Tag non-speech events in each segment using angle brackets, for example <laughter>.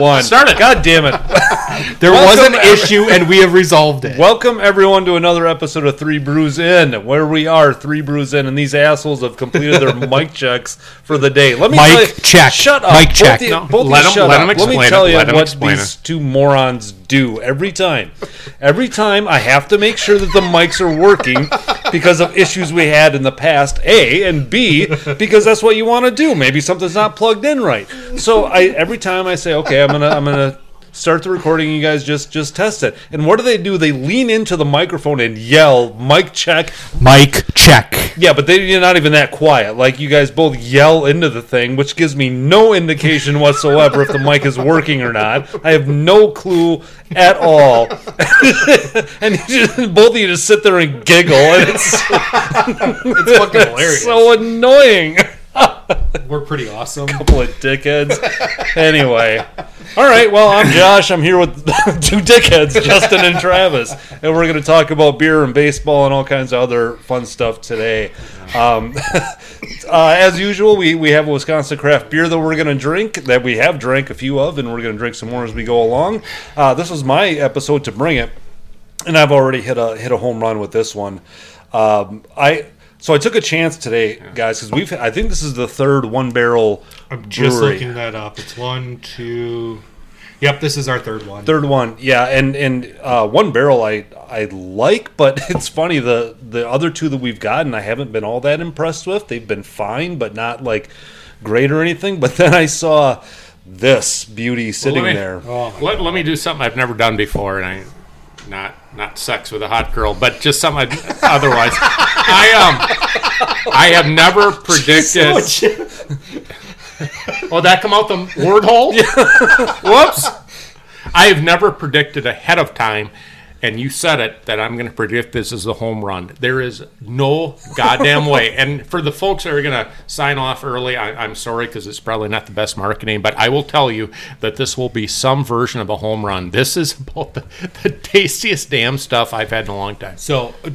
One. Start it. God damn it. <laughs> There was an every- issue, and we have resolved it. Welcome everyone to another episode of Three Brews In, where we are Three Brews In, and these assholes have completed their <laughs> mic checks for the day. Let me Mic tell you, check. Shut up. Mic Both check. of you- No, both of you let 'em- shut let up. 'em Let me explain tell it. you Let 'em what explain these two morons do every time. Every time I have to make sure that the mics are working because of issues we had in the past. A and B because that's what you want to do. Maybe something's not plugged in right. So I every time I say, okay, I'm gonna I'm gonna start the recording you guys just just test it. And what do they do? They lean into the microphone and yell mic check. Mic check. yeah but they, you're not even that quiet. Like you guys both yell into the thing which gives me no indication whatsoever if the mic is working or not. I have no clue at all. <laughs> And you just, both of you just sit there and giggle and it's, It's fucking <laughs> hilarious. so annoying We're pretty awesome. <laughs> couple of dickheads. anyway, all right. Well, I'm Josh. I'm here with <laughs> two dickheads, Justin and Travis, and we're going to talk about beer and baseball and all kinds of other fun stuff today. Um, <laughs> uh, as usual, we, we have a Wisconsin craft beer that we're going to drink that we have drank a few of, and we're going to drink some more as we go along. Uh, this was my episode to bring it, and I've already hit a hit a home run with this one. Um, I. So I took a chance today, guys, because we've. I think this is the third one barrel I'm just brewery. looking that up. It's one, two. Yep, this is our third one. Third one, yeah, and and uh, one barrel I I like, <laughs> but it's funny the the other two that we've gotten I haven't been all that impressed with. They've been fine, but not like great or anything. But <laughs> then I saw this beauty sitting me- there. Oh, Let, let me do something I've never done before, and I not not sex with a hot girl, but just something I'd, otherwise. <laughs> I um I have never <laughs> predicted. <laughs> Oh, that come out the word hole? Whoops! I have never predicted ahead of time, and you said it that I'm going to predict this as a home run. There is no goddamn way. <laughs> And for the folks that are going to sign off early, I, I'm sorry because it's probably not the best marketing, but I will tell you that this will be some version of a home run. This is about the, the tastiest damn stuff I've had in a long time. So, uh,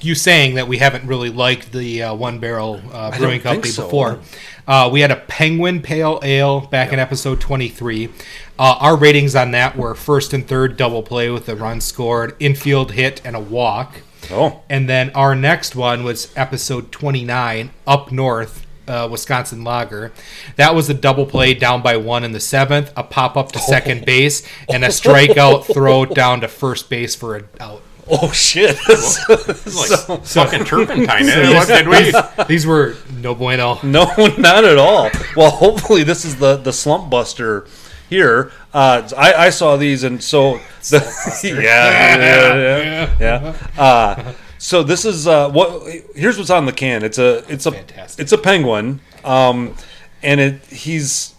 you saying that we haven't really liked the uh, one barrel uh, brewing think company so. before? Uh, we had a Penguin Pale Ale back in episode 23. Uh, our ratings on that were first and third double play with a run scored, infield hit, and a walk. Oh, And then our next one was episode 29, Up North, uh, Wisconsin Lager. That was a double play down by one in the seventh, a pop up to second base, and a <laughs> strikeout throw down to first base for a out. oh shit! It's like <laughs> fucking turpentine. <laughs> eh? What did we? These were no bueno. no, not at all. Well, hopefully this is the the slump buster here. Uh, I, I saw these, and so <laughs> the, <laughs> yeah, yeah, yeah, yeah. Uh, so this is uh, what. Here's what's on the can. It's a it's a Fantastic. it's a penguin, um, and it he's.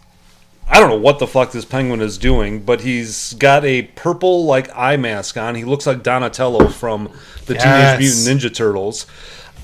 I don't know what the fuck this penguin is doing, but he's got a purple like eye mask on. He looks like Donatello from the Yes. Teenage Mutant Ninja Turtles.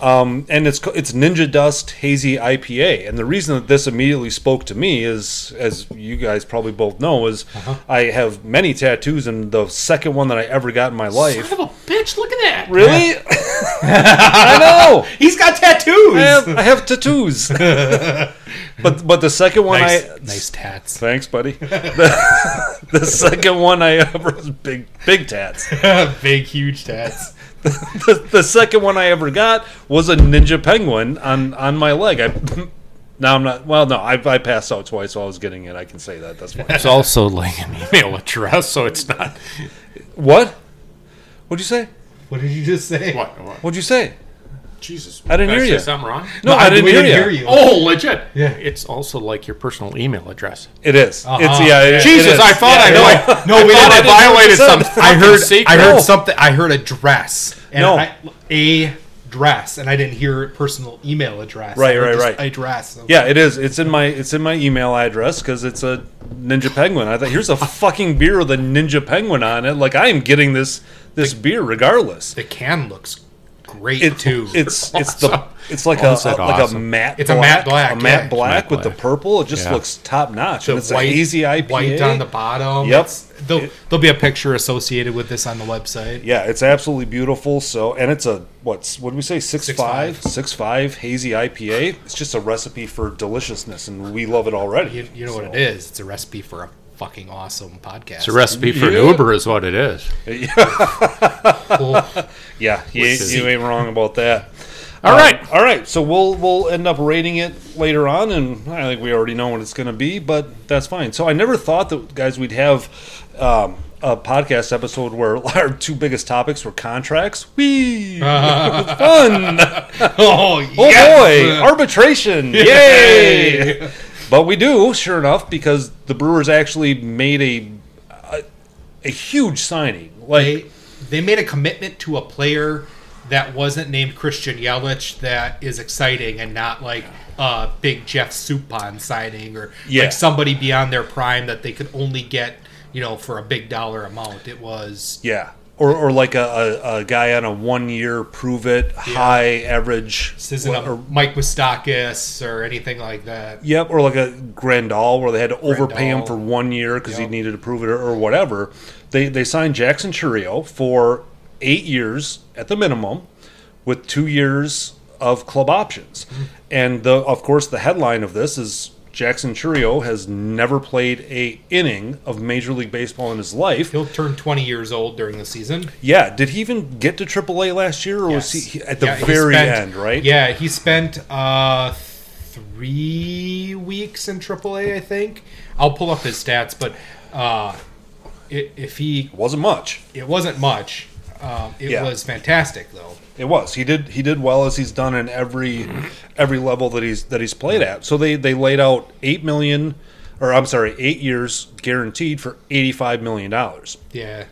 Um, and it's it's Ninja Dust Hazy IPA. And the reason that this immediately spoke to me is, as you guys probably both know, is Uh-huh. I have many tattoos, and the second one that I ever got in my life. Son of a bitch! Look at that. Really? <laughs> <laughs> I know. He's got tattoos. I have, I have tattoos. <laughs> but but the second one nice, I nice tats. thanks, buddy. The, the second one I ever was big big tats. Big, huge tats. <laughs> the, the second one I ever got was a ninja penguin on on my leg. I <laughs> now I'm not. Well, no, I, I passed out twice while I was getting it. I can say that. That's fine. It's also like an email address, so it's not. what? What'd you say? What did you just say? What? what? What'd you say? Jesus. I didn't Did hear say you. Something wrong? No, I, didn't, we hear, you. Oh, legit. Yeah. It's also like your personal email address. It is. Uh-huh. It's yeah. it- it Jesus, is. I thought I know. yeah. I, No, I we thought didn't. I violated I some. I heard. secret. I heard something. I heard a dress. And No. I, a dress, and I didn't hear personal email address. Right, I heard right, just right. A dress. Yeah, it is. It's in my it's in my email address because it's a Ninja Penguin. I thought here's a fucking beer with a Ninja Penguin on it. Like I am getting this this beer regardless. The can looks great It, too. it's <laughs> it's the it's like a, is a- like a matte It's a matte black, a matte yeah. black Matte with the purple. It just Yeah. looks top notch. the And it's a hazy IPA. white on the bottom. Yep. It's- There'll, there'll be a picture associated with this on the website. Yeah, it's absolutely beautiful. So, and it's a what's what did we say six, Six five, five. six five hazy IPA. It's just a recipe for deliciousness, and we love it already. You, you know what it is? It's a recipe for a fucking awesome podcast. It's a recipe for Yeah. Uber, is what it is. <laughs> Cool. Yeah, you, ain't- you ain't wrong about that. All Um, right. all right. So we'll we'll end up rating it later on, and I think we already know what it's going to be, but that's fine. So I never thought that guys we'd have um, a podcast episode where <laughs> our two biggest topics were contracts. Wee, <laughs> fun. <laughs> oh, Oh boy, arbitration! Yay! but we do, sure enough, because the Brewers actually made a a, a huge signing. Like, They, made a commitment to a player that wasn't named Christian Yelich that is exciting and not like a big Jeff Suppan signing or Yeah. like somebody beyond their prime that they could only get, you know, for a big dollar amount. It was yeah, or or like a, a, a guy on a one year prove it high average. this isn't or- a Mike Moustakas or anything like that. Yep, or like a Grandal where they had to overpay him for one year because he needed to prove it or, or whatever. They they signed Jackson Chourio for eight years at the minimum, with two years of club options. Mm-hmm. And the of course the headline of this is Jackson Chourio has never played a inning of Major League Baseball in his life. He'll turn 20 years old during the season. Yeah, did he even get to AAA last year, or was Yes. he he- at the Yeah, very spent- end? Right? Yeah, he spent uh, three weeks in AAA, I think. I'll pull up his stats, but uh, if he, wasn't much. it wasn't much. Um, it Yeah. was fantastic, though. It was. He did. He did well as he's done in every every level that he's that he's played at. So they they laid out eight million, or I'm sorry, eight years guaranteed for eighty five million dollars, Yeah,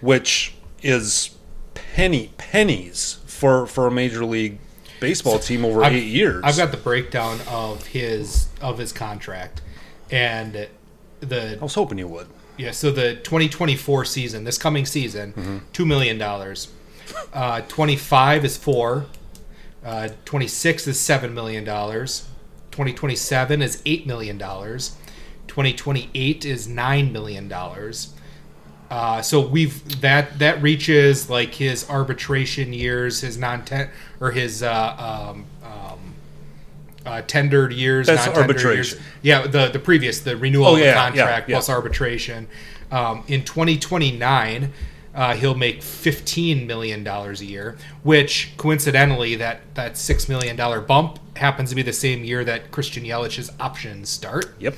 which is penny pennies for for a major league baseball team over I've- eight years. I've got the breakdown of his of his contract, and the I was hoping you would. Yeah, so the 2024 season, this coming season, Mm-hmm. two million dollars. Uh, 25 is four. Uh, 26 is seven million dollars. 2027 is eight million dollars. 2028 is nine million dollars. Uh, so we've that that reaches like his arbitration years, his non or his uh, um, um, uh, tendered years. That's arbitration. Years. Yeah, the the previous the renewal Oh, of the yeah, yeah, contract yeah. plus arbitration. Um, in 2029, uh, he'll make 15 million dollars a year, which coincidentally that that six million dollar bump happens to be the same year that Christian Yelich's options start. Yep.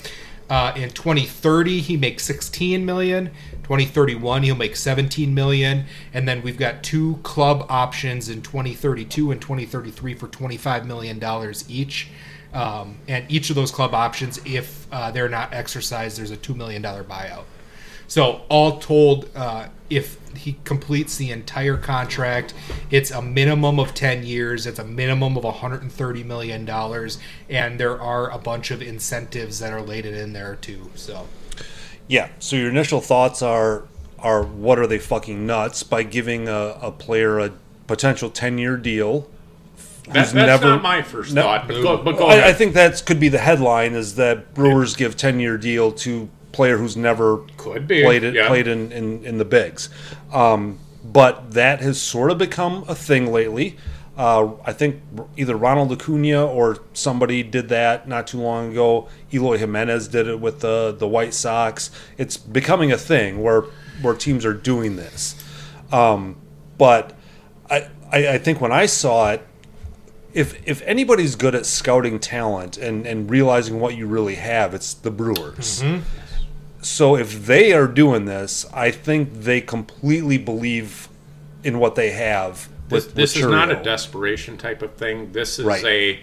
Uh, in 2030, he makes 16 million. 2031, he'll make 17 million, and then we've got two club options in 2032 and 2033 for 25 million dollars each. Um, and each of those club options, if uh, they're not exercised, there's a two million dollar buyout. So all told, uh, if he completes the entire contract, it's a minimum of ten years. It's a minimum of 130 million dollars, and there are a bunch of incentives that are laid in there too. So Yeah. So your initial thoughts are are what are they fucking nuts by giving a, a player a potential ten year deal? That, that's never- not my first No. thought, but go, but go I, I think that could be the headline: is that Brewers give ten year deal to player who's never Could be, played it yeah. played in, in, in the bigs. Um, but that has sort of become a thing lately. Uh, I think either Ronald Acuna or somebody did that not too long ago. Eloy Jimenez did it with the the White Sox. It's becoming a thing where where teams are doing this. Um, but I, I I think when I saw it, if if anybody's good at scouting talent and and realizing what you really have, it's the Brewers. So if they are doing this, I think they completely believe in what they have. this With, this is not a desperation type of thing. This is Right. a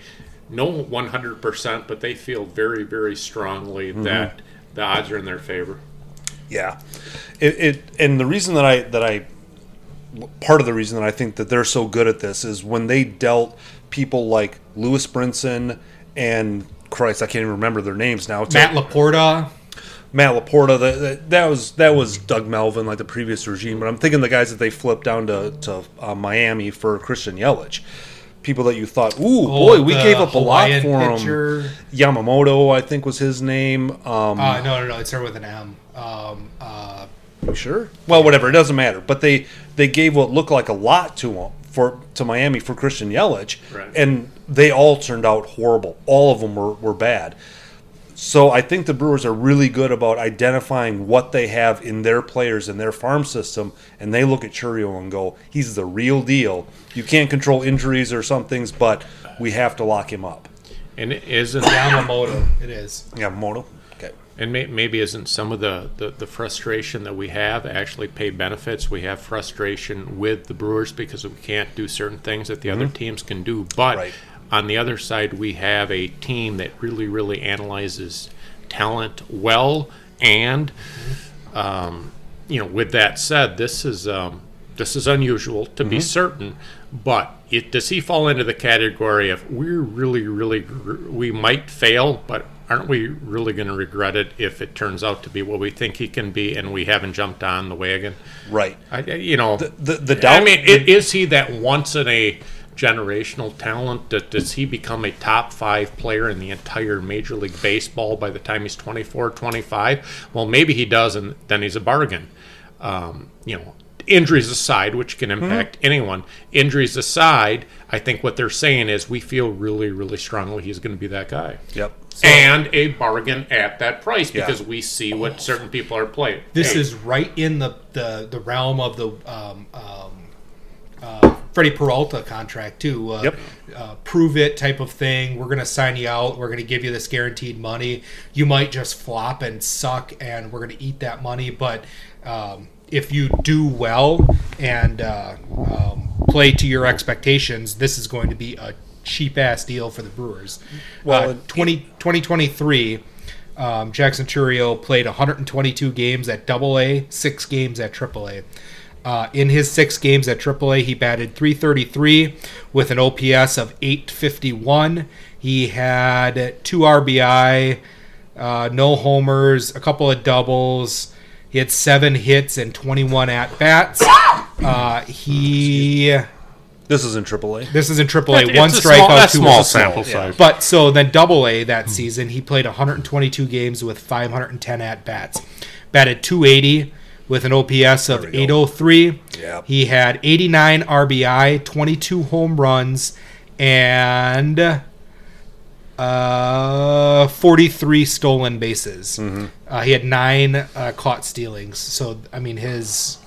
no 100%, but they feel very, very strongly Mm-hmm. that the odds are in their favor. Yeah, it, it and the reason that I that I part of the reason that I think that they're so good at this is when they dealt people like Lewis Brinson and Christ, I can't even remember their names now. Matt Laporta, Matt Laporta. That, that that was that was Doug Melvin, like the previous regime. But I'm thinking the guys that they flipped down to to uh, Miami for Christian Yelich. People that you thought, ooh, boy, we Oh, gave up a lot for pitcher. him. Yamamoto, I think was his name. Um, Uh, no, no, no. It started with an M. Um, uh, You sure? Well, whatever. It doesn't matter. But they they gave what looked like a lot to him for to Miami for Christian Yelich, Right. and they all turned out horrible. All of them were, were bad. So I think the Brewers are really good about identifying what they have in their players in their farm system, and they look at Chourio and go, "He's the real deal. You can't control injuries or some things, but we have to lock him up." And it isn't Yamamoto. It is. Yeah, Moto. Okay. And may, maybe isn't some of the, the, the frustration that we have actually pay benefits? We have frustration with the Brewers because we can't do certain things that the other mm-hmm. teams can do. But Right. On the other side, we have a team that really, really analyzes talent well. And, um, you know, with that said, this is um, this is unusual to be certain. But it, does he fall into the category of we're really, really, we might fail, but aren't we really going to regret it if it turns out to be what we think he can be and we haven't jumped on the wagon? Right. I, you know, The the, the I mean, is he that once in a generational talent? That does he become a top five player in the entire Major League Baseball by the time he's 24, 25? Well, maybe he does, and then he's a bargain. Um, you know, injuries aside, which can impact anyone, injuries aside, I think what they're saying is we feel really, really strongly he's going to be that guy. Yep. and a bargain at that price Yeah. because we see what certain people are playing. This Hey, is right in the, the, the realm of the um, um, uh, Freddie Peralta contract too. Uh, Yep. Uh, prove it type of thing. We're gonna sign you out. We're gonna give you this guaranteed money. You might just flop and suck, and we're gonna eat that money. But um, if you do well and uh, um, play to your expectations, this is going to be a cheap ass deal for the Brewers. Well, it- 20, 2023. Um, Jackson Chourio played 122 games at Double A, six games at Triple A. Uh, in his six games at AAA, he batted 333 with an OPS of 851. He had two RBI, uh, no homers, a couple of doubles. He had seven hits and 21 at bats. <coughs> Uh, he This is in AAA. this is in AAA. It's one a strikeout, two small sample size. But so then double A that season, he played 122 games with 510 at bats. Batted 280 with an OPS of 803. Yep. He had 89 RBI, 22 home runs, and uh, 43 stolen bases. Mm-hmm. Uh, he had nine uh, caught stealings. So I mean, his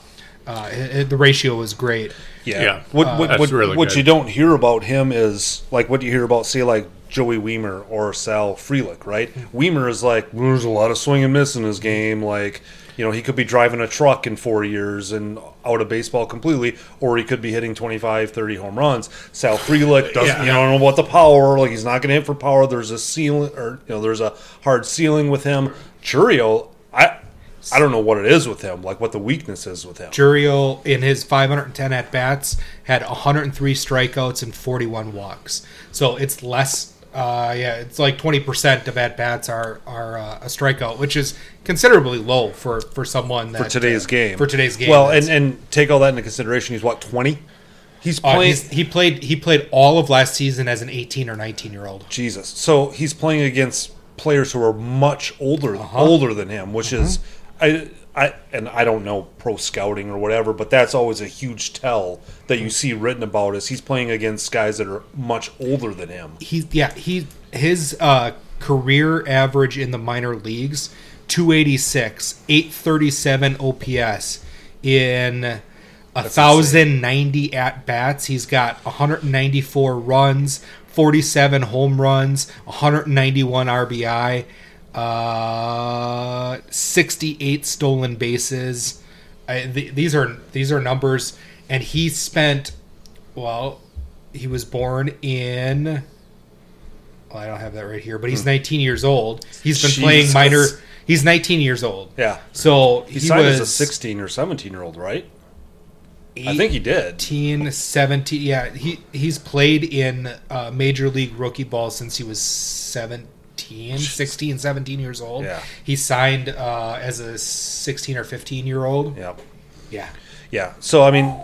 uh, hi- the ratio was great. Yeah. Yeah. What what, that's what, really what you don't hear about him is like what you hear about say like Joey Wiemer or Sal Frelick, right? Wiemer is like there's a lot of swing and miss in his game. Like you know he could be driving a truck in four years and out of baseball completely, or he could be hitting 25, 30 home runs. Sal Frelick doesn't Yeah. you know, know about the power. Like he's not going to hit for power. There's a ceiling or you know there's a hard ceiling with him. Chourio, I. I don't know what it is with him, like what the weakness is with him. Chourio, in his 510 at bats had 103 strikeouts and 41 walks. So it's less. Uh, yeah, it's like 20% of at bats are are uh, a strikeout, which is considerably low for for someone that, for today's uh, game. For today's game, Well, and and take all that into consideration. He's what twenty? He's uh, playing. he's, he played he played all of last season as an 18 or 19 year old. Jesus. So he's playing against players who are much older Uh-huh. older than him, which is I I and I don't know pro scouting or whatever, but that's always a huge tell that you see written about is he's playing against guys that are much older than him. He yeah he his uh, career average in the minor leagues 286 837 OPS in a thousand ninety at bats. He's got 194 runs, 47 home runs, 191 RBI, uh, 68 stolen bases. I, th- these are these are numbers, and he spent well. He was born in. Well, I don't have that right here, but he's 19 years old. He's been playing minor. He's 19 years old. Yeah. So He, he, signed was as a 16 or 17 year old, right? I think he did. 18, 17. Yeah, he he's played in uh, Major League Rookie Ball since he was 17 17, 16, 17 years old. Yeah. He signed uh, as a 16 or 15 year old. Yeah. Yeah. Yeah. So I mean,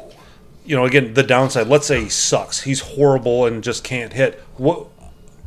you know, again, the downside. Let's say he sucks. He's horrible and just can't hit. What?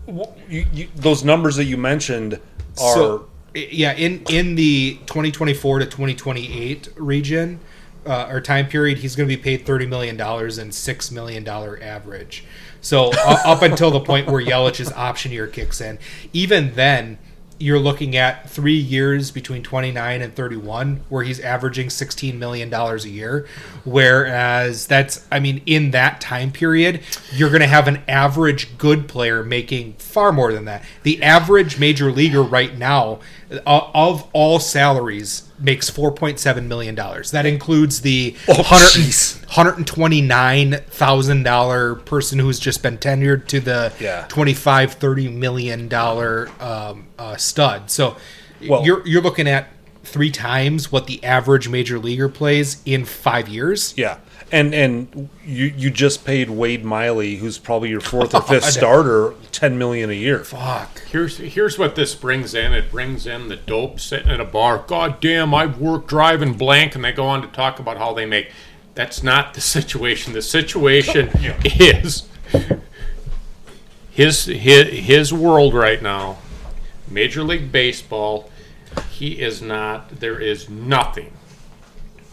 what you, you, those numbers that you mentioned are So, yeah, in in the 2024 to 2028 region uh, or time period, he's going to be paid 30 million dollars and six million dollar average. So up until the point where Yelich's option year kicks in, even then. You're looking at three years between 29 and 31, where he's averaging 16 million dollars a year. Whereas that's, I mean, in that time period, you're going to have an average good player making far more than that. The average major leaguer right now, uh, of all salaries, makes 4.7 million dollars. That includes the Oh, 100 jeez. $129,000 person who's just been tenured to the Yeah. 25 30 million dollar um, uh, stud. So Well- you're you're looking at three times what the average major leaguer plays in 5 years. yeah. And and you you just paid Wade Miley, who's probably your <laughs> fourth or fifth starter, ten million a year. Fuck. Here's here's what this brings in. It brings in the dope sitting at a bar. God damn, I've worked driving blank, and they go on to talk about how they make. That's not the <laughs> situation. The situation <laughs> is his his his world right now. Major League Baseball. He is not. There is nothing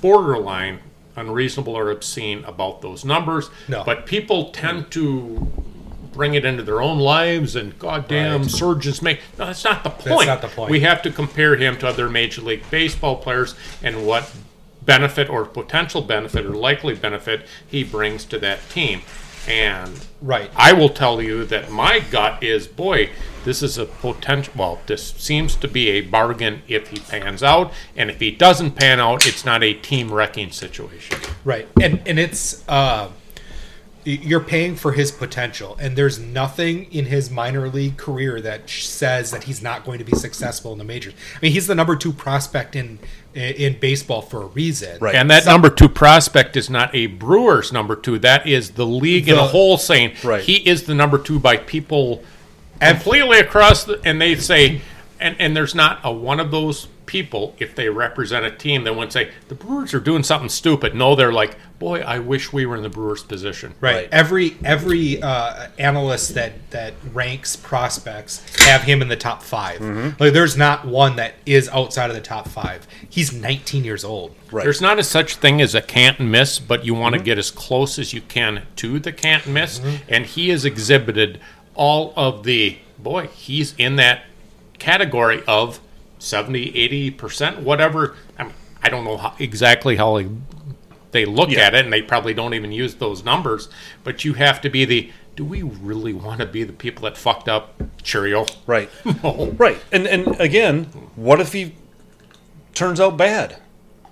borderline unreasonable or obscene about those numbers. No. But people tend to bring it into their own lives and goddamn Right. surgeons make no that's not the point. That's not the point. We have to compare him to other major league baseball players and what benefit or potential benefit or likely benefit he brings to that team. And Right. I will tell you that my gut is, boy, this is a potential. Well, this seems to be a bargain if he pans out, and if he doesn't pan out, it's not a team wrecking situation. Right. And and it's uh you're paying for his potential and there's nothing in his minor league career that says that he's not going to be successful in the majors. I mean, he's the number 2 prospect in in baseball for a reason. Right. And that number two prospect is not a Brewers number two. That is the league in The- a whole saying Right. he is the number two by people completely across the. And they say, and and there's not a one of those people if they represent a team they wouldn't say the Brewers are doing something stupid. No, they're like, boy, I wish we were in the Brewers' position. Right. Right. Every every uh, analyst that that ranks prospects have him in the top 5. Mm-hmm. Like there's not one that is outside of the top 5. He's 19 years old. Right. There's not a such thing as a can't miss, but you want to get as close as you can to the can't miss. And he has exhibited all of the boy, he's in that category of 70, 80%, whatever. I, mean, I don't know how, exactly how they, they look Yeah. at it, and they probably don't even use those numbers, but you have to be the do we really want to be the people that fucked up Cheerio? Right. <laughs> No. Right. And and again, what if he turns out bad?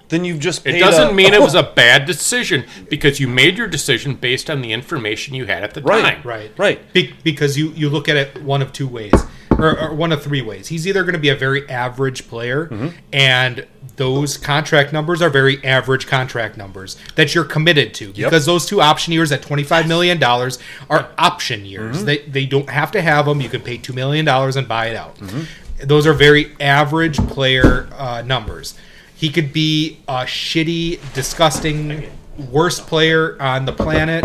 Then you've just paid It doesn't a- mean it was <laughs> a bad decision because you made your decision based on the information you had at the Right. time. Right. Right. Be- because you you look at it one of two ways, or, or one of three ways. He's either going to be a very average player, Mm-hmm. and those contract numbers are very average contract numbers that you're committed to because those two option years at twenty five million dollars are option years. Mm-hmm. They they don't have to have them. You can pay two million dollars and buy it out. Mm-hmm. Those are very average player uh, numbers. He could be a shitty, disgusting, worst player on the planet,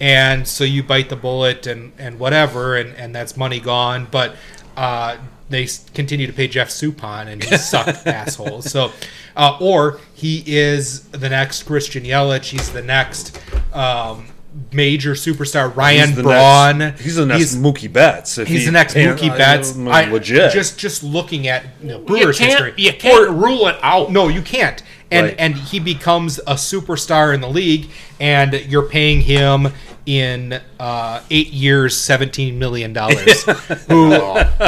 and so you bite the bullet and, and whatever, and, and that's money gone. But uh, they continue to pay Jeff Suppan, and he sucked <laughs> assholes. So, uh, or he is the next Christian Yelich. He's the next um, major superstar. Ryan He's Braun. Next, he's the next He's- Mookie Betts. If He's he the next pan- Mookie I- Betts. I'm I- legit. Just just looking at you know, You Brewers can't, history. you can't rule it out. No, you can't. And Right. and he becomes a superstar in the league, and you're paying him in uh, eight years, seventeen million dollars. <laughs> who,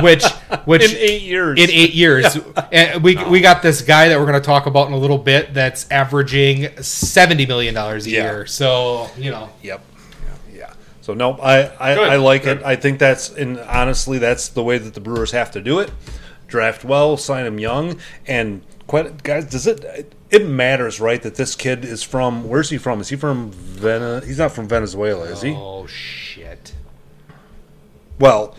which, which in eight years. in eight years, and we we got this guy that we're going to talk about in a little bit that's averaging seventy million dollars a Yeah. year. So you know, Yep. Yeah. So no, I I, I like good. it. I think that's and honestly, that's the way that the Brewers have to do it. Draft well, sign them young, and quite guys. Does it? It matters, right? That this kid is from. Where's he from? Is he from Vene? He's not from Venezuela, is he? oh shit. Well,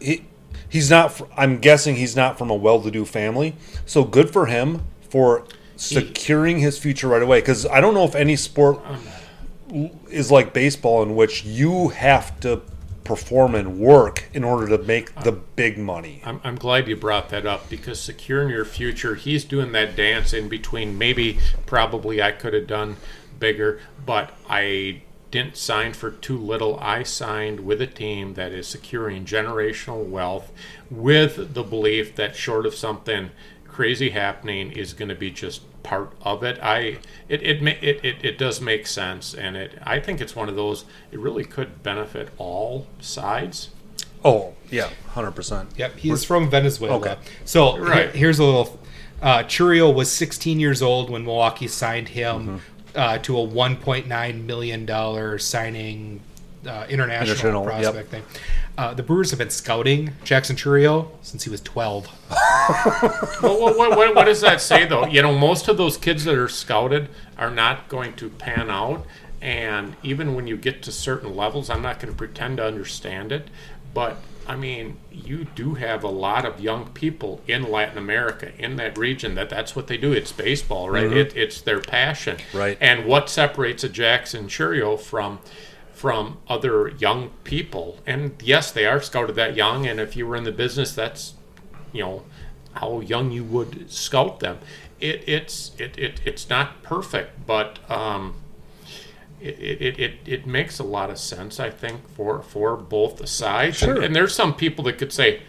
he he's not. fr- I'm guessing he's not from a well-to-do family. So good for him for securing his future right away. Because I don't know if any sport is like baseball in which you have to perform and work in order to make the big money. I'm, I'm glad you brought that up because securing your future, he's doing that dance in between. Maybe, probably, I could have done bigger, but I didn't sign for too little. I signed with a team that is securing generational wealth with the belief that, short of something crazy happening, is going to be just part of it. I it it, ma- it it it does make sense, and it I think it's one of those. It really could benefit all sides. Oh yeah, hundred percent. Yep, he's from Venezuela. Okay. So he- Right. here's a little. Uh, Chourio was 16 years old when Milwaukee signed him Mm-hmm. uh, to a 1.9 million dollar signing uh, international International, yep. prospect thing. Uh, the Brewers have been scouting Jackson Chourio since he was 12. <laughs> well, what, what, what, what does that say, though? You know, most of those kids that are scouted are not going to pan out. And even when you get to certain levels, I'm not going to pretend to understand it. But, I mean, you do have a lot of young people in Latin America, in that region, that that's what they do. It's baseball, right? It, it's their passion. Right. And what separates a Jackson Chourio from from other young people? And yes, they are scouted that young. And if you were in the business, that's you know how young you would scout them. It, it's it, it it's not perfect, but um, it, it, it, it makes a lot of sense, I think, for for both the sides. Sure. And, and there's some people that could say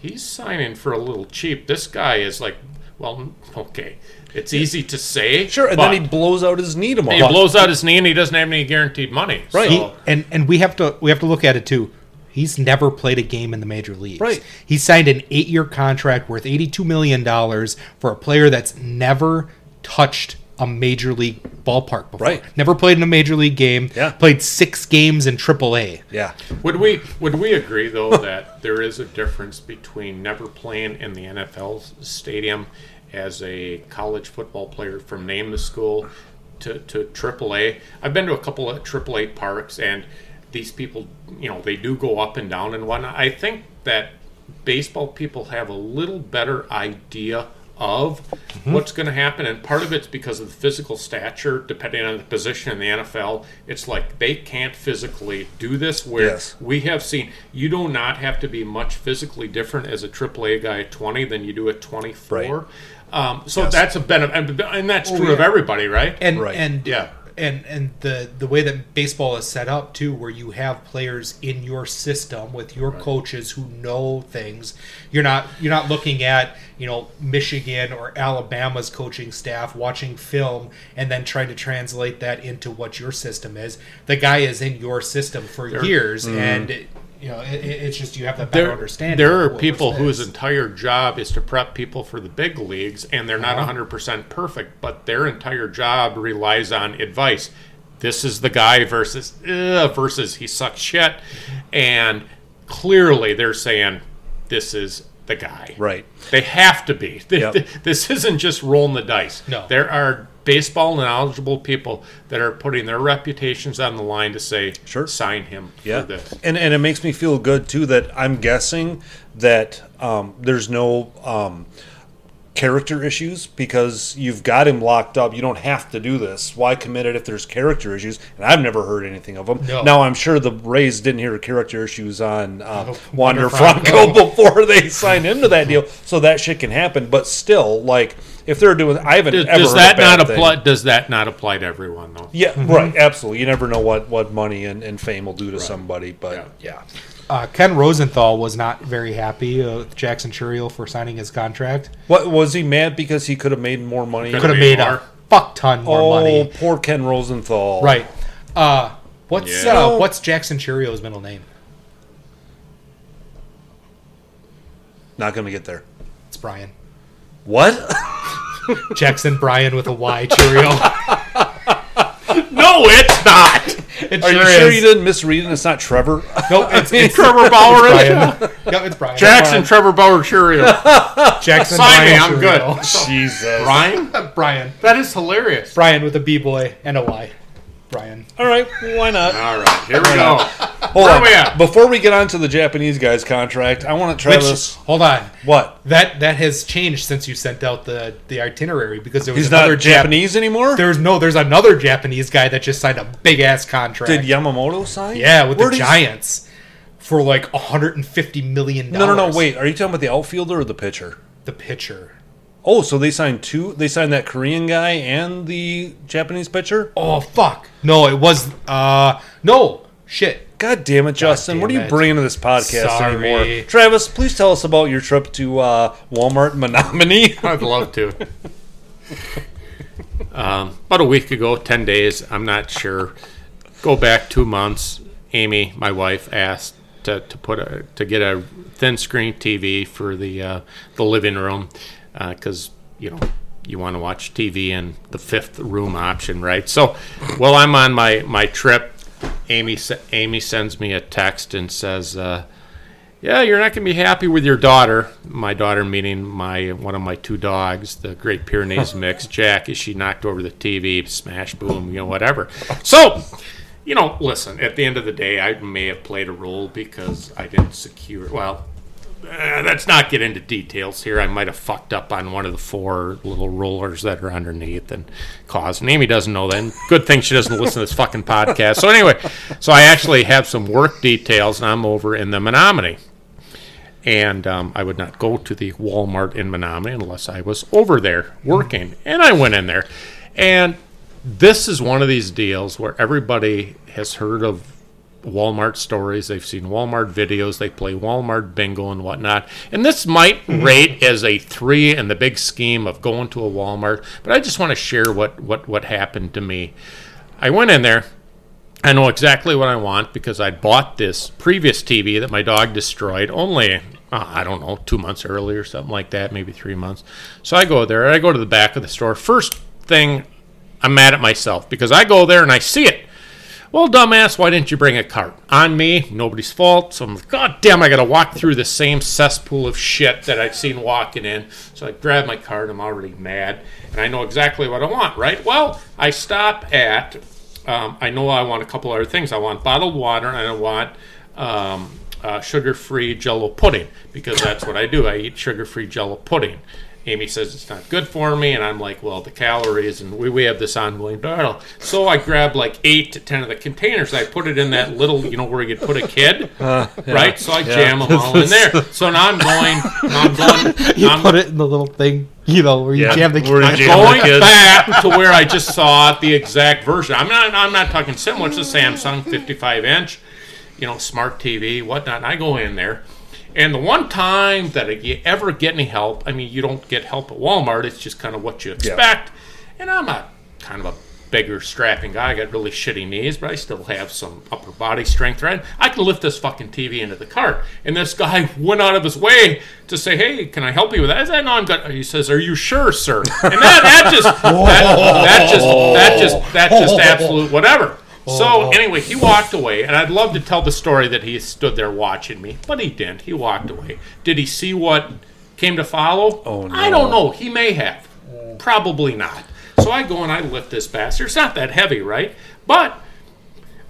he's signing for a little cheap. This guy is like, well, <laughs> okay, it's easy to say, Sure, and then he blows out his knee tomorrow. he blows out his knee and he doesn't have any guaranteed money. Right. He, and and we have to we have to look at it too. He's never played a game in the major leagues. Right. He signed an eight-year contract worth eighty-two million dollars for a player that's never touched a major league ballpark before. Right. Never played in a major league game. Yeah. Played six games in AAA. yeah, Would we would we agree though <laughs> that there is a difference between never playing in the NFL stadium as a college football player from name the school to to AAA? I've been to a couple of AAA parks and these people, you know, they do go up and down and whatnot. I think that baseball people have a little better idea of mm-hmm. what's going to happen and part of it's because of the physical stature depending on the position in the NFL it's like they can't physically do this where Yes. we have seen you do not have to be much physically different as a AAA guy at 20 than you do at 24 Right. Um, so that's a benefit and, and that's true of yeah. everybody right And Right. and Yeah. And and the the way that baseball is set up too, where you have players in your system with your coaches who know things. You're not you're not looking at you know Michigan or Alabama's coaching staff watching film and then trying to translate that into what your system is. The guy is in your system for years, and it, you know it, it- it's just you have that better there, understanding. there are people whose entire job is to prep people for the big leagues, and they're not Uh-huh. 100% perfect, but their entire job relies on advice. This is the guy versus "Ugh," versus he sucks shit, and clearly they're saying this is the guy. right. They have to be. <laughs> Yep. This isn't just rolling the dice. No. There are baseball knowledgeable people that are putting their reputations on the line to say, Sure. sign him Yeah, for this. and and it makes me feel good too that I'm guessing that um, there's no um, character issues because you've got him locked up. You don't have to do this. Why commit it if there's character issues? And I've never heard anything of them. No. Now I'm sure the Rays didn't hear character issues on uh. Wander Franco. <laughs> before they signed him to that deal, so that shit can happen. But still, like if they're doing, I haven't Does, ever does heard that a bad not thing. apply? Does that not apply to everyone though? Yeah, right. Absolutely. You never know what, what money and, and fame will do to somebody, but Yeah. yeah. Uh, Ken Rosenthal was not very happy uh, with Jackson Chourio for signing his contract. What was he mad because he could have made more money? Could've Could have made made more. a fuck ton more oh, money. Oh, poor Ken Rosenthal. Right. Uh, what's Yeah. uh, what's Jackson Chourio's middle name? Not going to get there. It's Brian. What? <laughs> Jackson Brian with a Y Cheerio. <laughs> No, it's not. It Are you sure sure is. you didn't misread it? It's not Trevor. Nope, <laughs> it's, it's Trevor Bauer. is it? Brian. <laughs> Yep, it's Brian. Jackson, Trevor Bauer, Chourio. Jackson Sign me, Brian I'm Chourio. Jesus. Brian? Brian. That is hilarious. Brian with a B boy and a Y. Brian. All right. Why not? All right, here we go. hold Where on. we at? Before we get on to the Japanese guy's contract, I want to Which, Travis. hold on. what? That that has changed since you sent out the the itinerary because there was He's another not Jap- Japanese anymore. There's no, there's another Japanese guy that just signed a big ass contract. Did Yamamoto sign? yeah, with Where'd the he- Giants for like 150 million. No, no, no. Wait. Are you talking about the outfielder or the pitcher? the pitcher. Oh, so they signed two. They signed that Korean guy and the Japanese pitcher. Oh fuck! No, it was uh no shit. God damn it, Justin! damn what are you it. bringing to this podcast Sorry. anymore? Travis, please tell us about your trip to uh, Walmart Menominee. <laughs> I'd love to. um, about a week ago, ten days. I'm not sure. Go back two months. Amy, my wife, asked to, to put a to get a thin screen TV for the uh, the living room because you know you want to watch TV in the fifth room option, right? So, while I'm on my my trip, Amy Amy sends me a text and says. Uh, yeah, you're not going to be happy with your daughter. My daughter, meaning my one of my two dogs, the Great Pyrenees <laughs> mix, Jack, as she knocked over the TV, smash, boom, you know, whatever. So, you know, listen. At the end of the day, I may have played a role because I didn't secure. Well, uh, let's not get into details here. I might have fucked up on one of the four little rollers that are underneath and caused. And Amy doesn't know. And good thing she doesn't listen to this fucking podcast. So anyway, so I actually have some work details, and I'm over in the Menominee and um, I would not go to the Walmart in Menominee unless I was over there working. And I went in there, and this is one of these deals where everybody has heard of Walmart stories. They've seen Walmart videos. They play Walmart bingo and whatnot. And this might rate as a three in the big scheme of going to a Walmart. But I just want to share what what what happened to me. I went in there. I know exactly what I want because I bought this previous TV that my dog destroyed only, uh, I don't know, two months earlier, something like that, maybe three months. So I go there, I go to the back of the store. First thing, I'm mad at myself because I go there and I see it. Well, dumbass, why didn't you bring a cart? On me, nobody's fault. So I'm God damn, I got to walk through the same cesspool of shit that I've seen walking in. So I grab my cart, I'm already mad, and I know exactly what I want, right? Well, I stop at um, I know I want a couple other things. I want bottled water and I want um, uh, sugar-free Jello pudding because that's what I do. I eat sugar-free Jello pudding. Amy says it's not good for me, and I'm like, well, the calories, and we, we have this ongoing battle. So I grab like eight to ten of the containers. I put it in that little, you know, where you could put a kid, <laughs> uh, right? So I jam them all in there. <laughs> So now I'm going, now I'm going, <laughs> You I'm put it in the little thing, you know, where you Yeah, jam the where you I'm going- the going kids. back to where I just saw the exact version. I'm not. I'm not talking similar. It's a Samsung 55 inch, you know, smart TV, whatnot. And I go in there, and the one time that you ever get any help, I mean, you don't get help at Walmart. It's just kind of what you expect. And I'm a kind of a bigger, strapping guy. I got really shitty knees, but I still have some upper body strength. Right? I can lift this fucking TV into the cart. And this guy <laughs> went out of his way to say, "Hey, can I help you with that?" I said, "No, I'm good." He says, "Are you sure, sir?" And that, that just that, that just that just that <laughs> just absolute whatever. So oh. anyway, he walked away, and I'd love to tell the story that he stood there watching me, but he didn't. He walked away. Did he see what came to follow? Oh, no. I don't know. He may have. Probably not. So I go and I lift this bastard. It's not that heavy, right? But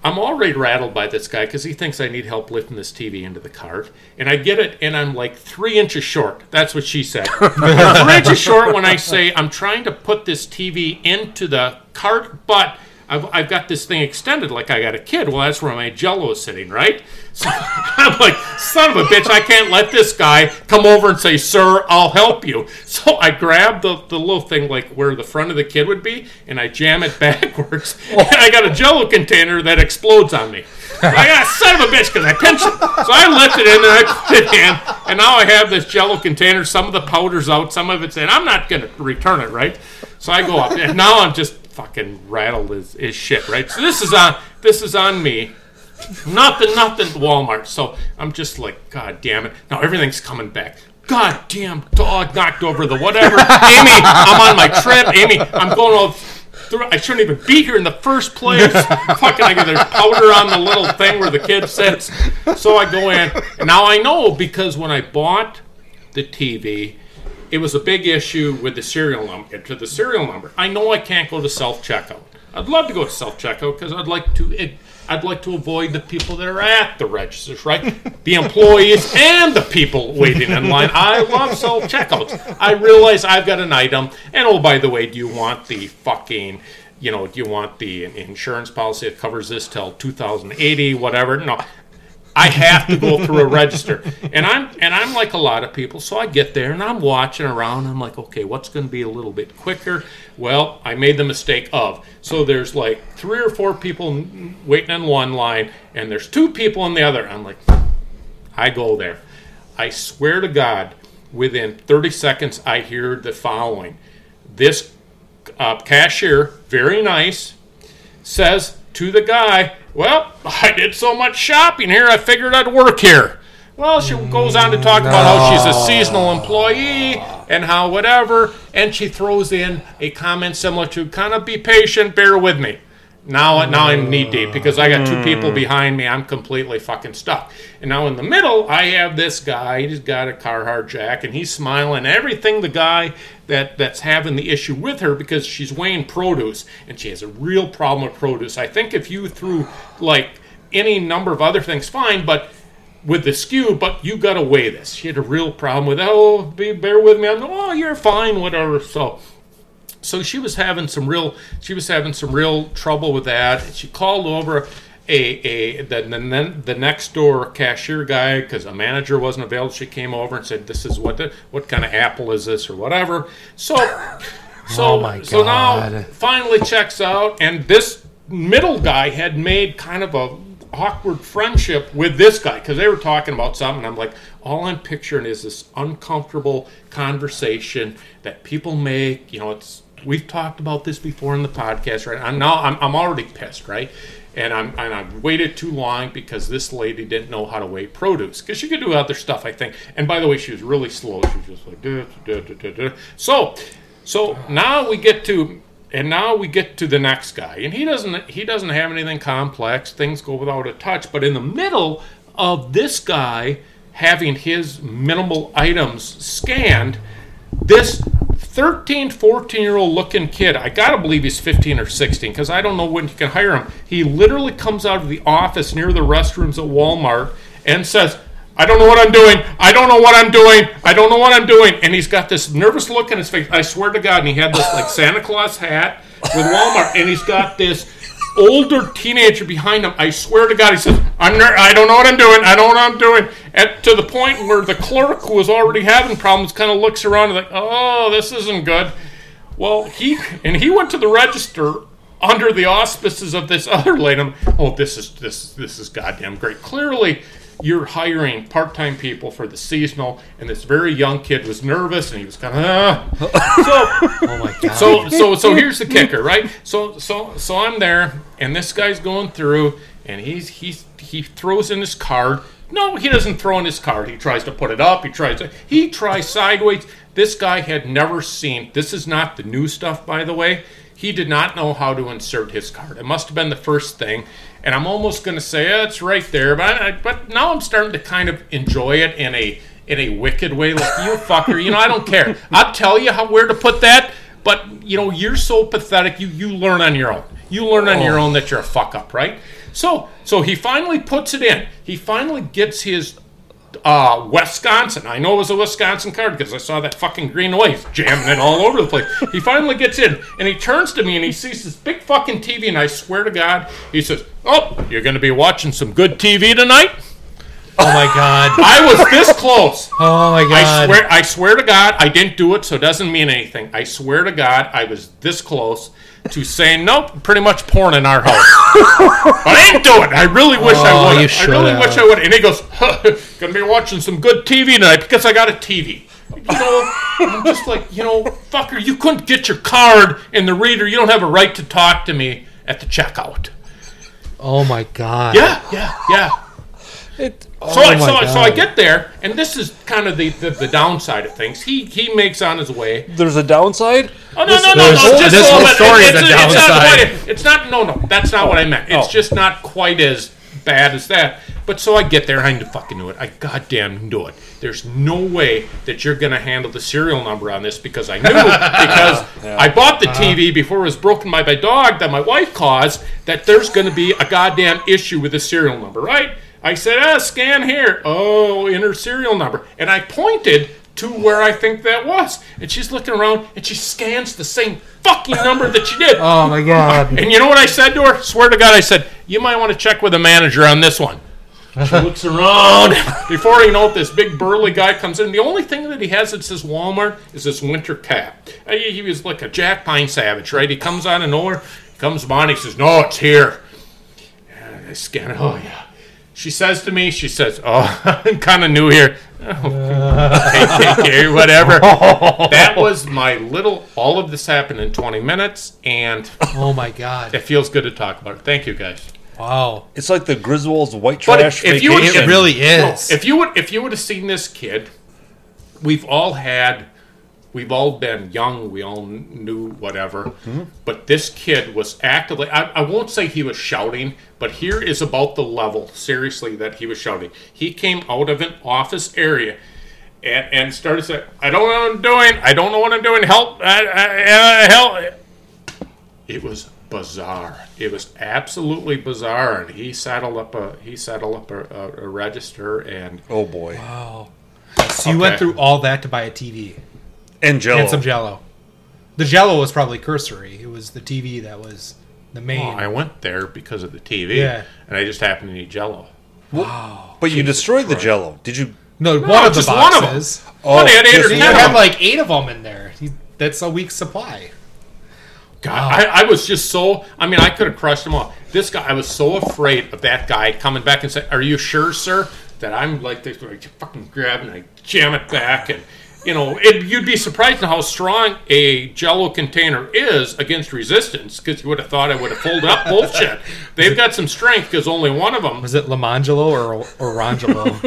I'm already rattled by this guy because he thinks I need help lifting this TV into the cart. And I get it, and I'm like three inches short. That's what she said. <laughs> Three inches short when I say I'm trying to put this TV into the cart, but I've, I've got this thing extended like I got a kid. Well, that's where my jello is sitting, right? <laughs> So I'm like, son of a bitch, I can't let this guy come over and say, sir, I'll help you. <laughs> So I grab the, the little thing like where the front of the kid would be, and I jam it <laughs> backwards. And I got a jello container that explodes on me. I got son of a bitch because I pinched it. So I lift it in and I put it in, and now I have this jello container. Some of the powder's out, some of it's in. I'm not going to return it, right? So I go up, and now I'm just fucking rattled as, as shit, right? So this is on this is on me. Nothing, nothing Walmart. So I'm just like, God damn it. Now everything's coming back. God damn dog knocked over the whatever. Amy, I'm on my trip. Amy, I'm going all through. I shouldn't even be here in the first place. Fucking, I get there's powder on the little thing where the kid sits. So I go in. Now I know because when I bought the TV, it was a big issue with the serial number uh, to the serial number. I know I can't go to self checkout. I'd love to go to self checkout because I'd like to. It, I'd like to avoid the people that are at the registers, right? <laughs> The employees and the people waiting in line. I love self checkouts. I realize I've got an item, and oh, by the way, do you want the fucking, you know, do you want the insurance policy that covers this till 2080, whatever? No, I have to go through a register, and I'm and I'm like a lot of people. So I get there and I'm watching around. I'm like, okay, what's going to be a little bit quicker? Well, I made the mistake of so there's like three or four people waiting in one line, and there's two people in the other. I'm like, I go there. I swear to God, within 30 seconds, I hear the following: This uh, cashier, very nice, says to the guy, Well, I did so much shopping here, I figured I'd work here. Well, she goes on to talk about how she's a seasonal employee and how whatever, and she throws in a comment similar to kind of be patient, bear with me. Now, now I'm knee deep because I got two people hmm. behind me. I'm completely fucking stuck. And now in the middle, I have this guy. He's got a Carhartt jack, and he's smiling. Everything the guy that that's having the issue with her because she's weighing produce, and she has a real problem with produce. I think if you threw like any number of other things, fine, but with the SKU, but you got to weigh this. She had a real problem with, oh, be, bear with me. I'm, oh, you're fine, whatever. So so she was having some real she was having some real trouble with that she called over a, a the, the, the next door cashier guy because a manager wasn't available she came over and said this is what the, what kind of apple is this or whatever so <laughs> so Oh so now finally checks out and this middle guy had made kind of a awkward friendship with this guy because they were talking about something. I'm like, all I'm picturing is this uncomfortable conversation that people make. You know, it's we've talked about this before in the podcast, right? I'm now I'm, I'm already pissed, right? And I'm and I've waited too long because this lady didn't know how to weigh produce because she could do other stuff, I think. And by the way, she was really slow. She was just like, duh, duh, duh. so so now we get to and now we get to the next guy and he doesn't he doesn't have anything complex things go without a touch but in the middle of this guy having his minimal items scanned this 13 14 year old looking kid i gotta believe he's 15 or 16 because i don't know when you can hire him he literally comes out of the office near the restrooms at walmart and says I don't know what I'm doing. I don't know what I'm doing. I don't know what I'm doing. And he's got this nervous look in his face. I swear to God. And he had this like Santa Claus hat with Walmart. And he's got this older teenager behind him. I swear to God. He says, I'm ner- I don't know what I'm doing. I don't know what I'm doing. And to the point where the clerk who was already having problems kind of looks around and like, oh, this isn't good. Well, he and he went to the register under the auspices of this other lady. Oh, this is this this is goddamn great. Clearly, you're hiring part-time people for the seasonal, and this very young kid was nervous and he was kind of. Ah. <laughs> Oh my god. So so so here's the kicker, right? So so so I'm there, and this guy's going through, and he's he's he throws in his card. No, he doesn't throw in his card. He tries to put it up. He tries to he tries sideways. This guy had never seen. This is not the new stuff, by the way. He did not know how to insert his card. It must have been the first thing. And I'm almost going to say it's right there, but I, but now I'm starting to kind of enjoy it in a in a wicked way. Like you fucker, you know I don't care. I'll tell you how where to put that. But you know you're so pathetic. You you learn on your own. You learn on your own that you're a fuck up, right? So so he finally puts it in. He finally gets his uh, Wisconsin. I know it was a Wisconsin card because I saw that fucking green noise jamming it all over the place. He finally gets in and he turns to me and he sees this big fucking TV and I swear to God, he says, "Oh, you're going to be watching some good TV tonight." oh my god. <laughs> I was this close. Oh my God! I swear, I swear to God, I didn't do it, so it doesn't mean anything. I swear to God, I was this close to saying nope, pretty much porn in our house. <laughs> I didn't do it. I really wish Oh, I would. you I really have. wish I would. And he goes, <laughs> "Gonna be watching some good TV tonight because I got a TV." You know, I'm just like, you know, fucker, you couldn't get your card in the reader. You don't have a right to talk to me at the checkout. Oh my god. Yeah, yeah, yeah. It, So, I, Oh my so, I- so I get there, and this is kind of the, the, the downside of things. He he makes on his way. there's a downside. Oh no no no no! Just this a whole bit. story is it's, a it's not downside. quite. It's not. No no. That's not what I meant. It's Oh. just not quite as bad as that. But so I get there, I fucking knew it. I goddamn knew it. There's no way that you're gonna handle the serial number on this because I knew <laughs> because I bought the TV before it was broken by my dog that my wife caused. That there's gonna be a goddamn issue with the serial number, right? I said, ah, scan here. Oh, inner serial number, and I pointed to where I think that was, and she's looking around and she scans the same fucking number that she did. Oh my god. <laughs> And you know what I said to her? Swear to God, I said, you might want to check with the manager on this one. She <laughs> looks around. Before you know it, this big burly guy comes in. The only thing that he has that says Walmart is this winter cap. Uh, He he was like a Jack Pine Savage, right? He comes out of nowhere, comes by and he says, no, it's here. And I scan it. Oh, yeah. She says to me, she says, oh, <laughs> I'm kind of new here. <laughs> Oh, KKK, whatever. <laughs> That was my little, all of this happened in 20 minutes, and Oh my god. it feels good to talk about it. Thank you, guys. Wow. It's like the Griswold's white But trash if you would- vacation. It really is. If you would, if you would have seen this kid, we've all had, we've all been young. We all knew whatever. But this kid was actively. I, I won't say he was shouting, but here is about the level. Seriously, that he was shouting. He came out of an office area. And, and started saying, "I don't know what I'm doing. I don't know what I'm doing. Help! Uh, uh, uh, help!" It was bizarre. It was absolutely bizarre. And he saddled up a he saddled up a, a, a register and oh boy. Wow. So you went through all that to buy a TV And Jello. and some Jello. The Jello was probably cursory. It was the TV that was the main. Oh, I went there because of the TV, Yeah. and I just happened to need Jello. Wow! but you destroyed the Jello. Did you? no, one of the just one of 'em. boxes. Oh, they had eight or just You ten one. of had like eight of them in there. That's a week's supply. God, I, I was just so. I mean, I could have crushed them all. This guy, I was so afraid of that guy coming back and saying, "Are you sure, sir?" That I'm like this, like fucking grab and I jam it back, and you know, it, you'd be surprised at how strong a Jello container is against resistance. Because you would have thought I would have pulled up <laughs> bullshit. They've got some strength because only one of them. Was it Lamangelo or Orangelo?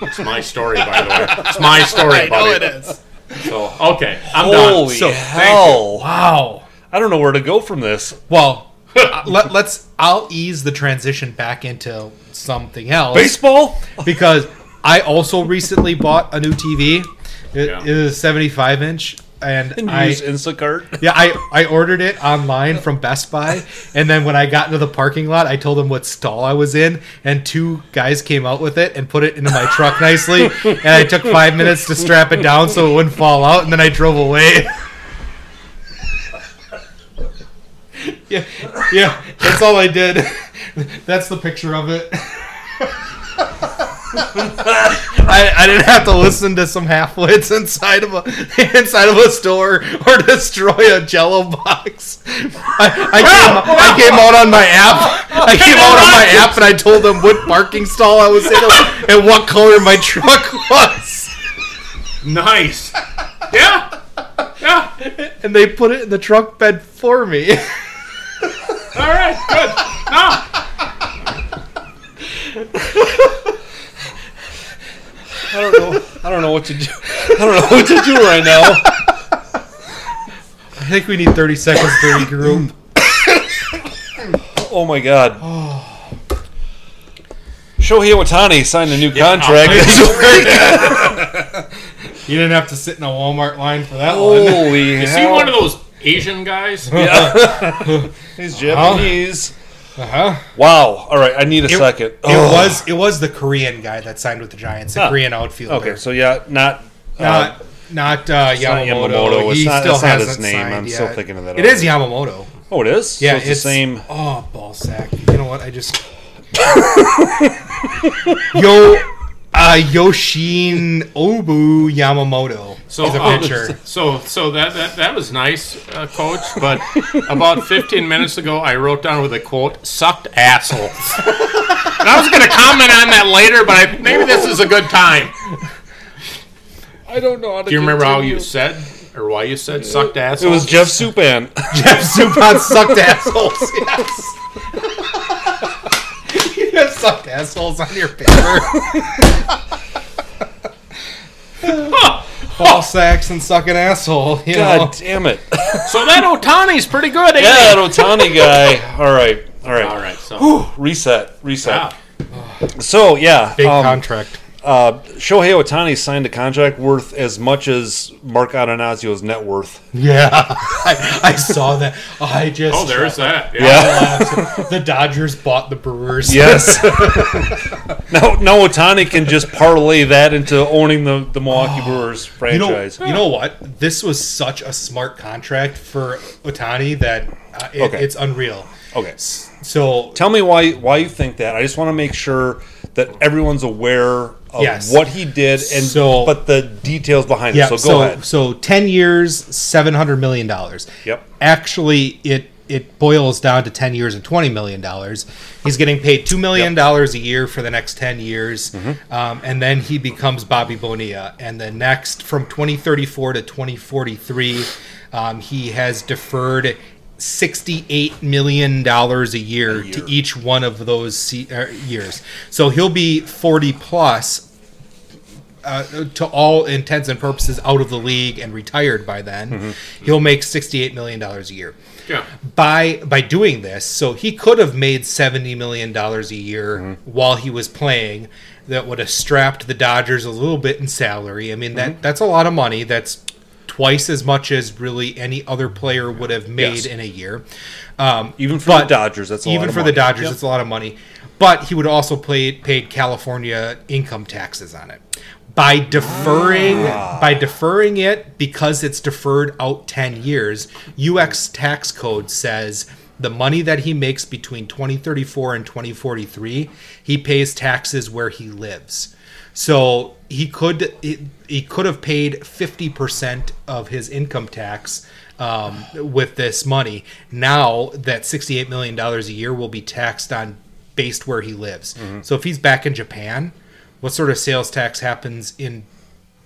<laughs> It's my story, by the way. It's my <laughs> story, buddy. it is. So okay, I'm done. Holy So, hell! Wow. I don't know where to go from this. Well, uh, let, let's. I'll ease the transition back into something else. Baseball? because I also recently bought a new TV. It, Yeah. it is a 75 inch, and And I use Instacart? <laughs> yeah I I ordered it online from Best Buy, and then when I got into the parking lot, I told them what stall I was in, and two guys came out with it and put it into my truck <laughs> nicely, and I took five minutes to strap it down so it wouldn't fall out, and then I drove away. <laughs> Yeah, yeah, that's all I did. That's the picture of it. <laughs> I, I didn't have to listen to some half-wits inside of a inside of a store or destroy a Jello box. I, I came I came out on my app. I came out on my app and I told them what parking stall I was in and what color my truck was. Nice. Yeah. Yeah. And they put it in the truck bed for me. All right. Good. No. Ah. <laughs> I don't know. I don't know what to do. I don't know what to do right now. I think we need 30 seconds to regroup. Oh my god. Shohei Ohtani signed a new contract. <laughs> You didn't have to sit in a Walmart line for that one. Holy Is hell. he one of those Asian guys? Yeah. <laughs> He's Japanese. Uh-huh. Wow. All right, I need a second. It was it was the Korean guy that signed with the Giants, the Huh. Korean outfielder. Okay, so yeah, not. Uh, not not uh, it's not Yamamoto. Yamamoto. It's He not- still that's hasn't his name. I'm yet. still thinking of that It other is Yamamoto. oh, it is. Yeah, so it's, the same. Oh, ball sack. You know what? I just <laughs> Yo uh Yoshin Obu Yamamoto. So, is a um, pitcher. <laughs> so, so that, that that was nice, uh, Coach. But about 15 minutes ago, I wrote down with a quote: "Sucked asshole." <laughs> and I was going to comment on that later, but I, maybe this is a good time. I don't know how to. Do you remember how you said or why you said "sucked assholes? It was Jeff Suppan. <laughs> Jeff Suppan sucked assholes. Yes. <laughs> you have sucked assholes on your paper. Ball sacks and sucking asshole. You know? God damn it. <laughs> So that Ohtani's pretty good, ain't Yeah, he? that Ohtani guy. <laughs> All right. All right. All right. So Reset. Reset. Yeah. So yeah, Big um, contract. Uh, Shohei Ohtani signed a contract worth as much as Mark Attanasio's net worth. Yeah, <laughs> I, I saw that. I just Oh, there's that. Yeah. Yeah. <laughs> the Dodgers bought the Brewers. Yes. <laughs> now, now Ohtani can just parlay that into owning the, the Milwaukee Brewers franchise. You know, franchise. you know what? This was such a smart contract for Ohtani that uh, it, Okay. it's unreal. okay. So Tell me why why you think that. I just want to make sure that everyone's aware of Yes. what he did and So- but the details behind yeah, it. So go so ahead. so ten years, seven hundred million dollars. Yep. Actually, it it boils down to ten years and twenty million dollars. He's getting paid two million dollars a year for the next ten years, Mm-hmm. um, and then he becomes Bobby Bonilla. And the next from twenty thirty four to twenty forty three, um, he has deferred. Sixty-eight million dollars a year, to each one of those se- uh, years. So he'll be forty plus uh, to all intents and purposes out of the league and retired by then, Mm-hmm. he'll make sixty-eight million dollars a year. Yeah. By by doing this, so he could have made seventy million dollars a year Mm-hmm. while he was playing. That would have strapped the Dodgers a little bit in salary. I mean that that's a lot of money. That's twice as much as really any other player would have made Yes. in a year. Um, Even for the Dodgers, that's a even lot of for money. the Dodgers, Yep. it's a lot of money. But he would also play, paid California income taxes on it by deferring Ah. by deferring it because it's deferred out ten years. UX tax code says the money that he makes between 2034 and 2043, he pays taxes where he lives. So he could he, he could have paid 50% of his income tax um, with this money. Now that 68 million dollars a year will be taxed on based where he lives. Mm-hmm. So if he's back in Japan, what sort of sales tax happens in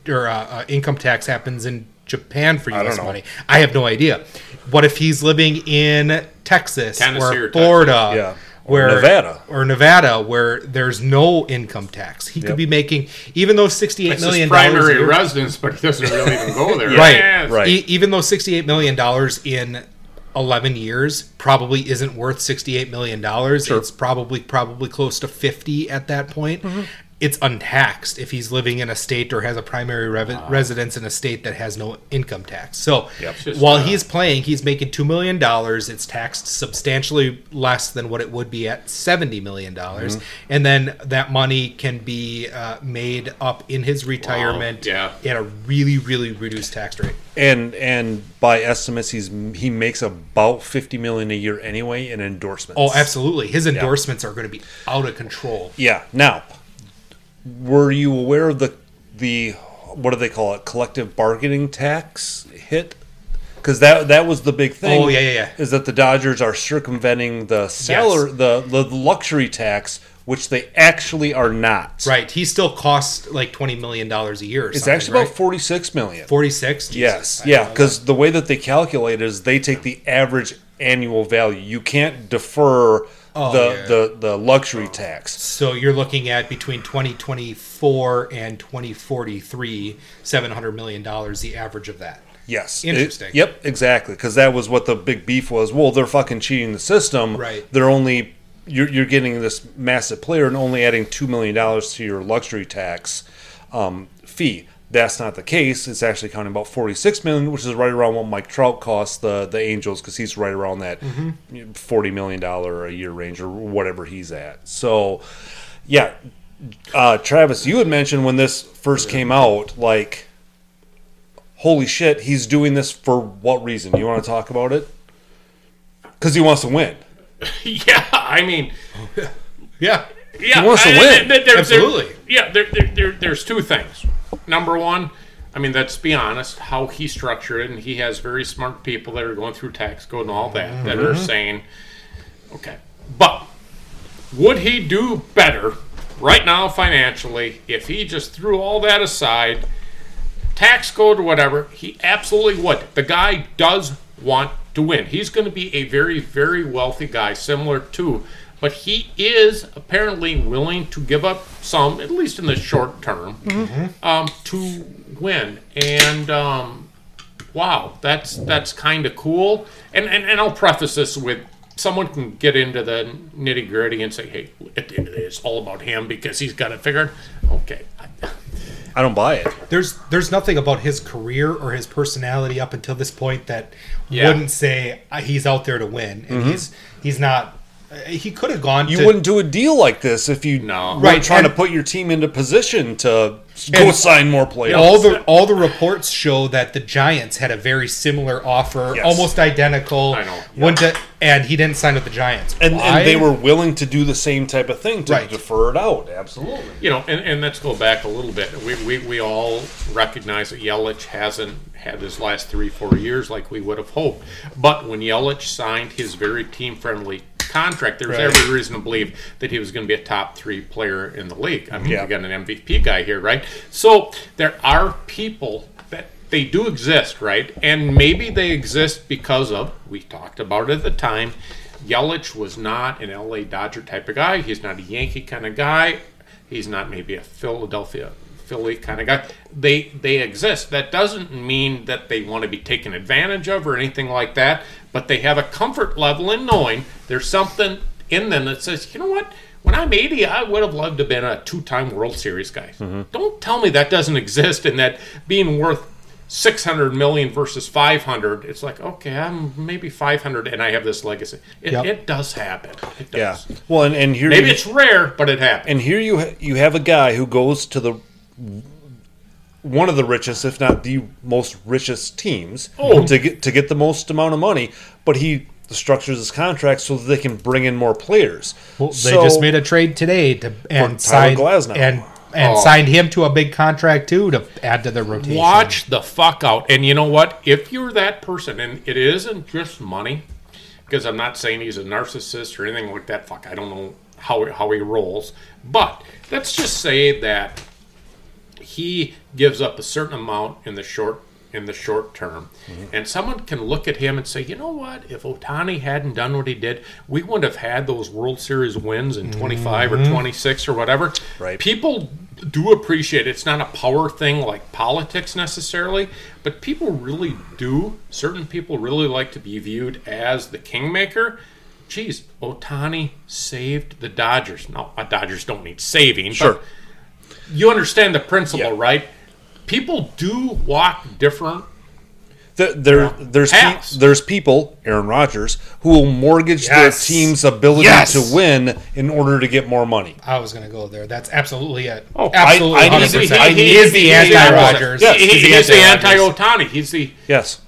or uh, uh, income tax happens in Japan for U.S. know. money? I have no idea. What if he's living in Texas Tennessee or or Texas. Florida? Yeah. Or Where, Nevada. or Nevada, where there's no income tax, he Yep. could be making even though sixty-eight It's million his dollars. primary a residence, but he doesn't really even go there. <laughs> Right, Yes. right. E- even though sixty-eight million dollars in eleven years probably isn't worth sixty-eight million dollars. It's probably probably close to fifty at that point. Mm-hmm. It's untaxed if he's living in a state or has a primary rev- residence in a state that has no income tax. So Just, while uh, he's playing, he's making two million dollars. It's taxed substantially less than what it would be at seventy million dollars, Mm-hmm. and then that money can be uh, made up in his retirement yeah. at a really really reduced tax rate. and and by estimates, he's he makes about fifty million a year anyway in endorsements. Oh, absolutely. His endorsements are going to be out of control. Yeah. Now, were you aware of the the what do they call it? Collective bargaining tax hit? Because that that was the big thing. Oh, yeah, yeah, yeah. Is that the Dodgers are circumventing the salary the, the luxury tax, which they actually are not. Right. He still costs like $20 million a year. Or It's actually right? about forty six million. 46 Yes, yeah, because the way that they calculate is they take the average annual value. You can't defer Oh, the, yeah. the the luxury tax. So you're looking at between 2024 and 2043, $700 million, the average of that. Yes. Interesting. It- yep, exactly. Because that was what the big beef was. Well, they're fucking cheating the system. Right. They're only you're, you're getting this massive player and only adding two million dollars to your luxury tax um, fee. That's not the case. It's actually counting about forty six million, which is right around what Mike Trout costs the the Angels because he's right around that Mm-hmm. forty million dollar a year range or whatever he's at. So, yeah, uh, Travis, you had mentioned when this first came out, like holy shit, he's doing this for what reason? You want to talk about it? Because he wants to win. <laughs> Yeah, I mean, Yeah. yeah, He wants to I- win. there- there- Absolutely. yeah, there, there, there, there's two things. Number one, I mean, let's be honest, how he structured it, and he has very smart people that are going through tax code and all that that are mm-hmm. saying, okay, but would he do better right now financially if he just threw all that aside, tax code or whatever? He absolutely would. The guy does want to win. He's going to be a very, very wealthy guy, similar to, but he is apparently willing to give up some, at least in the short term, um, to win. And um, wow, that's that's kind of cool. And, and and I'll preface this with someone can get into the nitty gritty and say, "Hey, at the end of the day, it's all about him because he's got it figured." Okay, I don't buy it. There's there's nothing about his career or his personality up until this point that Yeah. wouldn't say he's out there to win, and he's he's not. Uh, He could have gone. You to, wouldn't do a deal like this if you No. weren't Right, trying and- to put your team into position to go sign more players. All the all the reports show that the Giants had a very similar offer, Yes. almost identical. I know. Went to, and he didn't sign with the Giants. and, and they were willing to do the same type of thing to Right. defer it out. Absolutely. you know, and, and let's go back a little bit. We, we, we all recognize that Yelich hasn't had his last three, four years like we would have hoped. But when Yelich signed his very team friendly contract, there was Right. every reason to believe that he was going to be a top three player in the league. I mean, Yeah. we got an MVP guy here, right? So there are people that they do exist, right? And maybe they exist because of, we talked about it at the time, Yelich was not an LA Dodger type of guy. He's not a Yankee kind of guy. He's not maybe a Philadelphia Philly kind of guy. They they exist. That doesn't mean that they want to be taken advantage of or anything like that. But they have a comfort level in knowing there's something in them that says, you know what? When I'm 80, I would have loved to have been a two-time World Series guy. Mm-hmm. Don't tell me that doesn't exist and that being worth 600 million versus 500 it's like okay i'm maybe 500 and i have this legacy it, Yep. it does happen it Yeah. does Well, and, and here maybe you, it's rare but it happens and here you ha- you have a guy who goes to the one of the richest, if not the most richest teams, Oh. to get to get the most amount of money. But he structures his contract so that they can bring in more players. Well, they just made a trade today to and signed Glasnow. and and Oh. signed him to a big contract too to add to the rotation. watch the fuck out and you know what if you're that person and it isn't just money because i'm not saying he's a narcissist or anything like that fuck i don't know how, how he rolls but let's just say that he gives up a certain amount in the short in the short term. And someone can look at him and say, you know what? If Ohtani hadn't done what he did, we wouldn't have had those World Series wins in 25 or 26 or whatever. Right. People do appreciate it. It's not a power thing like politics necessarily, but people really do. Certain people really like to be viewed as the kingmaker. Geez, Ohtani saved the Dodgers. Now, uh, Dodgers don't need saving, Sure. but you understand the principle, Yeah. right? People do walk different. Th- there, there's pe- there's people, Aaron Rodgers, who will mortgage Yes. their team's ability Yes. to win in order to get more money. I was going to go there. That's absolutely it. Oh, absolutely, I- I need hundred to- percent. I He need is the anti-Rodgers. Yes. He- He's he's, the anti-Rodgers. anti-Ohtani. He's the Yes.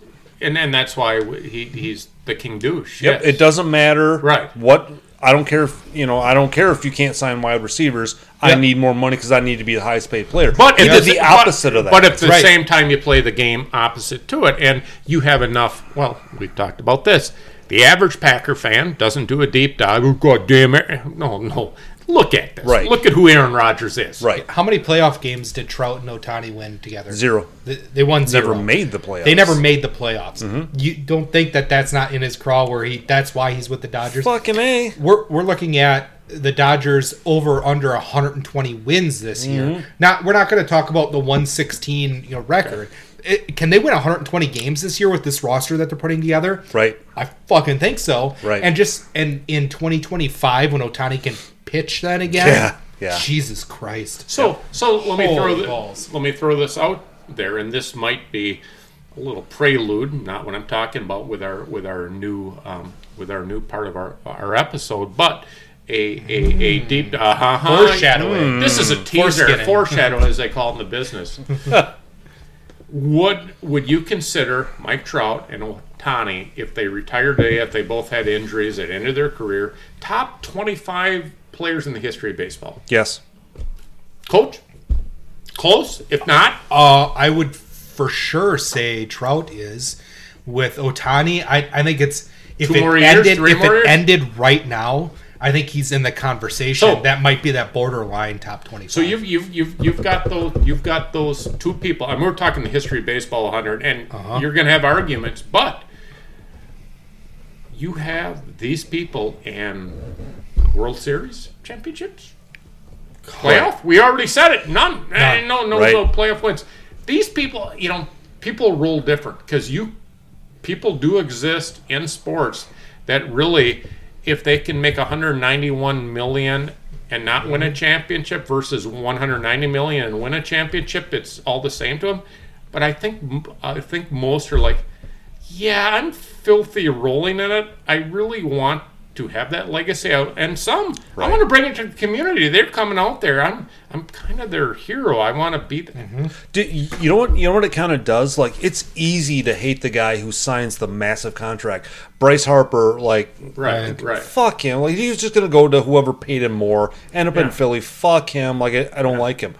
and and that's why he he's the king douche. Yep. yes. It doesn't matter. Right. What I don't care if you know. I don't care if you can't sign wide receivers. I need more money because I need to be the highest paid player. But he at did the- the opposite of that. But at the Right. same time, you play the game opposite to it, and you have enough. Well, we've talked about this. The average Packer fan doesn't do a deep dive. Oh, God damn it! <laughs> No, no. Look at this. Right. Look at who Aaron Rodgers is. right. How many playoff games did Trout and Ohtani win together? Zero. They, they won zero. Never made the playoffs. They never made the playoffs. Mm-hmm. You don't think that that's not in his crawl where he? That's why he's with the Dodgers. Fucking a. We're we're looking at the Dodgers over under 120 wins this year. Mm-hmm. Not we're not going to talk about the 116 you know record. It, can they win 120 games this year with this roster that they're putting together? Right. I fucking think so. Right. And just and in 2025 when Ohtani can pitch that again. Yeah, yeah. Jesus Christ. So, so let me throw Holy this, balls. let me throw this out there, and this might be a little prelude, not what I'm talking about with our with our new um, with our new part of our our episode, but a a, a deep uh, uh, Foreshadowing. This is a teaser, Foreskinning. foreshadow, as they call it in the business. <laughs> would would you consider Mike Trout and Ohtani if they retired today, if they both had injuries at the end of their career, top 25 players in the history of baseball? Yes. Coach? Close? If not, Uh, I would for sure say Trout is with Ohtani. I, I think it's if it years, ended if it years? ended right now. I think he's in the conversation. So- that might be that borderline top twenty. so you've you've you've you've got those you've got those two people. I mean, we're talking the history of baseball 100, and Uh-huh. you're going to have arguments, but you have these people in World Series championships, playoff. We already said it. None. Eh, no, no, Right. no playoff wins. These people, you know, people roll different because you people do exist in sports that really if they can make 191 million and not win a championship versus 190 million and win a championship, it's all the same to them. But I think I think most are like, yeah, I'm filthy rolling in it. I really want to have that legacy out, and some I want to bring it to the community. They're coming out there. I'm I'm kind of their hero. I want to be. th- mm-hmm. Do, you know what? You know what it kind of does. Like it's easy to hate the guy who signs the massive contract. Bryce Harper, like, Right, right. fuck him. Like he's just gonna go to whoever paid him more. End up in Philly. Fuck him. Like I, I don't like him.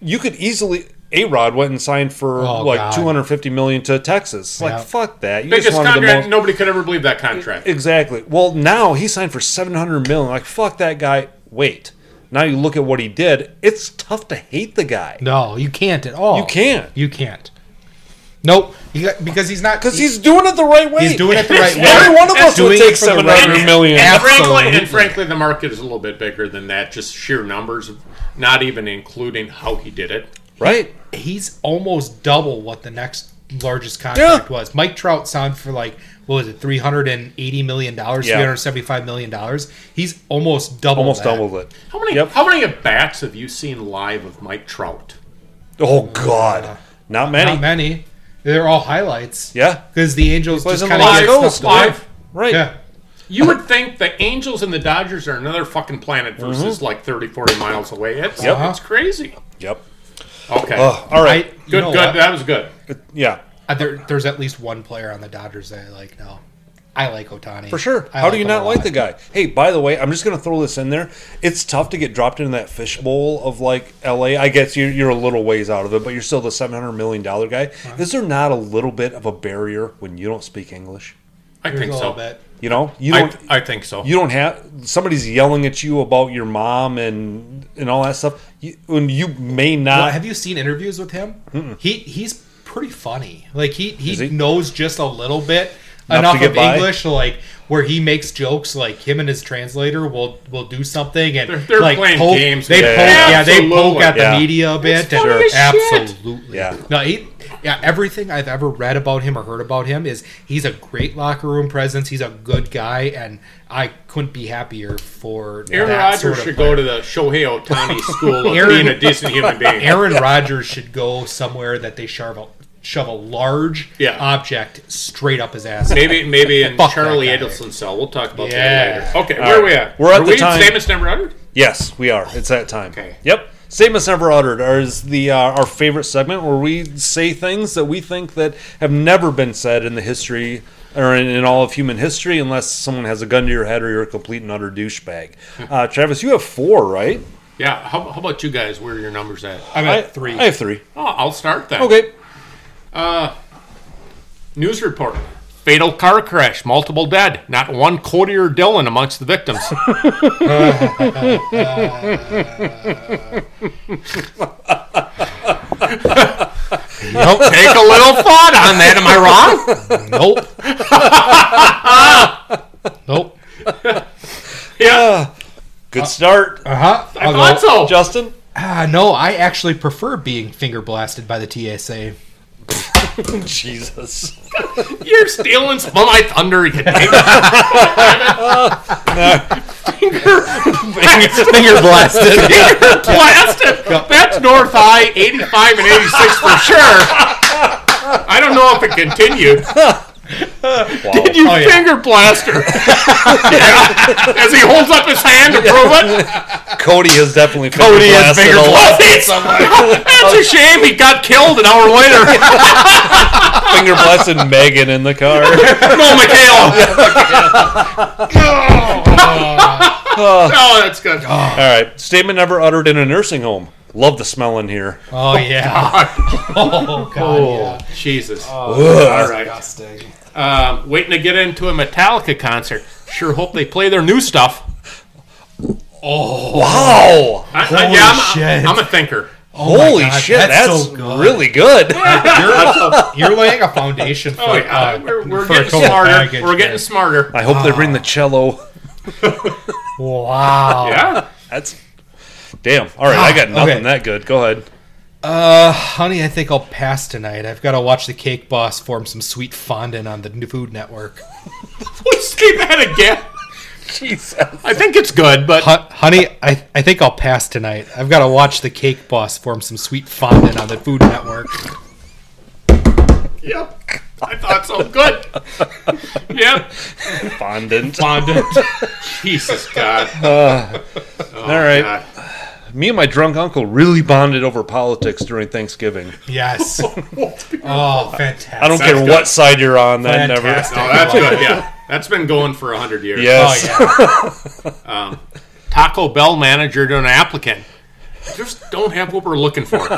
You could easily. A Rod went and signed for Oh, like God. two hundred fifty million to Texas. Like fuck that. You Biggest just wanted the contract. most. Nobody could ever believe that contract. Exactly. Well, now he signed for seven hundred million. Like fuck that guy. Wait. Now you look at what he did. It's tough to hate the guy. No, you can't at all. You can't. You can't. Nope. Because he's not. Because he's doing it the right way. He's doing it the right <laughs> way. Every one of us Doing would it take for the seven right million. And frankly, Absolutely. and frankly, the market is a little bit bigger than that. Just sheer numbers, not even including how he did it. Right. he's almost double what the next largest contract Yeah. was. Mike Trout signed for like what was it, three hundred and eighty million dollars, Yeah. three hundred seventy-five million dollars. He's almost double. Almost that. doubled it. How many? Yep. How many at bats have you seen live of Mike Trout? Oh God. Uh, not many. Not many. They're all highlights. Yeah. because the Angels just kind of get Coast, stuff live. Right. Yeah, You would think the Angels and the Dodgers are another fucking planet versus mm-hmm. like 30, 40 miles away. It's, Yep. it's crazy. Yep. Okay. Oh, all right. I- good, good. what? That was good. yeah. Uh, there, there's at least one player on the Dodgers that I like. No, I like Ohtani For sure. I How do you not like the guy? Hey, by the way, I'm just going to throw this in there. It's tough to get dropped into that fishbowl of like LA. I guess you're, you're a little ways out of it, but you're still the $700 million guy. Uh-huh. Is there not a little bit of a barrier when you don't speak English? I There's think a so. bit. You know, you don't. I think so. you don't have somebody's yelling at you about your mom and and all that stuff. You, when you may not. Well, have you seen interviews with him? He he's pretty funny. Like he he, he? knows just a little bit Enough enough, to get of by? English to like where he makes jokes. Like him and his translator will will do something and They're- they're like playing poke, games They with poke, it. yeah, they poke at Yeah. the media a bit. It's funny and- as shit. absolutely, Yeah. No, he, yeah. Everything I've ever read about him or heard about him is he's a great locker room presence. He's a good guy, and I couldn't be happier for Aaron that Rodgers sort of should player. go to the Shohei Ohtani <laughs> school of Aaron- being a decent human being. Aaron Rodgers should go somewhere that they shove a, shove a large Yeah. object straight up his ass. Maybe, maybe in Fuck Charlie that. Adelson's cell. We'll talk about Yeah. that later. Okay, All where are we at? We're at Are the we time- Statements never uttered. Yes, we are. It's that time. Okay. Yep. Statements never uttered is the uh, our favorite segment where we say things that we think that have never been said in the history or in, in all of human history, unless someone has a gun to your head or you're a complete and utter douchebag. Uh, Travis, you have four, right? Yeah. How, how about you guys? Where are your numbers at? I'm I, three. I have three. Oh, I'll start then. Okay. News report. Fatal car crash. Multiple dead. Not one Cody or Dylan amongst the victims. <laughs> nope. Take a little thought on that. Am I wrong? nope. <laughs> Yeah. <sighs> Good start, Uh huh. I thought so. Justin. Uh, no, I actually prefer being finger blasted by the TSA. <laughs> Jesus. <laughs> You're stealing some of my thunder. You think? <laughs> Uh, finger blasted. You're blasted. That's North High, 85 and 86 for sure. I don't know if it continued. Did you Oh, yeah. finger blaster? yeah. As he holds up his hand to prove it. Cody has definitely Cody has blasted finger a lot. That's a shame. He got killed an hour later. <laughs> finger blasted Megan in the car. no, Mikhail. <laughs> Oh, oh. oh, that's good. All right. Statement never uttered in a nursing home. Love the smell in here. Oh yeah. <laughs> Oh god. Oh, yeah. Jesus. Ugh. All right. Disgusting. Um, waiting to get into a Metallica concert. Sure hope they play their new stuff. Oh wow. I, I, yeah, I'm, shit. I'm a thinker. Holy God, shit, that's that's, so good. really good. <laughs> You're, you're laying a foundation for, Oh yeah, uh, we're, we're for getting total smarter. package We're getting there. smarter. I hope they bring the cello. Wow. Yeah. That's damn. All right, I got nothing okay. that good. Go ahead. Uh, honey, I think I'll pass tonight. I've got to watch the Cake Boss form some sweet fondant on the Food Network. <laughs> Let's say that again. Jesus. I think it's good, but Hu- honey, I, I think I'll pass tonight. I've got to watch the Cake Boss form some sweet fondant on the Food Network. yep, I thought so. Good. yep. Fondant. Fondant. Jesus God. All right. God. Me and my drunk uncle really bonded over politics during Thanksgiving. yes. <laughs> Oh, fantastic. I don't That's care good. what side you're on. That never. Fantastic. No, that's good. Yeah, that's been going for a hundred years. Yes. Oh, yeah. <laughs> Um, Taco Bell manager to an applicant. Just don't have what we're looking for. <laughs>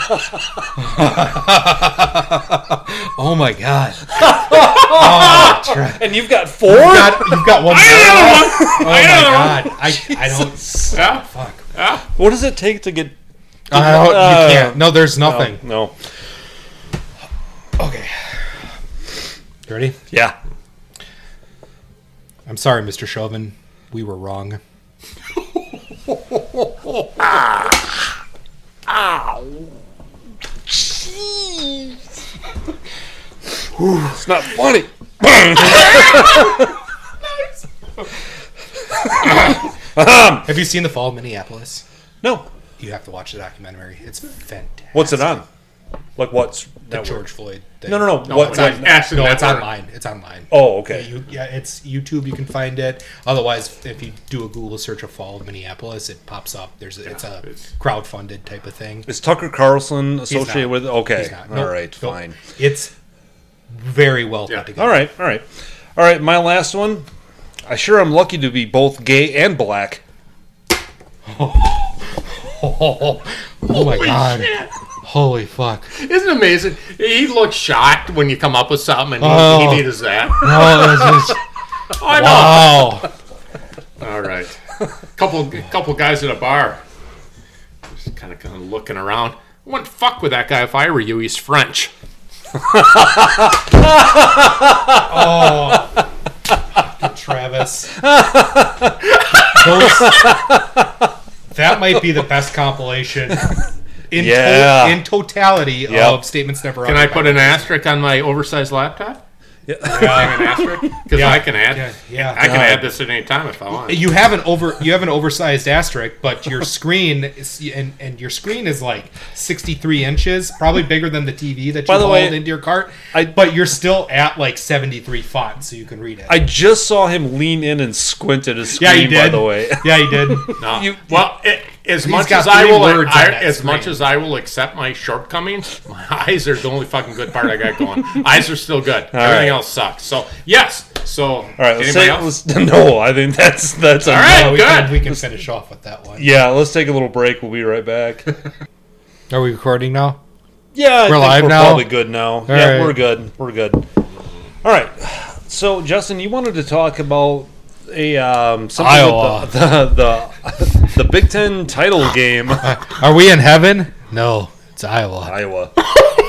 Oh, my God. Oh, Tra- And you've got four. you've, got, you've got one more. Oh, my another God. I, I don't. Yeah. Fuck. Yeah. What does it take to get? I don't, Uh, you can't. No, there's nothing. No. Okay. You ready? Yeah. I'm sorry, Mr. Chauvin. We were wrong. <laughs> Ah. Ah. Jeez. It's not funny. <laughs> <laughs> Have you seen The Fall of Minneapolis? No. You have to watch the documentary. It's fantastic. What's it on? Like what's The network? George Floyd. Thing. No, no, no. No, what's it's on? on Action No, it's Network. online. It's online. Oh, okay. Yeah, you, yeah, it's YouTube. You can find it. Otherwise, if you do a Google search of Fall of Minneapolis, it pops up. There's a, it's a it's- crowdfunded type of thing. Is Tucker Carlson He's associated not. with? Okay. He's not. All Nope. right. Nope. Fine. It's very well Yeah. put together. All right. All right. All right. My last one. I sure am lucky to be both gay and black. <laughs> Oh, my god! shit. Holy fuck! Isn't it amazing? He looks shocked when you come up with something and he, Oh. he needs that. <laughs> No, this is, <laughs> I know. wow. All right. Couple couple guys at a bar. Just kind of kind of looking around. I wouldn't fuck with that guy if I were you. He's French. Oh. Travis. <laughs> Those, that might be the best compilation in, to- in totality Yep. of statements never. Can I put an asterisk on my oversized laptop? Yeah. <laughs> Hang an asterisk because <laughs> Yeah. I can add. Yeah, yeah. I can God. add this at any time if I want. You have an over you have an oversized asterisk, but your screen is and, and your screen is like sixty three inches, probably bigger than the TV that you By the hauled way, into your cart. I- but you're still at like seventy three font, so you can read it. I just saw him lean in and squint at his screen. yeah, he did. By the way. yeah, he did. <laughs> No. You- well, it, as much as I will, I, as screen. much as I will accept my shortcomings, <laughs> my eyes are the only fucking good part I got going. <laughs> eyes are still good. Everything right. else sucks. So yes. So All right. Let's anybody say, else? let's, <laughs> no, I think that's that's All right. Oh, we, good. can, we can finish off with that one. Yeah, let's take a little break. We'll be right back. Are we recording now? Yeah, I We're think live we're now? probably good now. yeah, right. we're good. We're good. All right. So, Justin, you wanted to talk about a um, something Iowa. with the, the the the Big Ten title game. <laughs> Are we in heaven? No, it's Iowa. Iowa.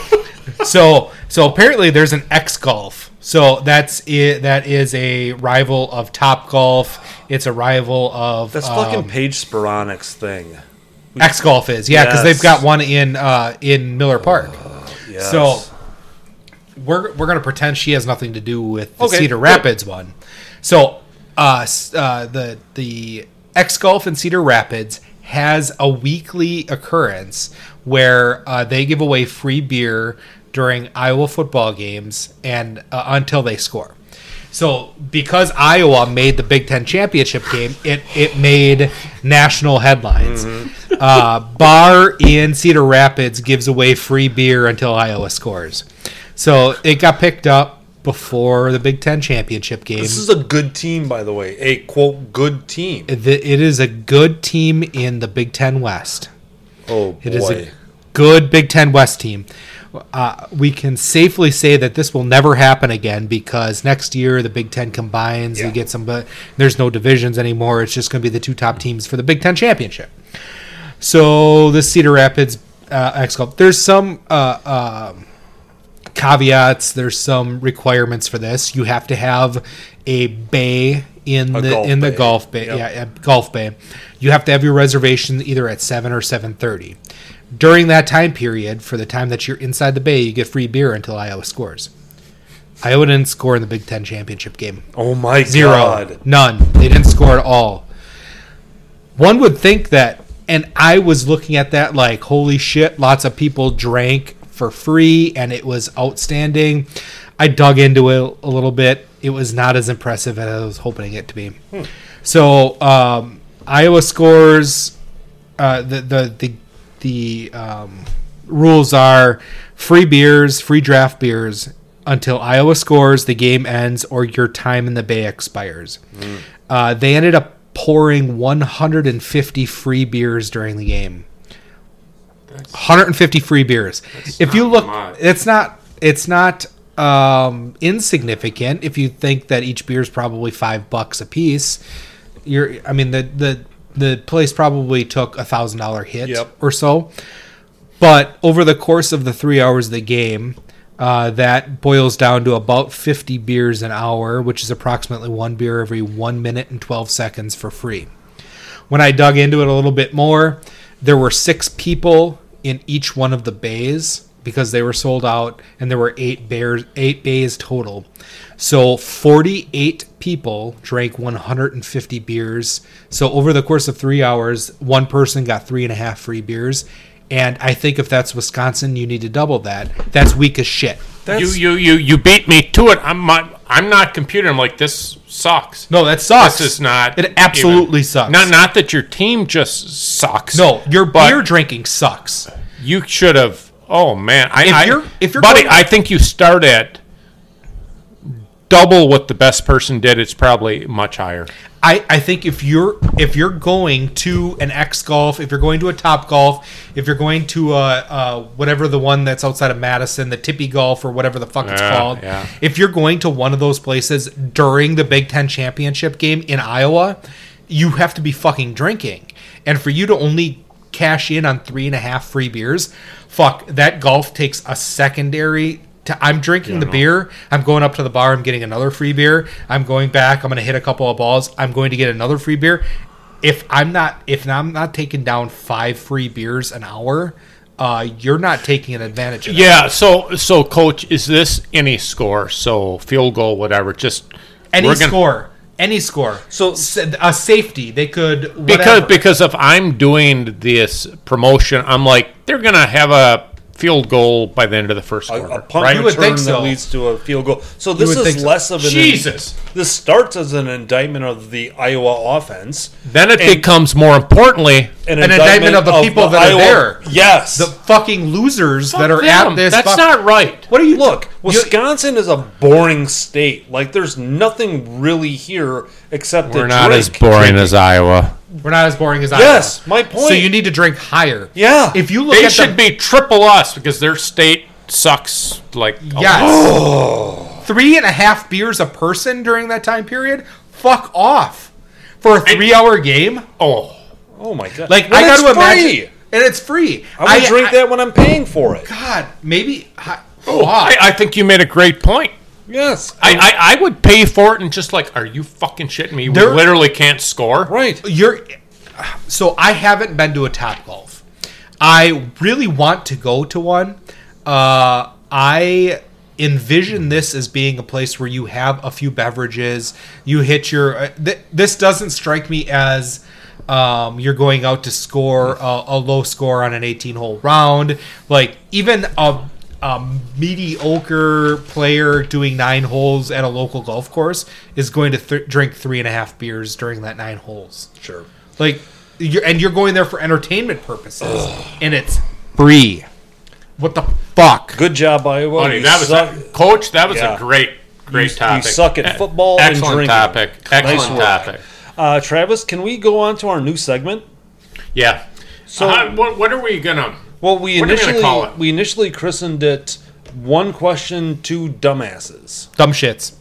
<laughs> so so apparently there's an X Golf. So that's it. That is a rival of Top Golf. It's a rival of That's um, fucking Paige Spiranac thing. X Golf is yeah because Yes. they've got one in uh, in Miller Park. Yes. So we're we're gonna pretend she has nothing to do with the Okay, Cedar good. Rapids one. So uh, s- uh, the the X Golf in Cedar Rapids has a weekly occurrence where uh, they give away free beer during Iowa football games and uh, until they score. So because Iowa made the Big Ten championship game, it it made national headlines. Uh, bar in Cedar Rapids gives away free beer until Iowa scores. So it got picked up before the Big Ten championship game. this is a good team, by the way. A quote good team. It is a good team in the Big Ten West. Oh boy. It is a good Big Ten West team. Uh, we can safely say that this will never happen again because next year the Big Ten combines. Yeah. You get some, but there's no divisions anymore. It's just going to be the two top teams for the Big Ten championship. So the Cedar Rapids uh, X Golf. There's some uh, um caveats. There's some requirements for this. You have to have a bay in A the in the golf bay. Yep. Yeah, golf bay. You have to have your reservation either at seven or seven thirty. During that time period, for the time that you're inside the bay, you get free beer until Iowa scores. Iowa didn't score in the Big Ten championship game. Oh my Zero. god. None. They didn't score at all. One would think that, and I was looking at that like, holy shit, lots of people drank for free and it was outstanding. I dug into it a little bit. It was not as impressive as I was hoping it to be. So, um, Iowa scores. Uh, the the the the um, rules are free beers, free draft beers until Iowa scores, the game ends, or your time in the bay expires. Uh, they ended up pouring 150 free beers during the game. 150 free beers. If you look, much. it's not. It's not um, insignificant. If you think that each beer is probably five bucks a piece, you're. I mean, the the the place probably took a thousand dollar hit Yep. or so. But over the course of the three hours of the game, uh, that boils down to about 50 beers an hour, which is approximately one beer every one minute and 12 seconds for free. When I dug into it a little bit more, there were six people in each one of the bays because they were sold out, and there were eight bears, eight bays total. So 48 people drank 150 beers. So over the course of three hours, one person got three and a half free beers. And I think if that's Wisconsin, you need to double that. That's weak as shit. That's, you, you you you beat me to it. I'm not, I'm not computer. I'm like this sucks. No, that sucks. This is not. It absolutely even- sucks. Not not that your team just sucks. No, your beer drinking sucks. you should have. Oh man, I, If you're- if you're buddy, going- I think you start at double what the best person did. It's probably much higher. I, I think if you're if you're going to an X Golf, if you're going to a Top Golf, if you're going to uh, uh, whatever the one that's outside of Madison, the Tippy Golf or whatever the fuck it's Yeah, called, yeah. if you're going to one of those places during the Big Ten championship game in Iowa, you have to be fucking drinking, and for you to only cash in on three and a half free beers, fuck that golf takes a secondary. To, I'm drinking the beer. I'm going up to the bar. I'm getting another free beer. I'm going back. I'm going to hit a couple of balls. I'm going to get another free beer. If I'm not, if I'm not taking down five free beers an hour, uh, you're not taking an advantage of that. Yeah. So so coach, is this any score? So field goal, whatever. Just Any gonna- score, any score. So- S- a safety, they could because because if I'm doing this promotion, I'm like they're gonna have a field goal by the end of the first quarter, a punt right? You would think so. that leads to a field goal. So this is think so. less of an Jesus. This starts as an indictment of the Iowa offense. Then it becomes more importantly. An, An indictment of the people that are there. Yes. the fucking losers that are them. at this. That's fuck- not right. What are you Look, Wisconsin is a boring state. Like, there's nothing really here except We're not drink. as boring as Iowa. We're not as boring as Iowa. Yes, my point. So you need to drink higher. Yeah. If you look at They at should the be triple us because their state sucks. Like a lot. yes, <gasps> three and a half beers a person during that time period. Fuck off for a three-hour game. Oh, oh my god! Like When I got to it's imagine, free. and it's free. I would drink that when I'm paying for it. God, maybe. I, oh fuck. I, I think you made a great point. Yes. I, I, I would pay for it and just like, are you fucking shitting me? We There- literally can't score. right. you're so I haven't been to a Top Golf. I really want to go to one. Uh, I envision this as being a place where you have a few beverages. You hit your. Uh, th- this doesn't strike me as. Um, you're going out to score a, a low score on an 18 hole round. Like, even a, a mediocre player doing nine holes at a local golf course is going to th- drink three and a half beers during that nine holes. Sure. Like, you're, and you're going there for entertainment purposes, and it's free. What the fuck? Good job, Iowa. Buddy, You that was a, coach. That was Yeah. a great, great You- you suck at football and Excellent drinking. topic. Excellent work. topic. Uh, Travis, can we go on to our new segment? Yeah. So- So, what, what are we gonna? Well, we What are we gonna initially call it? we initially christened it "One Question, Two Dumbasses." Dumb shits.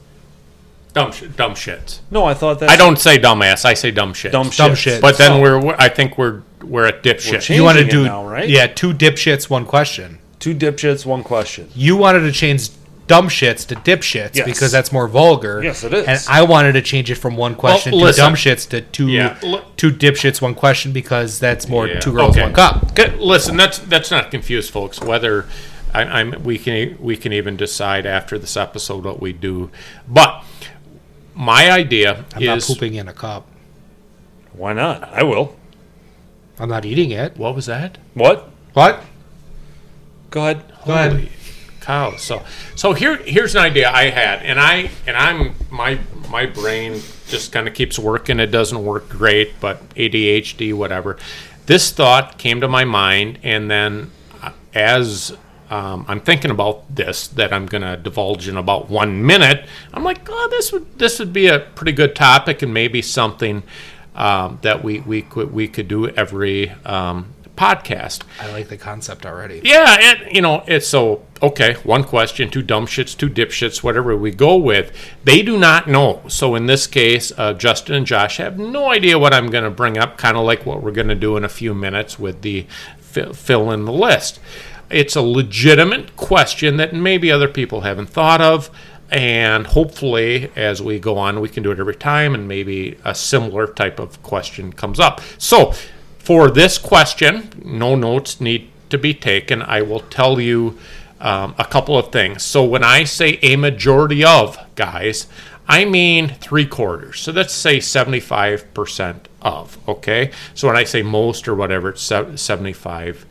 Dumb, sh- dumb shit. No, I thought that I don't say dumbass. I say dumb shit. dumb Dumb shit. But then Oh. we're, I think we're, we're at dipshit. changing You want to it do now, right? Yeah, two dipshits, one question. two dipshits, one question. You wanted to change dumb shits to dipshits Yes. because that's more vulgar. Yes, it is. And I wanted to change it from one question to listen. dumb shits to two Yeah, l- two dipshits, one question because that's more Yeah, two girls, okay. one cup. Okay, listen, that's that's not confused, folks. Whether I, I'm we can we can even decide after this episode what we do. But my idea I'm not is pooping in a cup. Why not? I will. I'm not eating it. what was that? What? What? Go ahead. Go ahead. Holy cow! So so here here's an idea I had, and I and I'm my my brain just kind of keeps working. It doesn't work great, but ADHD, whatever. This thought came to my mind, and then uh, as um, I'm thinking about this that I'm going to divulge in about one minute, I'm like, oh, this would this would be a pretty good topic, and maybe something um, that we we could we could do every um, podcast. I like the concept already. Yeah, and you know, it's so okay. One question, two dumb shits, two dipshits, whatever we go with. They do not know. So in this case, uh, Justin and Josh have no idea what I'm going to bring up. Kind of like what we're going to do in a few minutes with the fi- fill in the list. It's a legitimate question that maybe other people haven't thought of. And hopefully, as we go on, we can do it every time, and maybe a similar type of question comes up. So, for this question, no notes need to be taken. I will tell you um, a couple of things. So when I say a majority of guys, I mean three quarters. So let's say 75% of, okay? So when I say most or whatever, it's 75%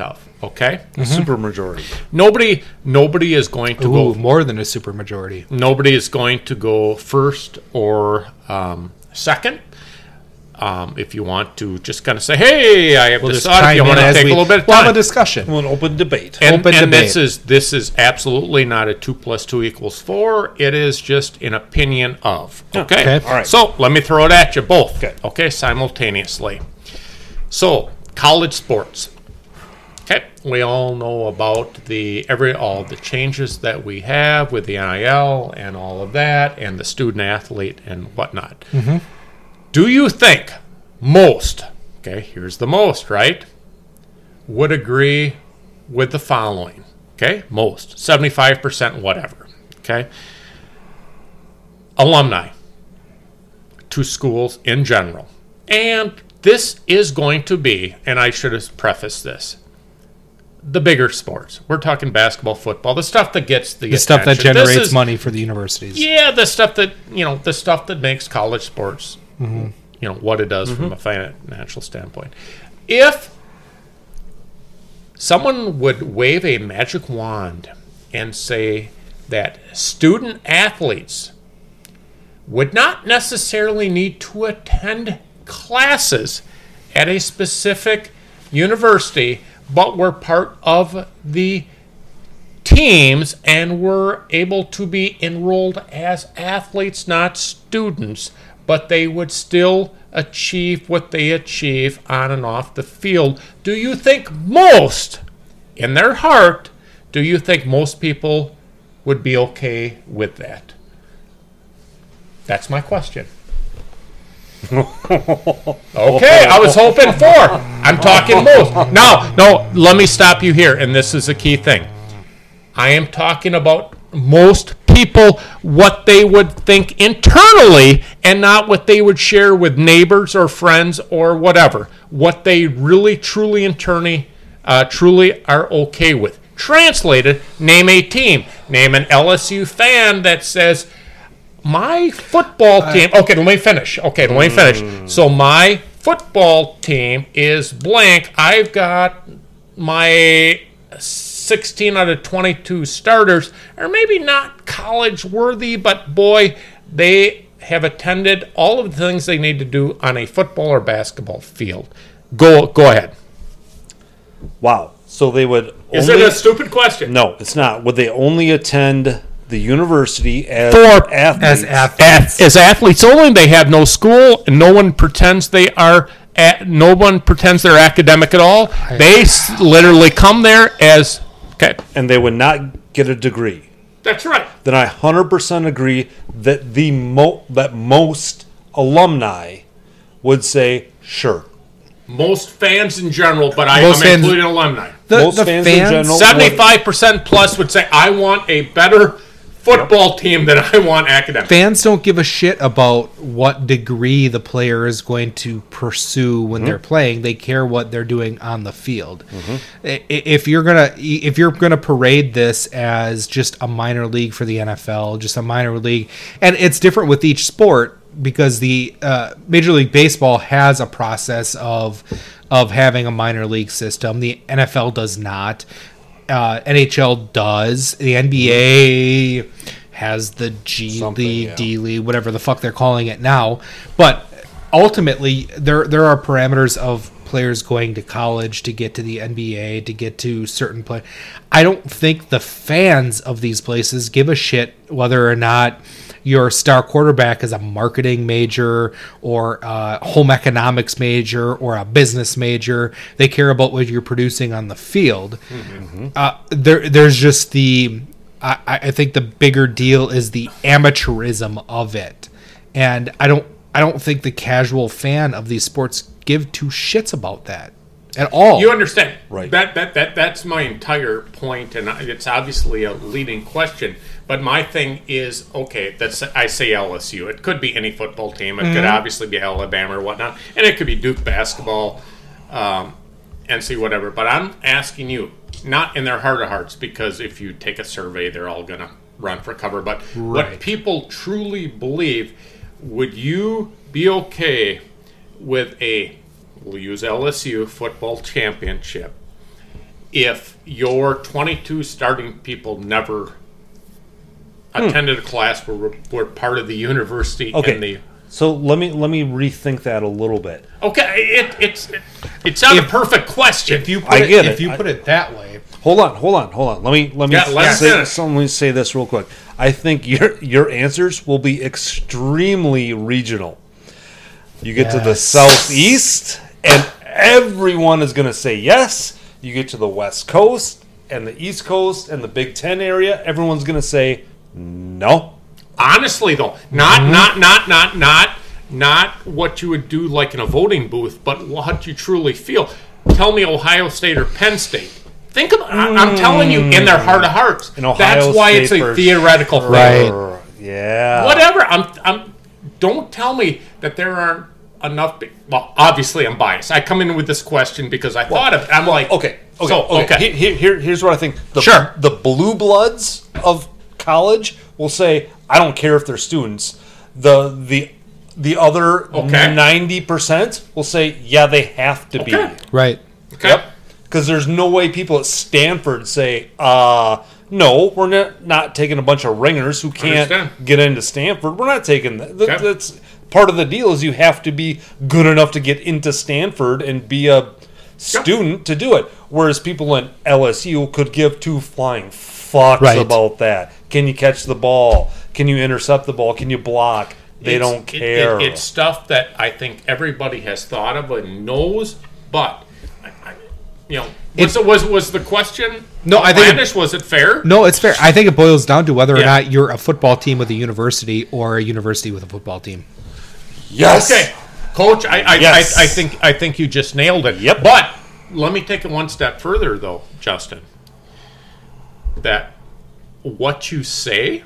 of, okay? Super majority. Nobody nobody is going to Ooh, go more than a super majority. nobody is going to go first or um, second. Um, if you want to just kind of say, "Hey, I have We'll this just thought," if you want to take we- a little bit of We'll have time, a discussion. Well, an open debate. and, open and this is this is absolutely not a two plus two equals four. It is just an opinion of. Okay. Okay. All right. So let me throw it at you both. Okay. Okay. Simultaneously. So college sports. Okay. We all know about the every all the changes that we have with the NIL and all of that, and the student athlete and whatnot. Do you think most? Okay. Here's the most. Right would agree with the following. Okay, most 75%, whatever. Okay, alumni to schools in general. And this is going to be, and I should have prefaced this the bigger sports. We're talking basketball, football, the stuff that gets the, The stuff that generates is- money for the universities. yeah, the stuff that you know, the stuff that makes college sports, Mm-hmm. you know, what it does from a mm-hmm. financial standpoint. If someone would wave a magic wand and say that student athletes would not necessarily need to attend classes at a specific university, but were part of the teams and were able to be enrolled as athletes, not students, but they would still achieve what they achieve on and off the field. Do you think most, in their heart, do you think most people would be okay with that? That's my question. <laughs> Okay, I was hoping for. I'm talking most. Now, no, let me stop you here, and this is a key thing. I am talking about most people what they would think internally and not what they would share with neighbors or friends or whatever. What they really, truly, internally, uh, truly are okay with. Translated, name a team. Name an LSU fan that says, my football team. Okay, let me finish. Okay, let me finish. So my football team is blank. I've got my 16 out of 22 starters are maybe not college worthy, but boy, they have attended all of the things they need to do on a football or basketball field. Go go ahead. Wow. So they would. Is only, it a stupid question? No, it's not. Would they only attend the university as For- athletes? As athletes. As athletes only, they have no school, and no one pretends they are. At, no one pretends they're academic at all. They literally come there as okay. and they would not get a degree. That's right. Then I 100% agree that the mo- that most alumni would say sure. Most fans in general, but I, Most I'm fans- including alumni. The, Most the fans fans, in general- Seventy-five percent plus would say, "I want a better football team that I want academic. fans don't give a shit about what degree the player is going to pursue when they're playing. They care what they're doing on the field. I- If you're gonna if you're gonna parade this as just a minor league for the NFL, just a minor league, and it's different with each sport because the uh, Major League Baseball has a process of of having a minor league system. The NFL does not. Uh, NHL does. The NBA has the G Something, League, yeah. D League, whatever the fuck they're calling it now. But ultimately, there there are parameters of players going to college to get to the NBA to get to certain play. I don't think the fans of these places give a shit whether or not your star quarterback is a marketing major or a home economics major or a business major. They care about what you're producing on the field. Uh, there, there's just the. I, I think the bigger deal is the amateurism of it, and I don't. I don't think the casual fan of these sports give two shits about that at all. You understand? Right. That that that that's my entire point, and it's obviously a leading question. But my thing is, okay, that's I say LSU. It could be any football team. It could obviously be Alabama or whatnot, and it could be Duke basketball, um, NC whatever. But I'm asking you, not in their heart of hearts, because if you take a survey, they're all gonna run for cover. But what people truly believe, would you be okay with a we'll use LSU football championship if your 22 starting people never Hmm. attended a class were, were part of the university Okay. and the So let me let me rethink that a little bit. okay it, it's it's not If- a perfect question if you put I it, get if it. you I- put it that way, Hold on, hold on, hold on. Let me let me Yeah, let us say, finish. so let me say this real quick. I think your your answers will be extremely regional. You get to the southeast, and everyone is going to say yes. You get to the west coast and the east coast and the Big Ten area, everyone's going to say no. honestly though not Mm-hmm. not not not not not what you would do like in a voting booth but what you truly feel tell me ohio state or penn state think about I- i'm telling you in their heart of hearts In Ohio that's why State it's a theoretical thing Right. Yeah. whatever. I'm, I'm. Don't tell me that there aren't enough. Well, obviously, I'm biased. I come in with this question because I thought of it. I'm like, Okay. Okay. So, okay. okay. Here, here- here- here's what I think. The, Sure. The blue bloods of college will say, "I don't care if they're students." The the the other Okay. ninety percent will say, "Yeah, they have to be." Right? Okay. Because there's no way people at Stanford say, "Uh, no, we're not not taking a bunch of ringers who can't Understand. get into Stanford. We're not taking that. That- Okay. That's part of the deal. Is you have to be good enough to get into Stanford and be a student to do it. Whereas people in LSU could give two flying fucks Right. about that. Can you catch the ball? Can you intercept the ball? Can you block? They It's- don't it- care. it- it's stuff that I think everybody has thought of and knows, but I, I, you know, was, it, was was the question? No, I think it- was it fair? No, it's fair. I think it boils down to whether or not you're a football team with a university or a university with a football team. yes. Okay, coach, I I, Yes. I I think I think you just nailed it. Yep. But let me take it one step further, though, Justin. That what you say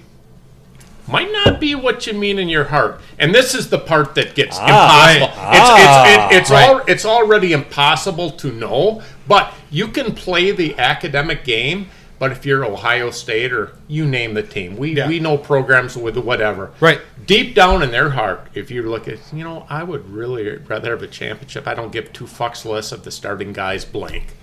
might not be what you mean in your heart, and this is the part that gets impossible. right. It's Ah, it's it, it's right. al- it's already impossible to know, but you can play the academic game. But if you're Ohio State or you name the team, we, Yeah. we know programs with whatever Right. deep down in their heart, if you look at, you know, I would really rather have a championship. I don't give two fucks less if the starting guys blank.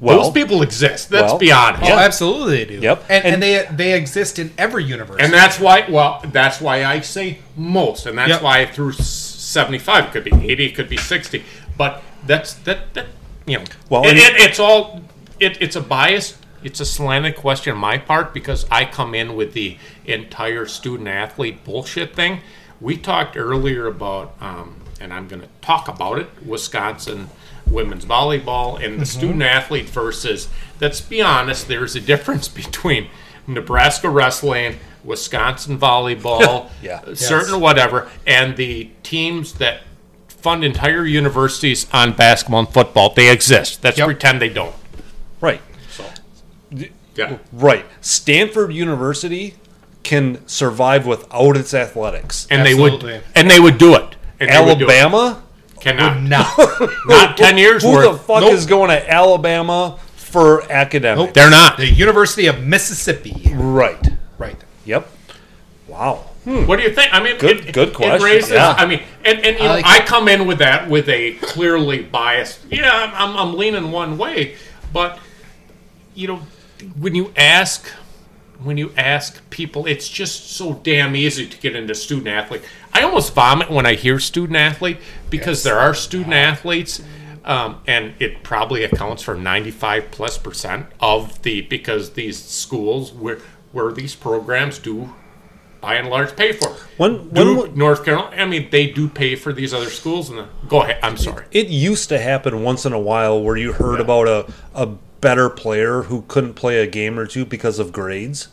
Well, Those people exist. Let's well, be honest. Oh, absolutely they do. Yep. And, and, And- they they exist in every universe. And that's why, well, that's why I say most, and that's Yep. why through seventy-five. It could be eighty. It could be sixty. But that's that. That you know, Well, it, it, it's all. It, it's a bias. It's a slanted question on my part because I come in with the entire student athlete bullshit thing. We talked earlier about, um, and I'm going to talk about it, Wisconsin women's volleyball and the mm-hmm. student athlete versus. Let's be honest. There's a difference <laughs> between Nebraska wrestling, Wisconsin volleyball, <laughs> Yeah. Uh, certain whatever, and the teams that fund entire universities on basketball and football. They exist. Let's Yep. pretend they don't. right. So, Yeah. Right. Stanford University can survive without its athletics. and they would and they would do it. And they would do it. Alabama? Cannot Not. <laughs> not ten years Who worth. the fuck Nope. is going to Alabama for academics? They're not. the University of Mississippi. Right. Right. Yep. Wow. Hmm. What do you think? I mean, Good- it, good It question, raises. yeah. I mean, and, and you know, like I come in with that with a clearly biased. Yeah, I'm, I'm, I'm leaning one way, but you know, when you ask, when you ask people, it's just so damn easy to get into student athlete. I almost vomit when I hear student athlete because there are student athletes. Um, and it probably accounts for 95 plus percent of the because these schools where where these programs do by and large pay for. When- when Duke, w- North Carolina, I mean, they do pay for these other schools. And the, go ahead. I'm sorry. It used to happen once in a while where you heard about a, a better player who couldn't play a game or two because of grades.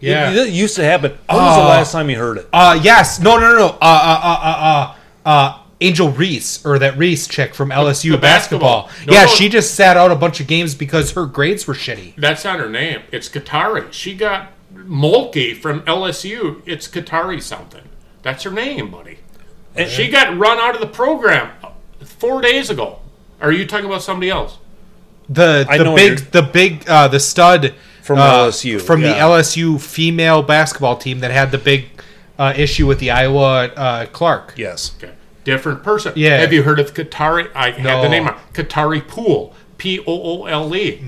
Yeah. It, it used to happen. When was the Oh. last time you heard it? Uh yes. No, no, no, no. Uh, uh, uh, uh, uh, uh, Angel Reese or that Reese chick from LSU the basketball. basketball. No, yeah, no. she just sat out a bunch of games because her grades were shitty. That's not her name. It's Kateri. She got Mulkey from LSU. It's Kateri something. That's her name, buddy. And she got run out of the program four days ago. Are you talking about somebody else? The the big the big uh, the stud From uh, LSU, from the. LSU female basketball team that had the big uh, issue with the Iowa uh, Clark. Yes. Okay. Different person. Yeah. Have you heard of Kateri? I have No. the name. on- Kateri Poole. P O O L E.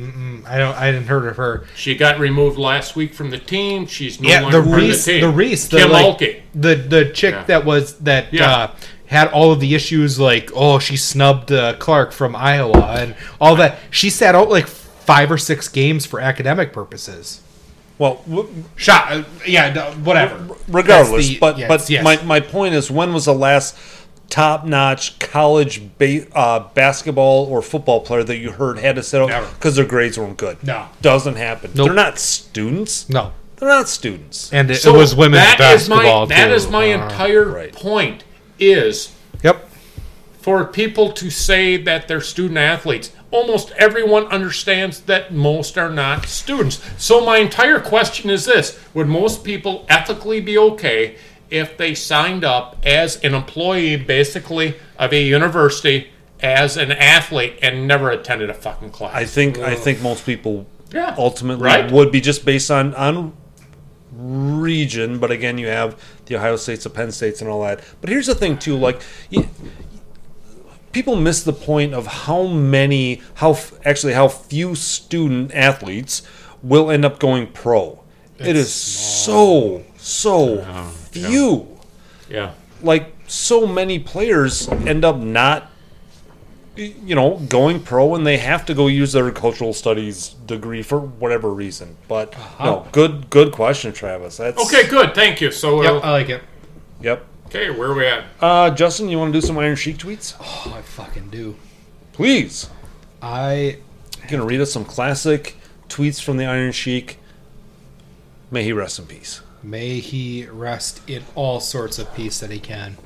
I don't I didn't heard of her. She got removed last week from the team. She's no Yeah, longer the part Reese, of the team. the Reese, the Kim like, Mulkey. the the chick Yeah. that was that Yeah. Had all of the issues, like oh she snubbed uh, Clark from Iowa and all that. She sat out like five or six games for academic purposes. Well, w- Shot, uh, yeah, whatever. regardless, the- but yes, but yes. my, my point is, when was the last top-notch college ba- uh, basketball or football player that you heard had to sit out because their grades weren't good? No. doesn't happen. Nope. They're not students. no, They're not students. and it, So it was women's that is basketball. my, That too. is my Uh, entire right. point. Is Yep. for people to say that they're student athletes. Almost everyone understands that most are not students. So my entire question is this: Would most people ethically be okay if they signed up as an employee, basically of a university, as an athlete, and never attended a fucking class? I think I think most people Yeah, ultimately right? would be just based on on region. But again, you have the Ohio States, the Penn States, and all that. But here's the thing too: like. You, People miss the point of how many, how actually how few student athletes will end up going pro. It is so so few. yeah. like so many players end up not you know going pro and they have to go use their cultural studies degree for whatever reason but no good good question travis that's Okay, good. Thank you. So, Yep, uh, I like it. yep okay, where are we at? uh justin you want to do some iron sheik tweets Oh, I fucking do. please I you gonna read us some classic tweets from the iron sheik may he rest in peace may he rest in all sorts of peace that he can.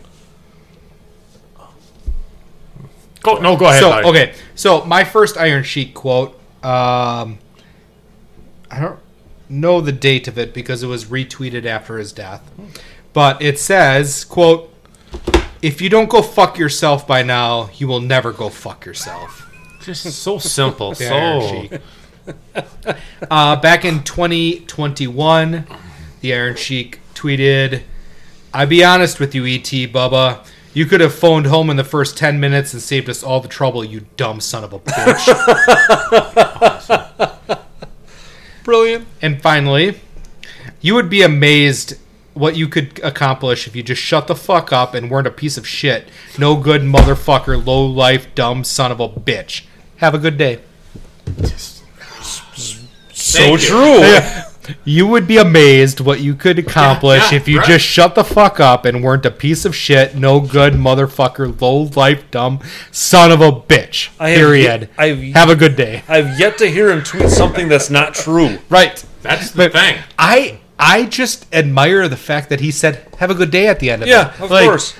Go, no, go ahead. so buddy. okay, so my first Iron Sheik quote. Um, I don't know the date of it because it was retweeted after his death, but it says, "quote If you don't go fuck yourself by now, you will never go fuck yourself." Just so simple. So Sheik. uh, back in 2021, the Iron Sheik tweeted, "I be honest with you, ET Bubba." You could have phoned home in the first 10 minutes and saved us all the trouble, you dumb son of a bitch. <laughs> brilliant and finally, you would be amazed what you could accomplish if you just shut the fuck up and weren't a piece of shit. No good motherfucker, low life, dumb son of a bitch. Have a good day. so you. true You would be amazed what you could accomplish yeah, if you right. just shut the fuck up and weren't a piece of shit, no good motherfucker, low life, dumb son of a bitch. I have Period. yet- I've- Have a good day. i've yet to hear him tweet something that's not true Right. that's the But thing. I I just admire the fact that he said, "Have a good day" at the end of it. yeah of Like, course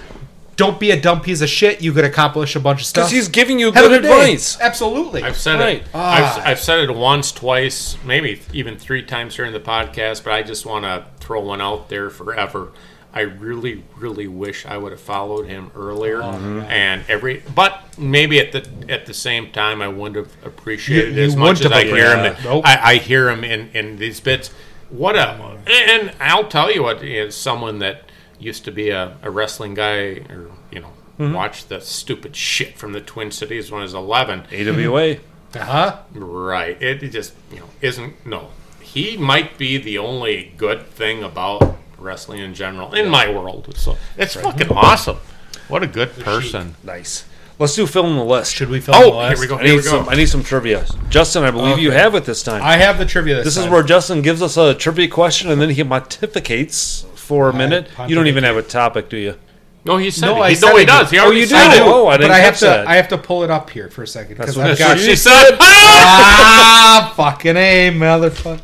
Don't be a dumb piece of shit. You could accomplish a bunch of stuff. because he's giving you Have good good day. advice Absolutely. I've said Right. it. Ah. I've, I've said it once, twice, maybe even three times during the podcast. But I just want to throw throw one out there forever. I really, really wish I would have followed him earlier, and every. But maybe at the at the same time, I wouldn't have appreciated You- it as much as I hear him. in- Nope. I, I hear him in in these bits. What a and I'll tell you what is someone that used to be a, a wrestling guy or you know Mm-hmm. watch the stupid shit from the Twin Cities when I was eleven. AWA. Uh-huh. Right. It, it just, you know, isn't. No. He might be the only good thing about wrestling in general in my world. So it's fucking awesome. What a good person. Nice. Let's do fill in the list. Should we film Oh, the list? here we go. I need some. I need some trivia. Justin, I believe you have it this time. I have the trivia this, this is where Justin gives us a trivia question and then he pontificates for a minute. You don't even have a topic, do you? No, he said No, it. I He, said no, he it. does. He Oh, already you said do? it. Oh, I didn't I have to that. I have to pull it up here for a second because I've got should She said, ah <laughs> fucking a motherfucker.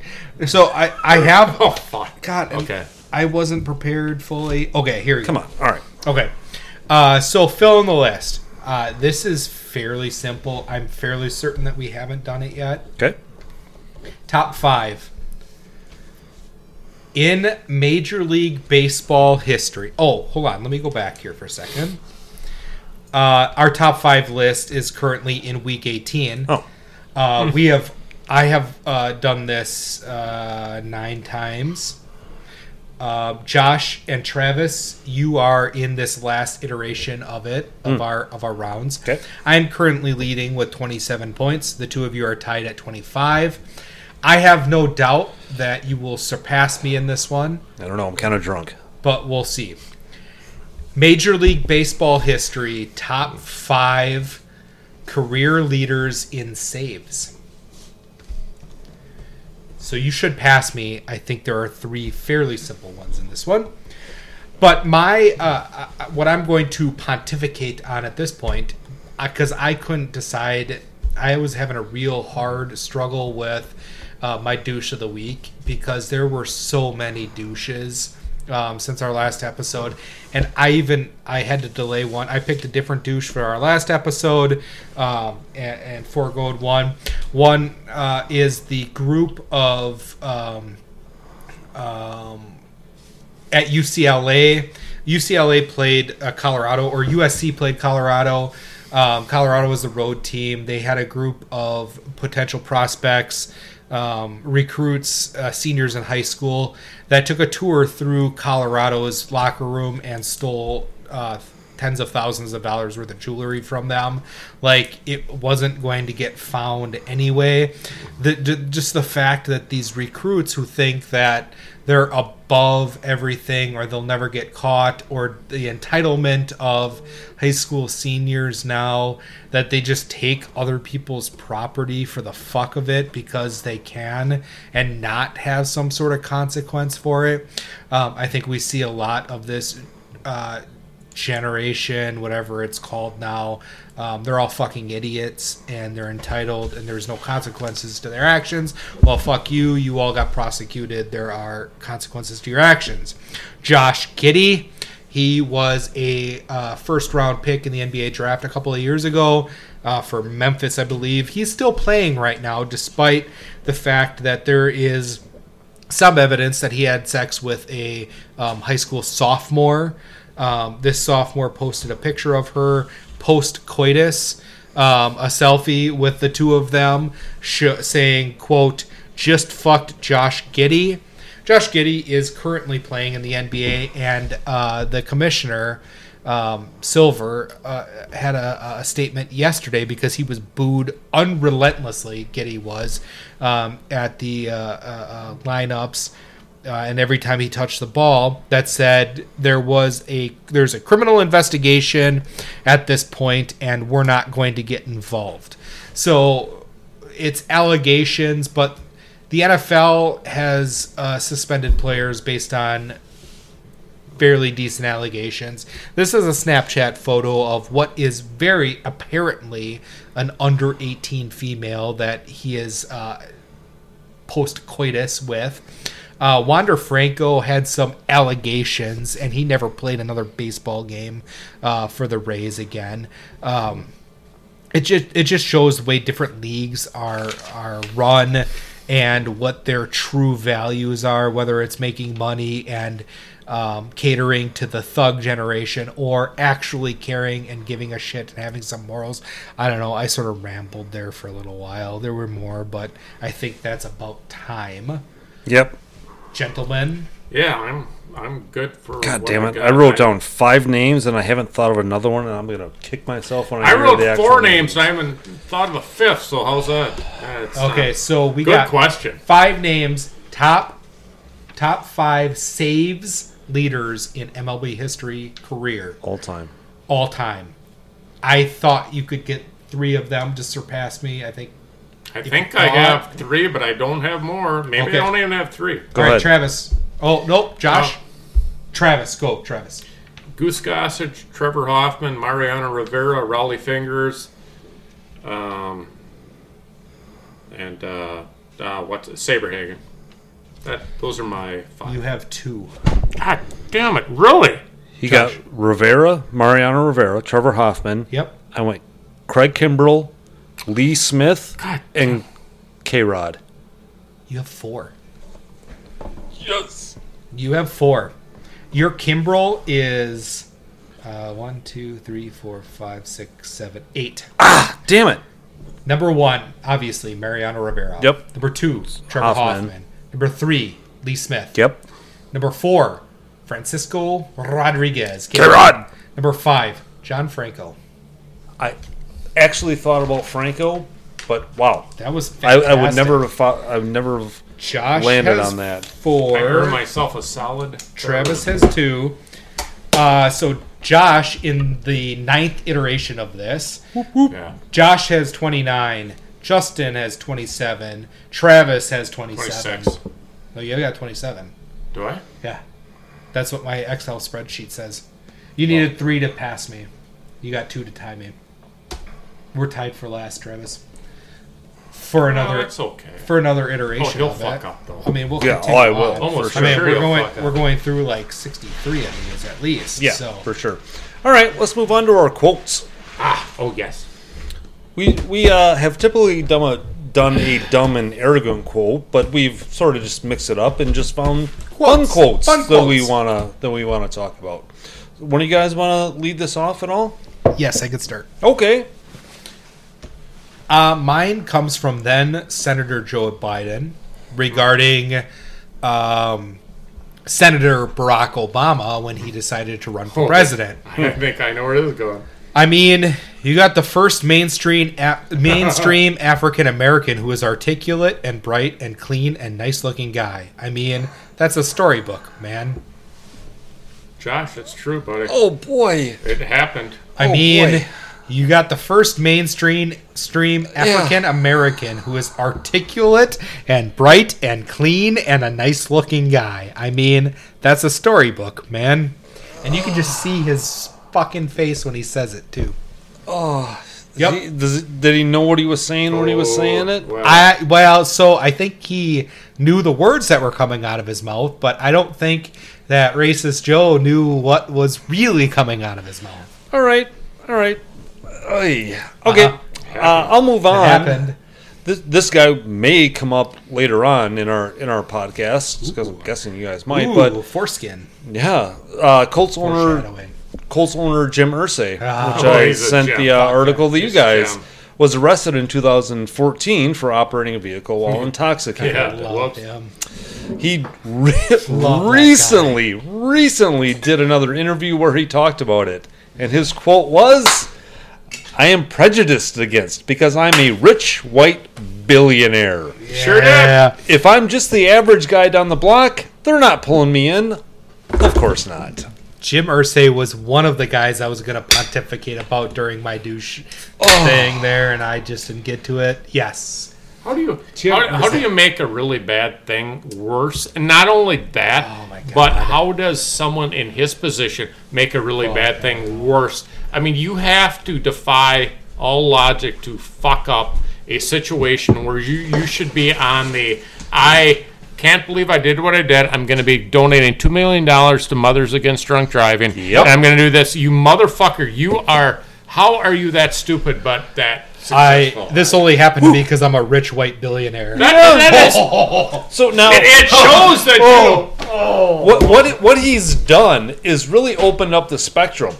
So I I <laughs> have oh, fuck. God Okay. I wasn't prepared fully. Okay, here. Come on. All right. Okay. Uh, so fill in the list. Uh, this is fairly simple. I'm fairly certain that we haven't done it yet. Okay. Top five in Major League Baseball history. Oh, hold on. Let me go back here for a second. Uh, our top five list is currently in Week 18. Oh. Uh, we have, I have uh, done this uh, nine times. Uh, Josh and Travis, you are in this last iteration of it of our of our rounds. Okay. I'm currently leading with 27 points. The two of you are tied at 25. I have no doubt that you will surpass me in this one, I don't know. I'm kind of drunk. but we'll see. Major League Baseball history top five career leaders in saves. So you should pass me. I think there are three fairly simple ones in this one. But my uh, uh, what I'm going to pontificate on at this point, because I couldn't decide, I was having a real hard struggle with uh, my douche of the week because there were so many douches um, since our last episode, and I even I had to delay one. I picked a different douche for our last episode, um, and, and foregoed one. One uh, is the group of. Um, um, at UCLA. UCLA played uh, Colorado, or USC played Colorado. Um, Colorado was the road team. They had a group of potential prospects, um, recruits, uh, seniors in high school that took a tour through Colorado's locker room and stole uh, tens of thousands of dollars worth of jewelry from them. Like it wasn't going to get found anyway. The, the just the fact that these recruits who think that they're above everything or they'll never get caught or the entitlement of high school seniors now that they just take other people's property for the fuck of it because they can and not have some sort of consequence for it. Um, I think we see a lot of this uh, generation, whatever it's called now, um, they're all fucking idiots and they're entitled and there's no consequences to their actions. Well, fuck you. You all got prosecuted. There are consequences to your actions. Josh Giddey, he was a uh, first round pick in the NBA draft a couple of years ago uh, for Memphis, I believe. He's still playing right now, despite the fact that there is some evidence that he had sex with a um, high school sophomore. Um, this sophomore posted a picture of her post coitus, um, a selfie with the two of them, sh- saying, "quote Just fucked Josh Giddey." Josh Giddey is currently playing in the NBA, and uh, the commissioner. Um, Silver uh, had a, a statement yesterday because he was booed unrelentlessly. Giddey was um, at the uh, uh, uh, lineups, uh, and every time he touched the ball, that said there was a there's a criminal investigation at this point, and we're not going to get involved. So it's allegations, but the NFL has uh, suspended players based on fairly decent allegations. This is a Snapchat photo of what is very apparently an under 18 female that he is uh, post coitus with. Uh, Wander Franco had some allegations, and he never played another baseball game uh, for the Rays again. Um, it just it just shows the way different leagues are are run and what their true values are, whether it's making money and um, catering to the thug generation or actually caring and giving a shit and having some morals. I don't know. I sort of rambled there for a little while. There were more, but I think that's about time. Yep. Gentlemen, Yeah, I'm I'm good for. God damn it! got. I wrote down five names and I haven't thought of another one, and I'm gonna kick myself when I, I hear wrote the actual four names. and I haven't thought of a fifth. So how's that? Yeah, uh, okay, so we good got question. five names, top top five saves leaders in MLB history career all time. all time. I thought you could get three of them to surpass me. I think. I If think I thought- have three, but I don't have more. Maybe Okay. I don't even have three. Go All right, ahead. Travis. Oh nope, Josh. Oh. Travis, go, Travis. Goose Gossage, Trevor Hoffman, Mariano Rivera, Rollie Fingers, um, and uh, uh, what's it? Saberhagen. That those are my five. You have two. God damn it! Really? He got Rivera, Mariano Rivera, Trevor Hoffman. Yep. I went Craig Kimbrel, Lee Smith, God. and K Rod. You have four. Yes. You have four. Your Kimbrel is uh, one, two, three, four, five, six, seven, eight. Damn it. Number one, obviously, Mariano Rivera. Yep. Number two, Trevor Hoffman. Hoffman. Number three, Lee Smith. Yep. Number four, Francisco Rodriguez. K Rod. Number five, John Franco. I actually thought about Franco, but wow. That was I, fantastic. I would never have thought, I would never have Josh landed has on that. Four. I earned myself a solid. Travis has two. Uh, so Josh, in the ninth iteration of this, Yeah. Josh has 29. Justin has 27. Travis has 27. 26. Oh, you got 27. Do I? Yeah. That's what my Excel spreadsheet says. You needed three to pass me. You got two to tie me. We're tied for last, Travis. For Oh, another it's okay. for another iteration. Oh, he'll of fuck it. up, though. I mean, we'll Yeah, continue oh, I will. on. Almost I mean, sure we're he'll going up. we're going through like 63 of these at least. Yeah, So for sure. All right, let's move on to our quotes. Ah, oh yes. We we uh, have typically done a done a dumb and arrogant quote, but we've sort of just mixed it up and just found fun Quotes. quotes, Fun that we wanna that we wanna talk about. One of you guys want to lead this off at all? yes, I could start. Okay. Uh, mine comes from then Senator Joe Biden regarding um, Senator Barack Obama when he decided to run for Oh. president. <laughs> I think I know where this is going. I mean, you got the first mainstream a- mainstream <laughs> African American who is articulate and bright and clean and nice looking guy. I mean, that's a storybook, man. Josh, it's true, buddy. Oh boy. It happened. I Oh, mean, boy. You got the first mainstream stream African American who is articulate and bright and clean and a nice looking guy. I mean, that's a storybook, man. And you can just see his fucking face when he says it too. Oh. Yep. He- does, did he know what he was saying when he was oh, saying it? Oh, Well, I well, so I think he knew the words that were coming out of his mouth, but I don't think that racist Joe knew what was really coming out of his mouth. All right. All right. Oy. Okay. Uh-huh. Uh, I'll move It on. happened. This, this guy may come up later on in our in our podcast because I'm guessing you guys might. Ooh, But foreskin. yeah, uh, Colts owner Colts owner Jim Irsay, Ah. which Oh, I sent the uh, article to you He's a guys, gem. was arrested in 2014 for operating a vehicle while <laughs> intoxicated. Yeah. Love Whoops. him. He re- recently, recently did another interview where he talked about it, and his quote was, "I am prejudiced against because I'm a rich white billionaire. Sure did. If I'm just the average guy down the block, they're not pulling me in. Of course not. Jim Irsay was one of the guys I was going to pontificate about during my douche Oh. thing there, and I just didn't get to it. Yes. How do you Jim, how, how do you make a really bad thing worse? And not only that, Oh my God. but how does someone in his position make a really oh, bad thing worse? I mean, you have to defy all logic to fuck up a situation where you you should be on the I can't believe I did what I did. I'm going to be donating two million dollars to Mothers Against Drunk Driving. Yep. And I'm going to do this. You motherfucker! You are. How are you that stupid? But that I this only happened to me because I'm a rich white billionaire. That, that is, <laughs> So now it, it shows that oh. you. Oh. what what what he's done is really opened up the spectrum.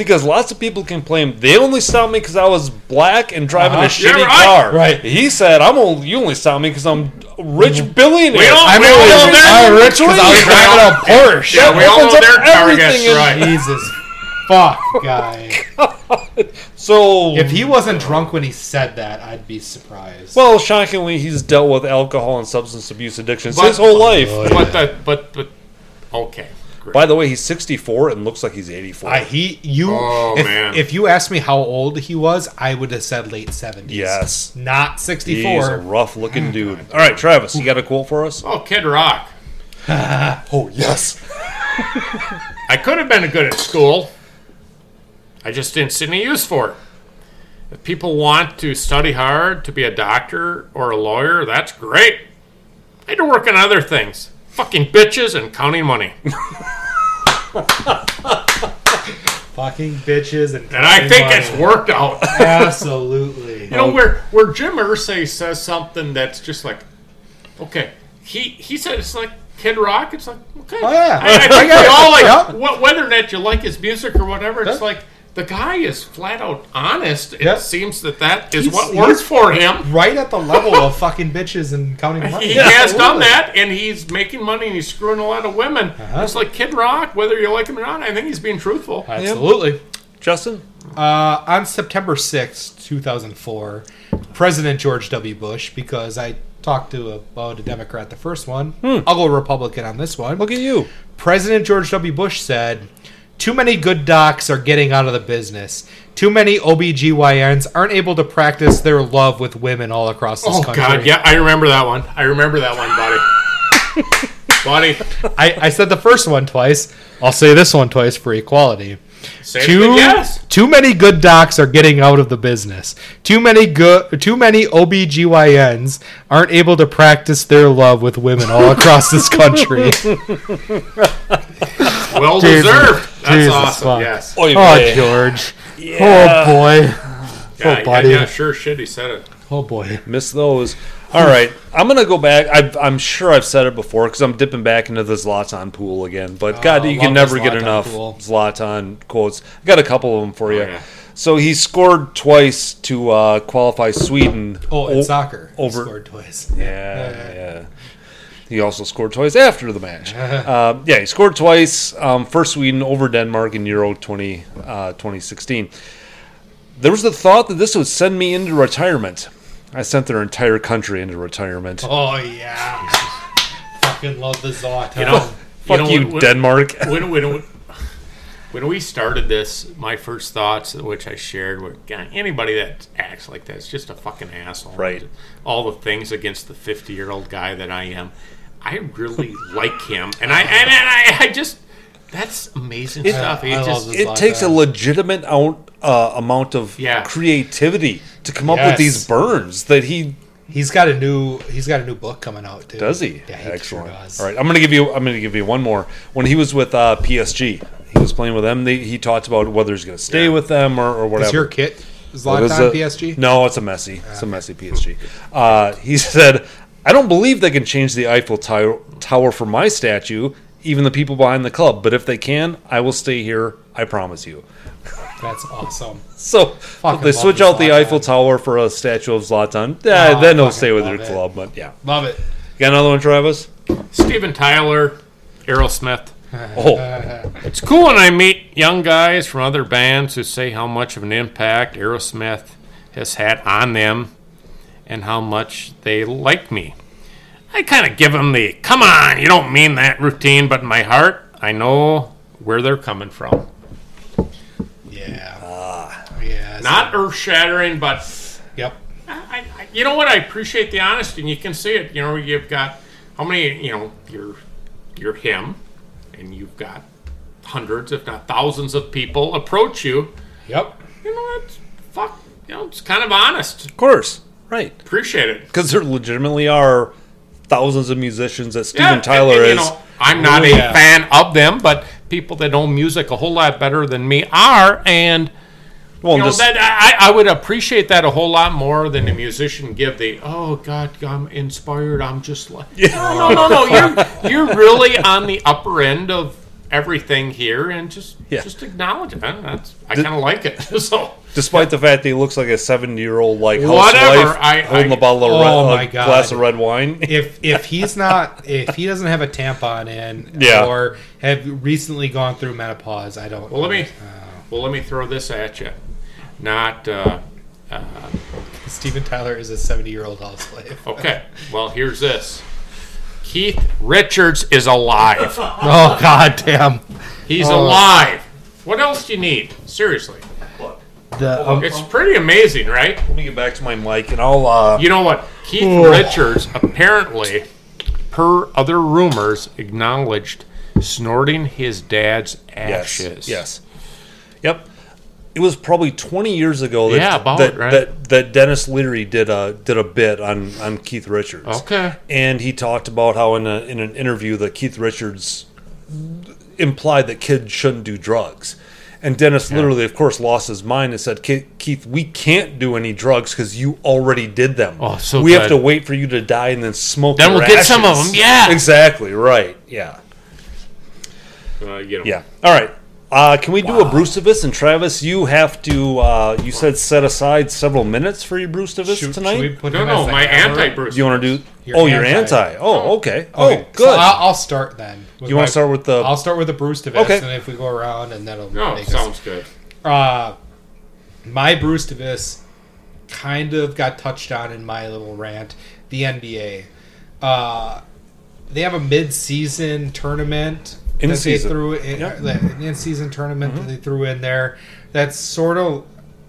Because lots of people complain they only stopped me because I was black and driving a Uh-huh. shitty You're right. car. Right. He said, "I'm only you only stopped me because I'm a rich billionaire." We all- I'm we all only know that. I'm rich because I was driving a Porsche. Yeah, we all know their targets, everything in- right? Jesus, <laughs> fuck, guy. So If he wasn't drunk when he said that, I'd be surprised. well, shockingly, he's dealt with alcohol and substance abuse addictions But- his whole life. Oh, But the but but okay. Great. By the way, he's 64 and looks like he's 84. I he you. Oh, if, man. if you asked me how old he was, I would have said late seventies. Yes. not 64. he's sixty a rough looking hmm. dude. All right, Travis, you got a quote for us? Oh, Kid Rock. <laughs> Oh yes. I could have been good at school. I just didn't see any use for it. If people want to study hard to be a doctor or a lawyer, that's great. I had to work on other things. Fucking bitches and counting money. Fucking bitches and. And I think it's worked out. absolutely. <laughs> You know, where where Jim Irsay says something that's just like, okay, he he said it's like Kid Rock. It's like okay, Oh, yeah. I, I think we all like Yep. whether or not you like his music or whatever. It's like the guy is flat out honest. It Yep. seems that that is He's- what works for him. right at the level of fucking bitches and counting <laughs> money. He has done that, and he's making money, and he's screwing a lot of women. Uh-huh. It's like Kid Rock, whether you like him or not. I think he's being truthful. Absolutely. Justin? Uh, on September 6th, 2004, President George W. Bush, because I talked to about a Democrat the first one, I'll go Republican on this one. Look at you. President George W. Bush said, Too many good docs are getting out of the business. Too many OBGYNs aren't able to practice their love with women all across this Oh country. God, yeah, I remember that one. I remember that one, buddy. <laughs> buddy, I, I said the first one twice. I'll say this one twice for equality. Say it Too, yes. too many good docs are getting out of the business. Too many good too many OBGYNs aren't able to practice their love with women all <laughs> across this country. Well Jesus. deserved. That's Jesus awesome. fuck. Yes. Oy oh vey. George. Yeah. Oh boy. Yeah, oh buddy. Yeah, yeah, sure shit. He said it. Oh boy. <laughs> Miss those. All right, I'm gonna go back. I've, I'm sure I've said it before because I'm dipping back into the Zlatan pool again. But God, you can Oh, never get enough pool. Zlatan quotes. I got a couple of them for you. yeah. So he scored twice to uh, qualify Sweden. Oh, in O- soccer. he over- scored twice. <laughs> Yeah, yeah. He also scored twice after the match. <laughs> um, yeah, he scored twice um, for Sweden over Denmark in Euro 20, uh, 2016. There was the thought that this would send me into retirement. I sent their entire country into retirement. Oh yeah. Fucking love the Zlatan. You know, Fuck know, you, when- Denmark. when, when, when we started this, my first thoughts, which I shared with anybody that acts like that is just a fucking asshole. Right. All the things against the 50 year old guy that I am. I really <laughs> like him. And I, and, and I, I just, that's amazing stuff. He I love just, it takes a legitimate out, uh, amount of Yeah. creativity to come up with these burns that he He's got a new he's got a new book coming out too. Does he? Yeah, he Excellent. Sure does. All right, I'm gonna give you. I'm gonna give you one more. When he was with uh, PSG, he was playing with them. They, he talked about whether he's gonna stay Yeah. with them or, or whatever. Is your kit What is Zlatan it? PSG? No, it's a Messi. It's a Messi PSG. Uh, he <laughs> said, "I don't believe they can change the Eiffel Tower, tower for my statue, even the people behind the club. But if they can, I will stay here. I promise you." <laughs> That's awesome. So Fucking they switch out the Zlatan. Eiffel Tower for a statue of Zlatan. Yeah, Oh, then they'll stay with their it. club. But yeah, Love it. got another one, Travis. Steven Tyler, Aerosmith. <laughs> Oh, It's cool when I meet young guys from other bands who say how much of an impact Aerosmith has had on them and how much they like me. I kind of give them the, come on, you don't mean that routine, but in my heart, I know where they're coming from. Yeah. Ah. yeah. Not earth shattering, but Yep. I, I, you know what? I appreciate the honesty, and you can see it. You know, you've got how many? You know, you're you're him, and you've got hundreds, if not thousands, of people approach you. Yep. You know, it's fuck. You know, it's kind of honest. of course, right. Appreciate it. because there legitimately are thousands of musicians that Steven Yeah, Tyler and- and, is. You know, I'm not Oh, a yeah. fan of them, but people that know music a whole lot better than me are, and Well, you know, just- that I, I would appreciate that a whole lot more than a musician give the oh god I'm inspired I'm just like no no no no you're you're really on the upper end of everything here and just Yeah. just acknowledge it I, I kind of like it <laughs> so Despite the fact that he looks like a seventy-year-old like Whatever, housewife I- holding I- a bottle of Oh red, my a God. glass of red wine. <laughs> if if he's not if he doesn't have a tampon in Yeah. or have recently gone through menopause, I don't. well let me uh, well let me throw this at you not uh, Steven Tyler is a seventy-year-old housewife. okay well here's this Keith Richards is alive <laughs> Oh god damn! he's Oh. alive what else do you need seriously The um, it's pretty amazing right Let me get back to my mic, and I'll. Uh, You know what? Keith Richards apparently, per other rumors, acknowledged snorting his dad's yes, ashes. yes, yep. It was probably twenty years ago that Yeah, about that, right? that, that Denis Leary did a did a bit on on Keith Richards. Okay. and he talked about how in a in an interview that Keith Richards implied that kids shouldn't do drugs. And Dennis literally, of course, lost his mind and said, "Keith, we can't do any drugs because you already did them. Oh, so we have to wait for you to die and then smoke. Then we'll get some of them, yeah. exactly right. Yeah, Uh, you know. yeah. All right. Uh, can we do a Brucevis and Travis? You have to. Uh, you said set aside several minutes for your Brucevis should, tonight. should we put No, no, my anti-Bruce. you want to do? Your oh, you're anti. anti. Oh, okay. Oh, Okay, good. So I'll, I'll start then. you want to start with the? I'll start with the Bruce Davis, Okay. and if we go around, and that'll No, make us good. uh, my Bruce Davis kind of got touched on in my little rant. The NBA, uh, they have a mid-season tournament In that season. they threw in, Yep. an in-season tournament that they threw in there. That's sort of.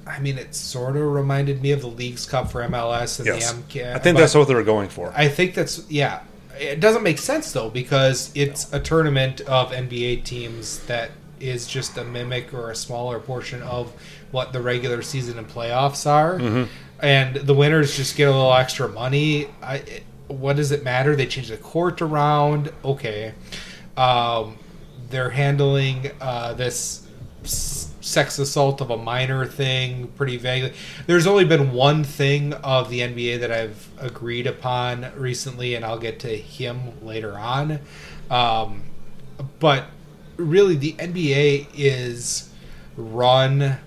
I mean, it sort of reminded me of the League's Cup for MLS and yes. the MK. I think that's what they were going for. I think that's yeah. It doesn't make sense though because it's a tournament of NBA teams that is just a mimic or a smaller portion of what the regular season and playoffs are, Mm-hmm. and the winners just get a little extra money. I, it- what does it matter? They change the court around. Okay, um, they're handling uh, this sex assault of a minor thing pretty vaguely. There's only been one thing of the NBA that I've agreed upon recently, and I'll get to him later on. Um, but really, the NBA is run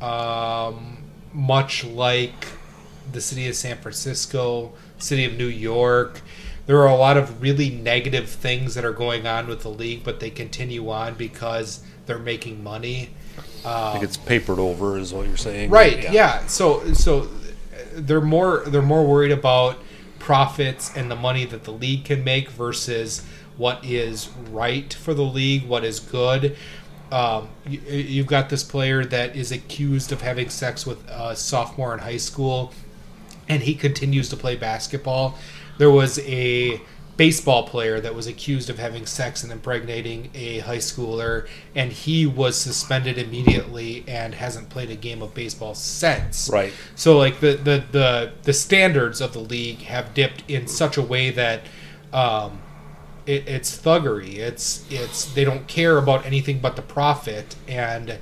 um, much like the city of San Francisco, city of New York. There are a lot of really negative things that are going on with the league, but they continue on because they're making money. I think it's papered over, is what you're saying, Right. Yeah. So so they're more they're more worried about profits and the money that the league can make versus what is right for the league, what is good. Um, you, you've got this player that is accused of having sex with a sophomore in high school, and he continues to play basketball. There was a baseball player that was accused of having sex and impregnating a high schooler, and he was suspended immediately and hasn't played a game of baseball since. Right. So like the the the, the standards of the league have dipped in such a way that um, it, it's thuggery. It's it's they don't care about anything but the profit, and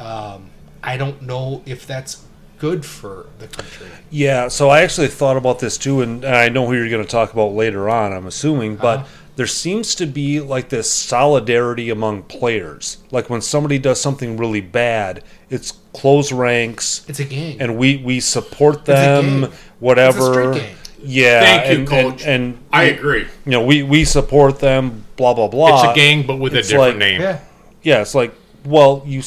um, I don't know if that's good for the country. Yeah, so I actually thought about this too, and, and I know who you're going to talk about later on, I'm assuming, but Uh-huh. there seems to be like this solidarity among players. Like when somebody does something really bad, it's close ranks, It's a gang. and we, we support a them, whatever. It's a street gang. Yeah, Thank you, and, Coach. And, and I you- agree. You know, we, we support them, blah blah blah. It's a gang, but with a different like- name. yeah. yeah, it's like well, you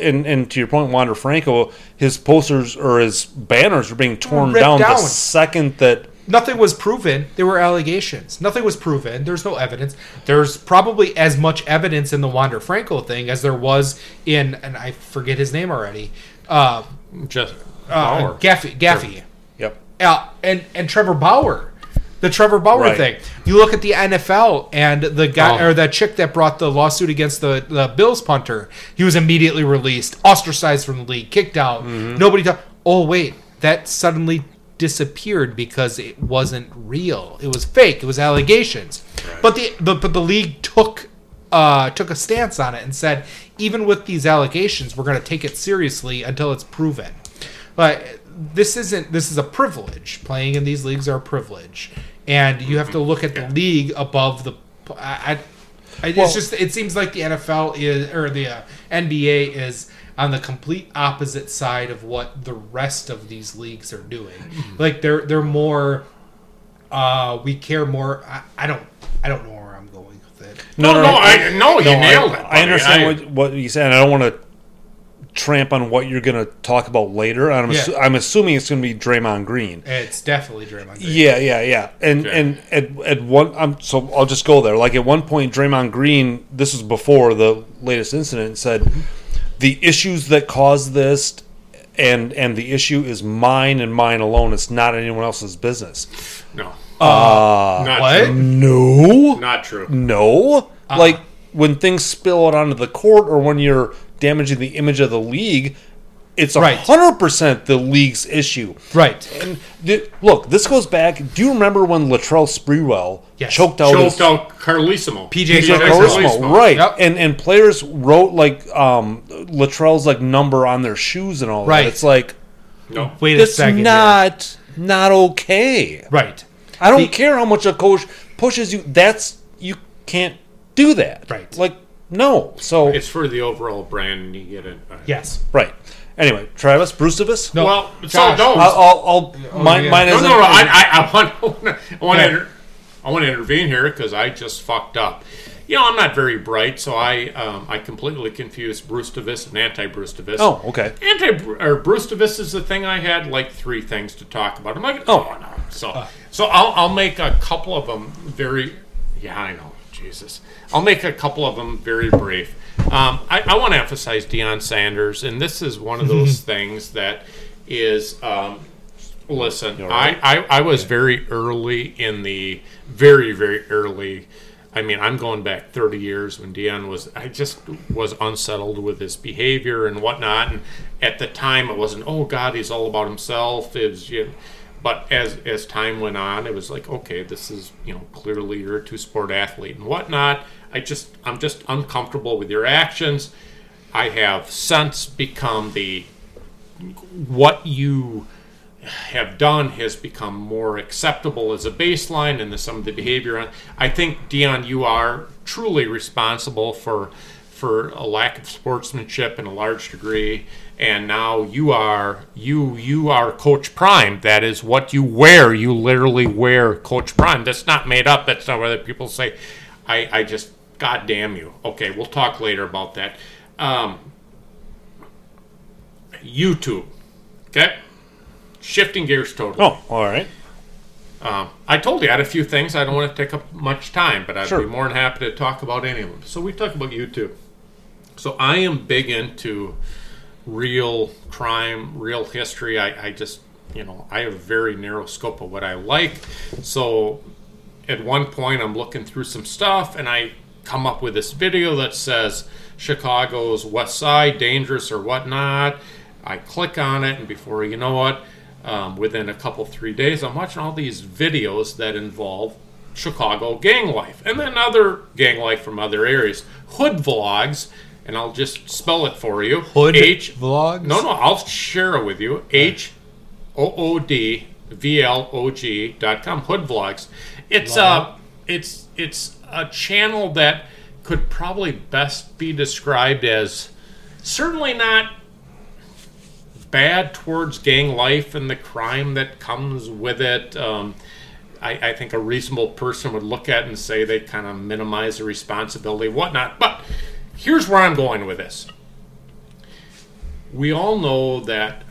and and to your point, Wander Franco, his posters or his banners are being torn Ripped down, the second that Nothing was proven. There were allegations. Nothing was proven. There's no evidence. There's probably as much evidence in the Wander Franco thing as there was in, and I forget his name already. Uh, Just uh, Bauer. Gaffy. Gaffy. yep, Uh, and and Trevor Bauer, the Trevor Bauer Right. thing. You look at the NFL and the guy Oh. or that chick that brought the lawsuit against the, the Bills punter. He was immediately released, ostracized from the league, kicked out. Mm-hmm. Nobody. Ta- oh wait, that suddenly disappeared because it wasn't real. It was fake. It was allegations. But the, the but the league took uh, took a stance on it and said, even with these allegations, we're going to take it seriously until it's proven. But this isn't. This is a privilege. Playing in these leagues are a privilege, and you have to look at the league above the. I, I, Well- it's just. It seems like the NFL is or the uh, NBA is on the complete opposite side of what the rest of these leagues are doing. Like they're they're more. Uh, we care more. I, I don't. I don't know where I'm going with it. No, no, no, I no, you No, I- nailed it. I, understand I- what, what you said. I don't want to tramp on what you're going to talk about later. I'm, assu- I'm assuming it's going to be Draymond Green. It's definitely Draymond. Green. Yeah, yeah, yeah. And Okay. and at, at one, I'm so I'll just go there. Like at one point, Draymond Green. This was before the latest incident. Said the issues that caused this. And and the issue is mine and mine alone. It's not anyone else's business. no, Uh, not what? true. no, Not true. no. Like when things spill out onto the court or when you're damaging the image of the league, it's a Right. hundred percent the league's issue. Right. And th- look, this goes back. Do you remember when Latrell Sprewell Yes. choked out his Choked out Carlesimo. PJ PJ Carlesimo. Carlesimo, right? Yep. And and players wrote like um, Latrell's like number on their shoes and all Right. that. It's like No, Wait a it's second. here. not not okay. right. I don't The- care how much a coach pushes you. That's you can't do that. Right. Like no. So it's for the overall brand, and you get it. uh, Yes. right. Anyway, Travis, Bruce Davis. No. Well, so Josh, no, I'll, I'll, I'll mine, yeah. mine no, is no, no. I, I, I want, <laughs> I want, Yeah. to, inter- I want to intervene here because I just fucked up. You know, I'm not very bright, so I, um, I completely confused Bruce Davis and anti-Bruce Davis. Oh, okay. Anti or Bruce is the thing I had like three things to talk about. I'm like, Oh. oh no. So, so I'll, I'll make a couple of them very. Yeah, I know. Jesus, I'll make a couple of them very brief. Um, I, I want to emphasize Deion Sanders, and this is one of those things that is. Um, listen, I, I, I was very early in the very very early. I mean, I'm going back 30 years when Deion was. I just was unsettled with his behavior and whatnot. And at the time, it wasn't. Oh God, he's all about himself. It was. You know, but as as time went on, it was like, okay, this is you know clearly you're a two sport athlete and whatnot. I just I'm just uncomfortable with your actions. I have since become the what you have done has become more acceptable as a baseline and the, some of the behavior. I think Deion, you are truly responsible for for a lack of sportsmanship in a large degree, and now you are you you are Coach Prime. That is what you wear. You literally wear Coach Prime. That's not made up. That's not whether people say, I I just God damn you. Okay, we'll talk later about that. Um, YouTube. Okay shifting gears totally. Oh, all right. Um, I told you I had a few things. I don't want to take up much time, but I'd Sure. be more than happy to talk about any of them. So we talk about YouTube. So I am big into real crime, real history. I, I just, you know, I have a very narrow scope of what I like. So at one point, I'm looking through some stuff and I come up with this video that says Chicago's West Side dangerous or whatnot. I click on it, and before you know it, um, within a couple three days, I'm watching all these videos that involve Chicago gang life and then other gang life from other areas. Hood vlogs, and I'll just spell it for you. Hood H vlogs? No, no, I'll share it with you. H O O D V L O G dot com. Hood vlogs. It's uh it's it's a channel that could probably best be described as certainly not bad towards gang life and the crime that comes with it. Um, I, I think a reasonable person would look at and say they kind of minimize the responsibility, whatnot. But here's where I'm going with this. We all know that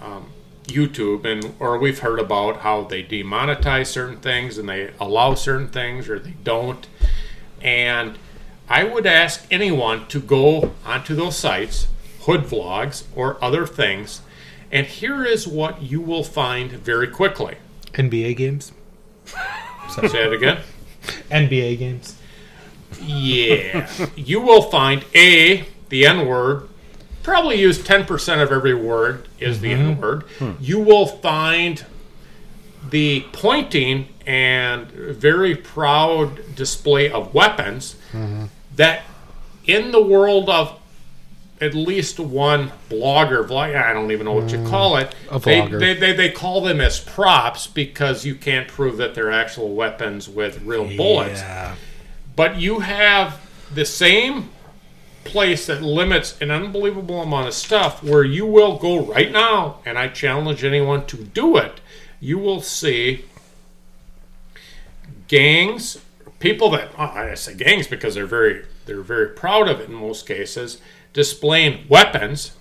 um, YouTube and or we've heard about how they demonetize certain things and they allow certain things or they don't. And I would ask anyone to go onto those sites, hood vlogs or other things, and here is what you will find very quickly. NBA games. Say it again. NBA games. Yeah. you will find A, the N word, probably use 10% of every word is the N mm-hmm. word. Hmm. You will find the pointing and very proud display of weapons mm-hmm. that in the world of at least one blogger, vlog, I don't even know what you mm. call it. They, they, they, they call them as props because you can't prove that they're actual weapons with real bullets. Yeah. But you have the same place that limits an unbelievable amount of stuff where you will go right now, and I challenge anyone to do it. You will see gangs, people that oh, I say gangs because they're very they're very proud of it in most cases, displaying weapons,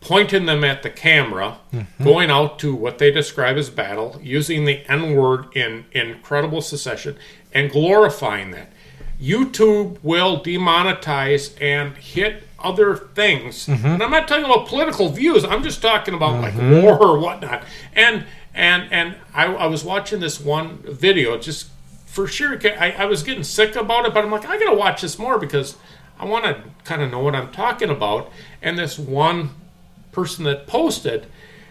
pointing them at the camera, mm-hmm. going out to what they describe as battle, using the N word in incredible succession, and glorifying that. YouTube will demonetize and hit other things. Mm-hmm. And I'm not talking about political views. I'm just talking about like mm-hmm. war or whatnot. And and and I, I was watching this one video just for sure. I, I was getting sick about it, but I'm like, I gotta watch this more because I want to kind of know what I'm talking about. And this one person that posted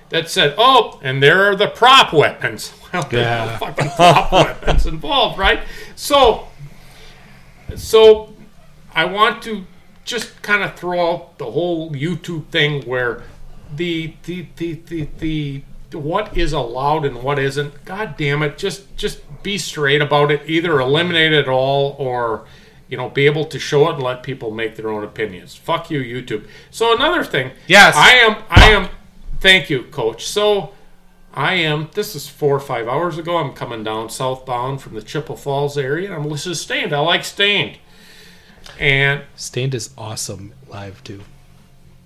that said, "Oh, and there are the prop weapons." <laughs> Well, there are Yeah. fucking prop <laughs> weapons involved, right? So, so I want to just kind of throw out the whole YouTube thing where the the the the, the what is allowed and what isn't. God damn it! Just just be straight about it. Either eliminate it all or you know be able to show it and let people make their own opinions. Fuck you, YouTube. So another thing. Yes. I am. I am. Thank you, Coach. So. I am. This is four or five hours ago. I'm coming down southbound from the Chippewa Falls area. and I'm listening to Staind. I like Staind, and Staind is awesome live too.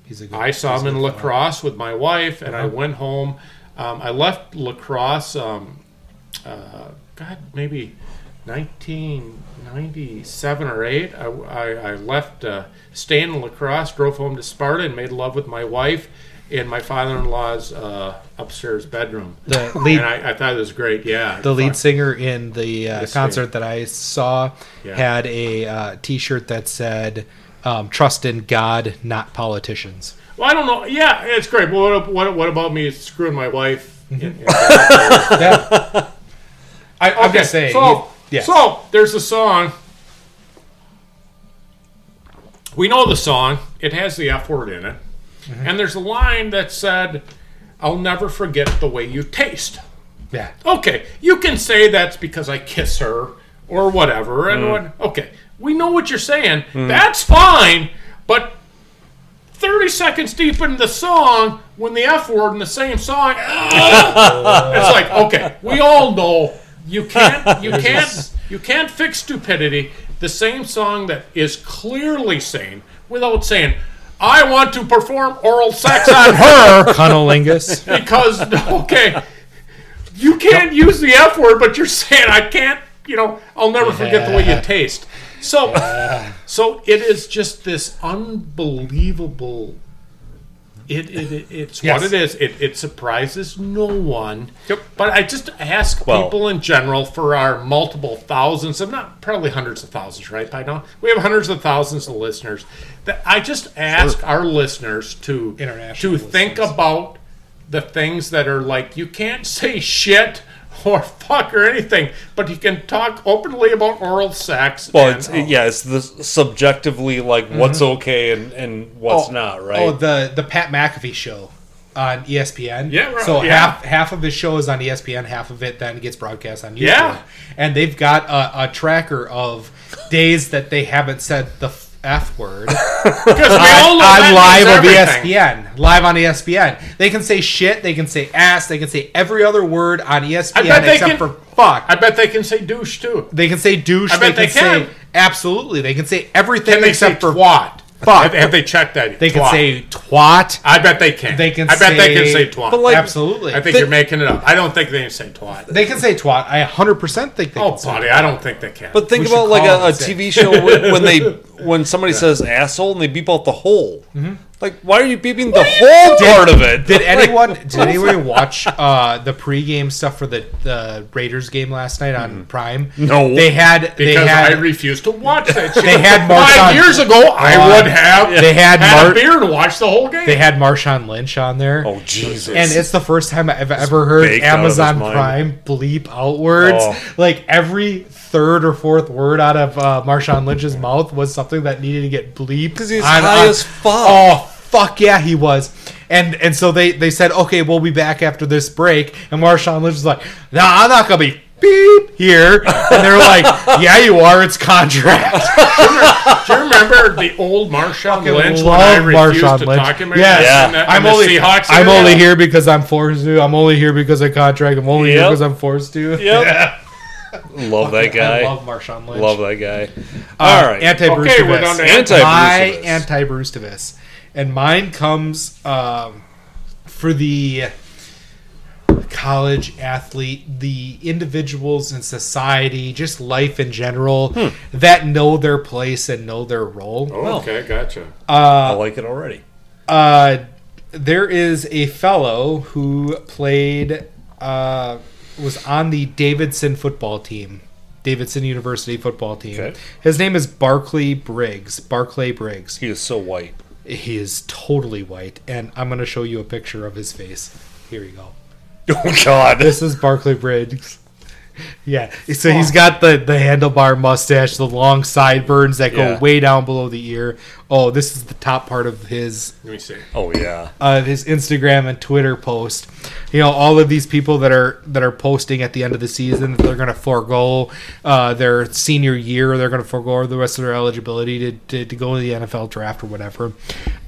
He's a good. I saw him in La Crosse with my wife, and I went home. Um, I left La Crosse. Um, uh, God, maybe 1997 or eight. I, I, I left uh, staying in La Crosse, drove home to Sparta, and made love with my wife in my father-in-law's uh, upstairs bedroom. The lead and I, I thought it was great. Yeah, the lead singer in the uh, concert that I saw Yeah. had a uh, T-shirt that said um, "Trust in God, not politicians." Well, I don't know. Yeah, it's great. But what, what, what about me screwing my wife? in- in- <laughs> Yeah. I, I'm Okay, just saying. So, you- so there's a song. We know the song. It has the F word in it, Mm-hmm. and there's a line that said, "I'll never forget the way you taste." yeah. Okay, you can say that's because I kiss her or whatever, and Mm. what? Okay, we know what you're saying. That's fine, but. 30 seconds deep into the song, when the F word in the same song, <laughs> it's like, okay, we all know you can't, you <laughs> can't, you can't fix stupidity. The same song that is clearly saying, without saying, I want to perform oral sex on <laughs> her Cunnilingus. because okay, you can't use the F word, but you're saying I can't. You know, I'll never forget the way you taste. So, so it is just this unbelievable. It, it, it it's Yes. what it is. It, it surprises no one. Yep. But I just ask Well- people in general for our multiple thousands, of not probably hundreds of thousands, right? By now we have hundreds of thousands of listeners. That I just ask our listeners to International to think about the things that are like you can't say shit or fuck or anything, but you can talk openly about oral sex. Well, and- it's, oh, yeah, it's the subjectively like mm-hmm. what's okay and, and what's oh, not, oh, right? Oh, the the Pat McAfee show on ESPN. Yeah, right, So yeah. half half of his show is on ESPN, half of it then gets broadcast on YouTube. Yeah. And they've got a, a tracker of days that they haven't said the f word <laughs> because we all know on that live E. ESPN. Live on ESPN. They can say shit. They can say ass. They can say every other word on ESPN except can- for fuck. I bet they can say douche too. they can say douche. I bet they they can, can. say absolutely. They can say everything Can they say except for twat? Fuck. Have, have they checked that? They can Twat. say twat. I bet they can. They can I bet they can say- say twat. But like- absolutely. I think you're making it up. I don't think they can say twat. They can say twat. I 100% think they Oh, can say buddy, I don't think they can. but think we about like a, a TV show when, when they <laughs> when somebody says asshole and they beep out the hole. Mm-hmm. Like, why are you beeping the whole part of it? Did <laughs> anyone did anyone watch uh, the pregame stuff for the, the Raiders game last night on Prime? No. they had they Because had I refuse to watch that <laughs> shit. They had Five Marshawn- years ago, I Uh, would have they had had Mar- a beer and watched the whole game. they had Marshawn Lynch on there. Oh Jesus! And it's the first time I've ever heard baked out of his Amazon mind. Prime bleep outwards. Oh. Like every third or fourth word out of uh, Marshawn Lynch's mouth was something that needed to get bleeped. Because he's on- high on- as fuck. Oh fuck yeah, he was. And and so they they said, okay, we'll be back after this break. And Marshawn Lynch was like, no, I'm not gonna be beep here. And they're like, <laughs> yeah, you are. It's contract. <laughs> Do you remember the old Marshawn Lynch when I refused Marshawn to Lynch. talk him in, Yes. Yeah. in the, I'm only Seahawks I'm only here because I'm forced to. I'm only here because of contract. I'm only here because I'm forced to. Yep. <laughs> Love that guy. I love Marshawn Lynch. Love that guy. Uh, All right. Anti Bruce Okay, we're down to Anti- My Bruce anti Bruce And mine comes um, for the college athlete, the individuals in society, just life in general Hmm. that know their place and know their role. Oh, okay, gotcha. I like it already. Uh, there is a fellow who played, uh, was on the Davidson football team, Davidson University football team. Okay. His name is Barclay Briggs. Barclay Briggs. He is so white. He is totally white, and I'm going to show you a picture of his face. Here you go. <laughs> Oh God. This is Barclay Briggs. <laughs> Yeah, so he's got the the handlebar mustache, the long sideburns that go Yeah. way down below the ear. Oh, this is the top part of his Let me see. Oh yeah. uh, his Instagram and Twitter post. You know, all of these people that are that are posting at the end of the season that they're going to forego uh, their senior year, they're going to forego the rest of their eligibility to, to, to go to the NFL draft or whatever.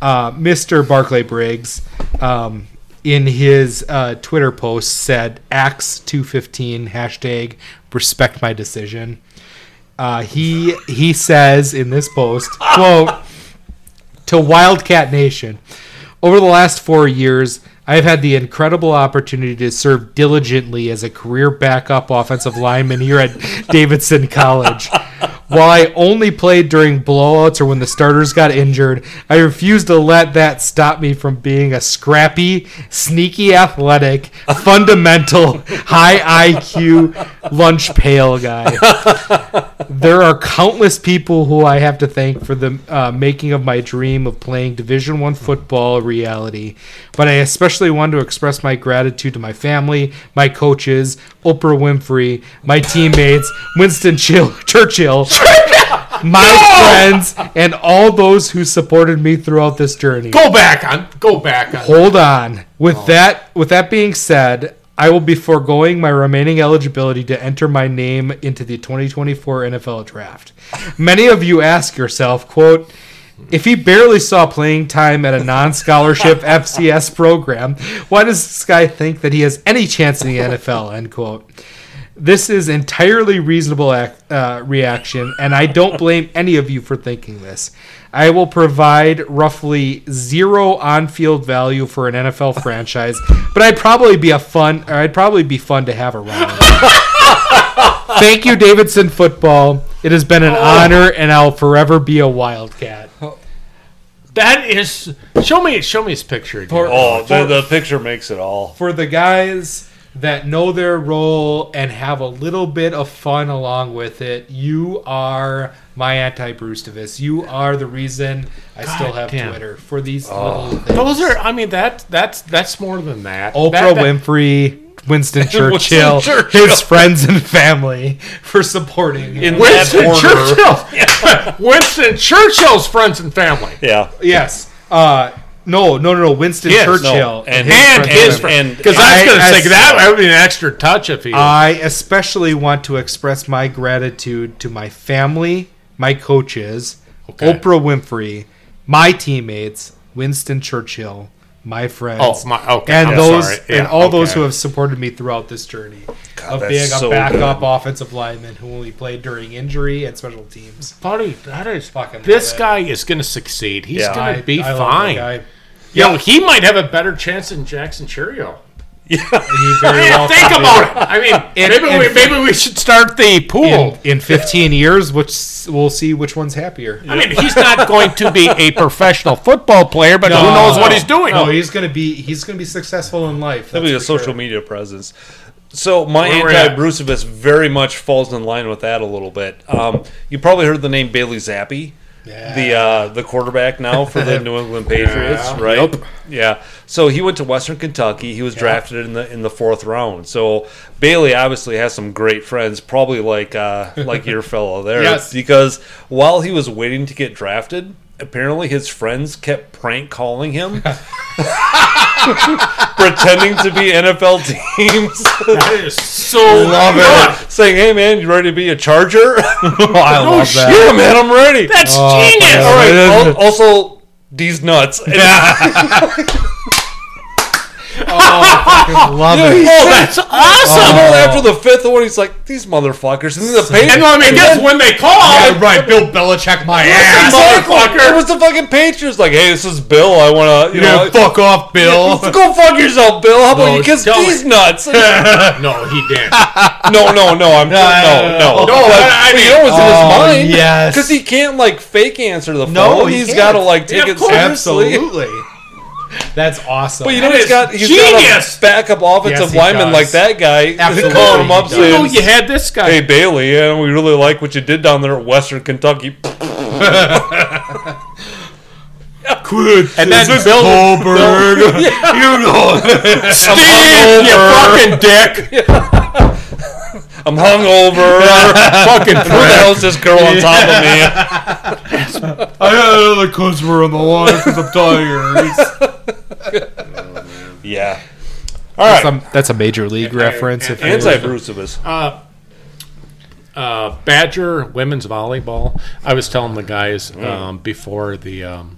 Uh, Mr. Barclay Briggs, um, in his uh, Twitter post, said Axe two fifteen hashtag respect my decision. Uh, he he says in this post <laughs> quote to Wildcat Nation. Over the last four years, I have had the incredible opportunity to serve diligently as a career backup offensive lineman here at Davidson College. <laughs> While I only played during blowouts or when the starters got injured, I refuse to let that stop me from being a scrappy, sneaky athletic, fundamental, <laughs> high IQ lunch pail guy <laughs> there are countless people who I have to thank for the uh, making of my dream of playing Division One football a reality. But I especially want to express my gratitude to my family, my coaches, Oprah Winfrey, my teammates, <laughs> Winston Chill- Churchill, my friends, and all those who supported me throughout this journey. Go back on. Go back on. Hold on. With oh. that with that being said, I will be foregoing my remaining eligibility to enter my name into the 2024 NFL draft. Many of you ask yourself, quote, if he barely saw playing time at a non-scholarship <laughs> FCS program, why does this guy think that he has any chance in the NFL? End quote. This is entirely reasonable ac- uh, reaction, and I don't <laughs> blame any of you for thinking this. I will provide roughly zero on-field value for an NFL <laughs> franchise, but I'd probably be a fun, or I'd probably be fun to have around. <laughs> Thank you, Davidson Football. It has been an honor, and I'll forever be a Wildcat. That is. Show me. Show me his picture. Again. Oh, the, the picture makes it all. for the guys that know their role and have a little bit of fun along with it, you are my anti Bruce You are the reason I still have damn. Twitter for these Oh. little things. Those are. I mean, that that's that's more than that. Oprah That- that- Winfrey, Winston <laughs> Churchill, Churchill. his friends and family for supporting him. In Winston that order. Churchill. <laughs> Winston Churchill's friends and family. Yeah. yes. Uh, no, no, no, no. Winston Yes, Churchill no, and- And his and friends. and- Because I was going to I- say I- that, that would be an extra touch if he. I especially want to express my gratitude to my family, my coaches, Okay. Oprah Winfrey, my teammates, Winston Churchill, my friends, Oh, my- okay, and I'm those sorry. and Yeah, all those okay. who have supported me throughout this journey of that's being a so backup good. offensive lineman who only played during injury and special teams. Buddy, that is Fucking this it. guy is going to succeed. He's Yeah. going I- to be I love that fine. guy. You know, he might have a better chance than Jackson Chourio. He <laughs> very Yeah, well think about it. I mean, <laughs> In- maybe, in- we, maybe we should start the pool. In, in 15 years, which we'll see which one's happier. I mean, he's not <laughs> going to be a professional football player, but who No, knows what he's doing? No, he's gonna be he's gonna be successful in life. He'll be a social sure. media presence. So my Where we're anti at. Brucevus very much falls in line with that a little bit. Um, you probably heard the name Bailey Zappe, the uh, the quarterback now for the New England <laughs> Patriots, Yeah. right? Yep. Yeah. So he went to Western Kentucky. He was drafted in the in the fourth round. So Bailey obviously has some great friends, probably like uh, like your <laughs> fellow there, Yes. because while he was waiting to get drafted. Apparently, his friends kept prank calling him, <laughs> pretending to be NFL teams. That is so love it. saying, "Hey man, you ready to be a Charger?" <laughs> Oh, I Oh, love that. yeah, man, I'm ready. That's Oh, genius. yeah. All right. It is. al- Also, these nuts. <laughs> Oh, love it. Oh, that's awesome. Oh, after the fifth one, he's like, "These motherfuckers." And then the And Patriots. let me guess, when they call, Yeah, right. Bill Belichick, my ass. motherfucker. It was the fucking Patriots. Like, hey, this is Bill. I want to, you Yeah, know, fuck off, Bill. go fuck yourself, Bill. How about No, you kiss tell these me. nuts? <laughs> no, he didn't. <laughs> no, no, no. I'm no, no, no. No, But- I- I but you mean- know what's in his Oh, mind? yes. because he can't like fake answer the phone. No, he's got to like take Yeah, it course. seriously. Absolutely. <laughs> That's awesome. But you know That he's is got he's genius. got a backup offensive Yes, he lineman does. like that guy Absolutely, calling him up does. You know, saying, you had this guy. "Hey Bailey, yeah, we really like what you did down there at Western Kentucky." <laughs> quit. And then Bill, Goldberg. <laughs> you know. Steve, you fucking dick. I'm hungover. <laughs> fucking Who the hell's this girl on top of me? I had another customer on the line because I'm tired. <laughs> Yeah. All right. Some, that's a major league reference. If you Anti Brucevus. uh, Badger women's volleyball. I was telling the guys um, before the um,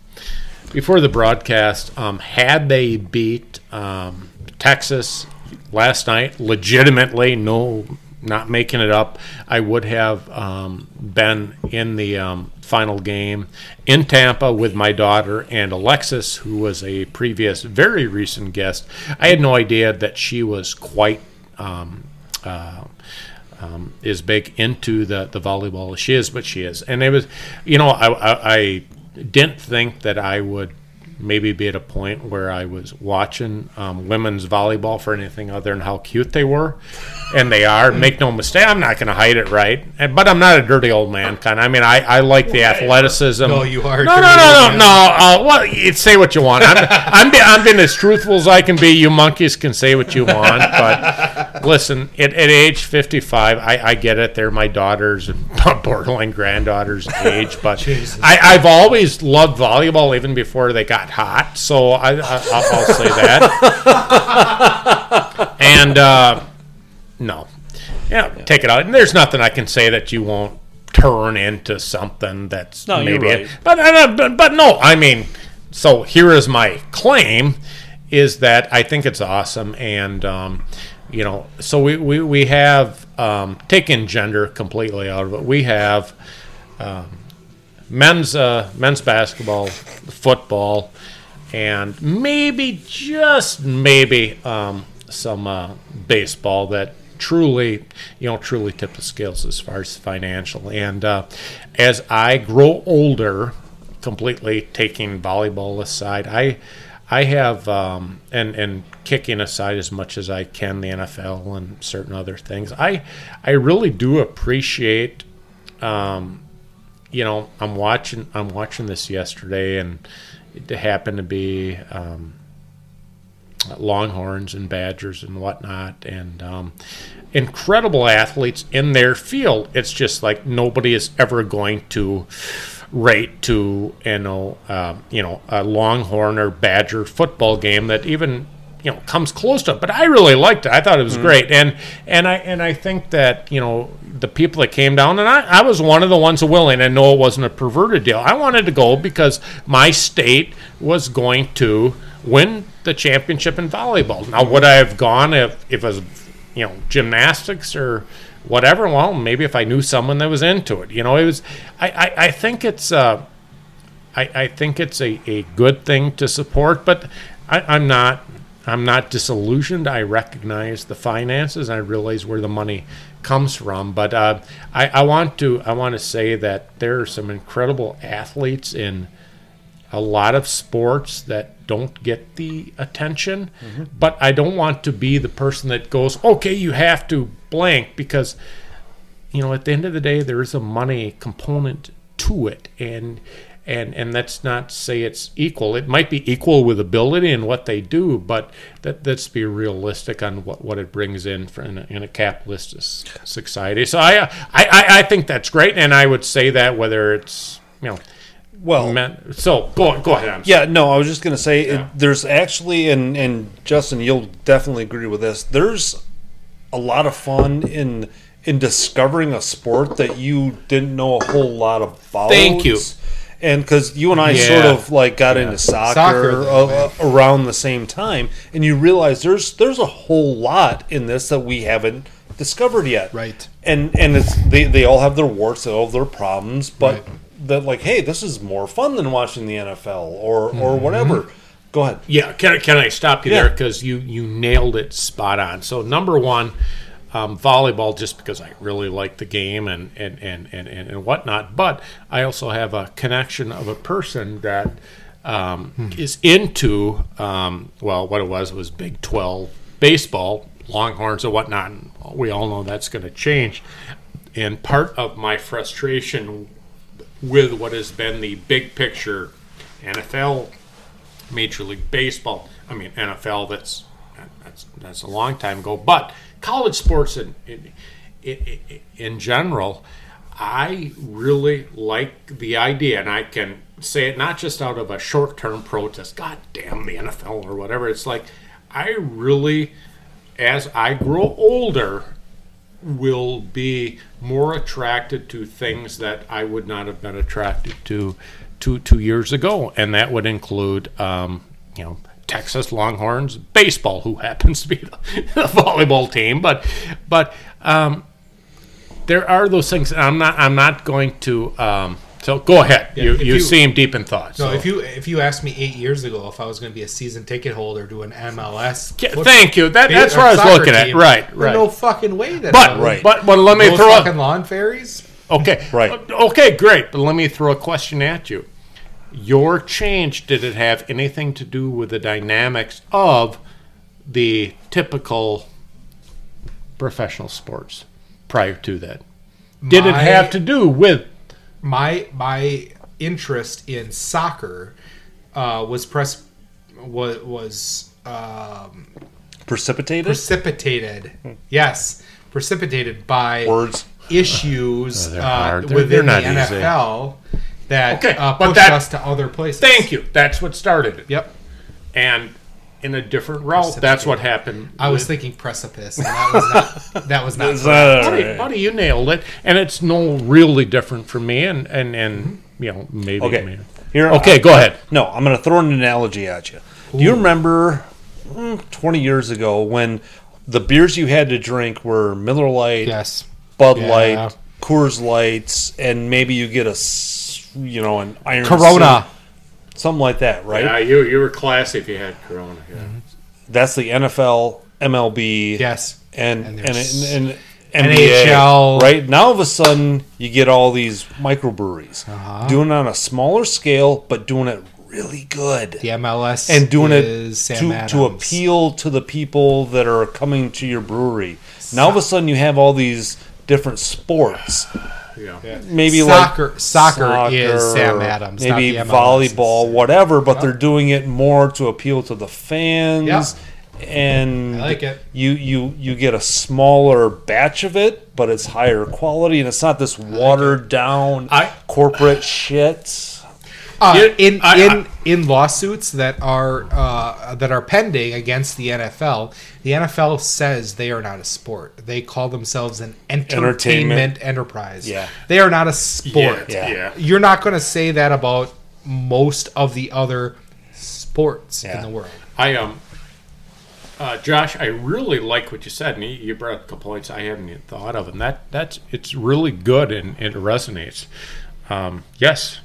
before the broadcast, um, had they beat um, Texas last night, legitimately, no, not making it up, I would have um, been in the um, final game in Tampa with my daughter and Alexis, who was a previous, very recent guest. I had no idea that she was quite. Um, uh, um, is big into the, the volleyball she is, but she is. And it was, you know, I, I, I didn't think that I would maybe be at a point where I was watching um, women's volleyball for anything other than how cute they were. And they are. Make no mistake, I'm not going to hide it, right? And, but I'm not a dirty old man kind. I mean, I, I like the athleticism. No, you are No, no, no, no, no. Uh, well, say what you want. I'm, I'm, be, I'm being as truthful as I can be. You monkeys can say what you want, but listen, at, at age 55, I, I get it. They're my daughters <laughs> and borderline granddaughters age, but <laughs> I, I've always loved volleyball even before they got hot. So I, I, I'll, I'll say that. <laughs> and uh, no, yeah, take it out. And there's nothing I can say that you won't turn into something that's No, maybe. right. But, uh, but but no, I mean, so here is my claim: is that I think it's awesome, and um, you know, so we we we have um, taken gender completely out of it. We have um, men's uh, men's basketball, football, and maybe just maybe um, some uh, baseball that truly, you know, truly tip the scales as far as financial. And uh, as I grow older, completely taking volleyball aside, I I have um, and and kicking aside as much as I can the NFL and certain other things. I I really do appreciate um, you know, I'm watching. I'm watching this yesterday, and it happened to be um, Longhorns and Badgers and whatnot, and um, incredible athletes in their field. It's just like nobody is ever going to rate to you know, uh, you know, a Longhorn or Badger football game that even you know comes close to it. But I really liked it. I thought it was great, and and I and I think that you know the people that came down, and I, I was one of the ones willing. I know it wasn't a perverted deal. I wanted to go because my state was going to win the championship in volleyball. Now, would I have gone if if it was you know gymnastics or whatever? Well, maybe if I knew someone that was into it. You know, it was. I I, I think it's. Uh, I, I think it's a, a good thing to support, but I, I'm not I'm not disillusioned. I recognize the finances. I realize where the money comes from. But uh, I, I want to I want to say that there are some incredible athletes in a lot of sports that don't get the attention. But I don't want to be the person that goes, okay, you have to blank because you know, at the end of the day, there is a money component to it, and and and that's not say it's equal. It might be equal with ability and what they do, but that let's be realistic on what, what it brings in for in a, in a capitalist society. So I I I think that's great, and I would say that whether it's you know. Well, men- so go go ahead. I'm Yeah, no, I was just gonna say Yeah. it, there's actually, and and Justin, you'll definitely agree with this. There's a lot of fun in in discovering a sport that you didn't know a whole lot about. Thank you. And because you and I Yeah. sort of like got into soccer, Soccer, uh, though, uh, around the same time, and you realize there's there's a whole lot in this that we haven't discovered yet. Right. And and it's they they all have their warts, they all have their problems, but Right. That like, hey, this is more fun than watching the NFL or Mm-hmm. or whatever. Go ahead. Yeah, can I, can I stop you Yeah. there because you you nailed it spot on. So number one, um, volleyball, just because I really like the game and and, and, and and and whatnot, but I also have a connection of a person that um, is into um, well, what it was was Big Twelve baseball, Longhorns and whatnot. And we all know that's going to change. And part of my frustration with what has been the big picture NFL Major League Baseball. I mean NFL. That's that's that's a long time ago. But college sports in in, in, in general, I really like the idea, and I can say it not just out of a short-term protest. God damn the NFL or whatever. It's like I really, as I grow older, will be more attracted to things that I would not have been attracted to two two years ago, and that would include, um, you know, Texas Longhorns baseball, who <laughs> happens to be the, the volleyball team, but but um, there are those things. I'm not I'm not going to. Um, so go ahead. you you, you- seem deep in thought. No, so. if you if you asked me eight years ago if I was going to be a season ticket holder to an MLS, Yeah, foot- thank you. That, that's or what I was soccer looking at. team, Right, right. No fucking way that. but I Right. but but let me those throw. fucking lawn fairies. Okay. <laughs> Right. Okay, great. But let me throw a question at you. Your change, did it have anything to do with the dynamics of the typical professional sports prior to that? Did it have to do with my my interest in soccer uh, was press was was um, Precipitated precipitated. Yes, precipitated by words. issues they're uh, hard. They're- within the not easy. NFL that Okay, uh, but pushed that- us to other places. Thank you. That's what started it. Yep. And in a different route, that's what happened. I was with- thinking precipice, and that was not. That was not. That buddy, all right? buddy, you nailed it. And it's no really different for me and and, and you know, maybe Okay. maybe- Here. Okay, go ahead. No, I'm going to throw an analogy at you. Do you remember mm, 20 years ago when the beers you had to drink were Miller Lite, Yes. Bud Yeah. Light, Coors Lights, and maybe you get a you know, an Iron Corona. City, something like that, right? Yeah, you you were classy if you had Corona. Yeah. That's the NFL, MLB, Yes. and And and, and, and NBA, NHL. right? Now, all of a sudden, you get all these microbreweries Uh-huh. doing it on a smaller scale, but doing it really good. The MLS and doing it Sam to, Adams. to appeal to the people that are coming to your brewery. Now all of a sudden you have all these different sports. Yeah. Maybe Soccer- like soccer is Sam Adams, not maybe the volleyball, whatever. But they're doing it more to appeal to the fans. Yeah. And I like it. You you you get a smaller batch of it, but it's higher quality, and it's not this watered down I- corporate shit. Uh, in I- in I- in lawsuits that are uh, that are pending against the NFL, the NFL says they are not a sport. They call themselves an entertainment, Entertainment. enterprise. Yeah. they are not a sport. Yeah. Yeah. yeah. You're not going to say that about most of the other sports Yeah. in the world. I um, uh, Josh, I really like what you said, and you, you brought up a couple points I hadn't even thought of, and that that's it's really good and it resonates. Um, yes,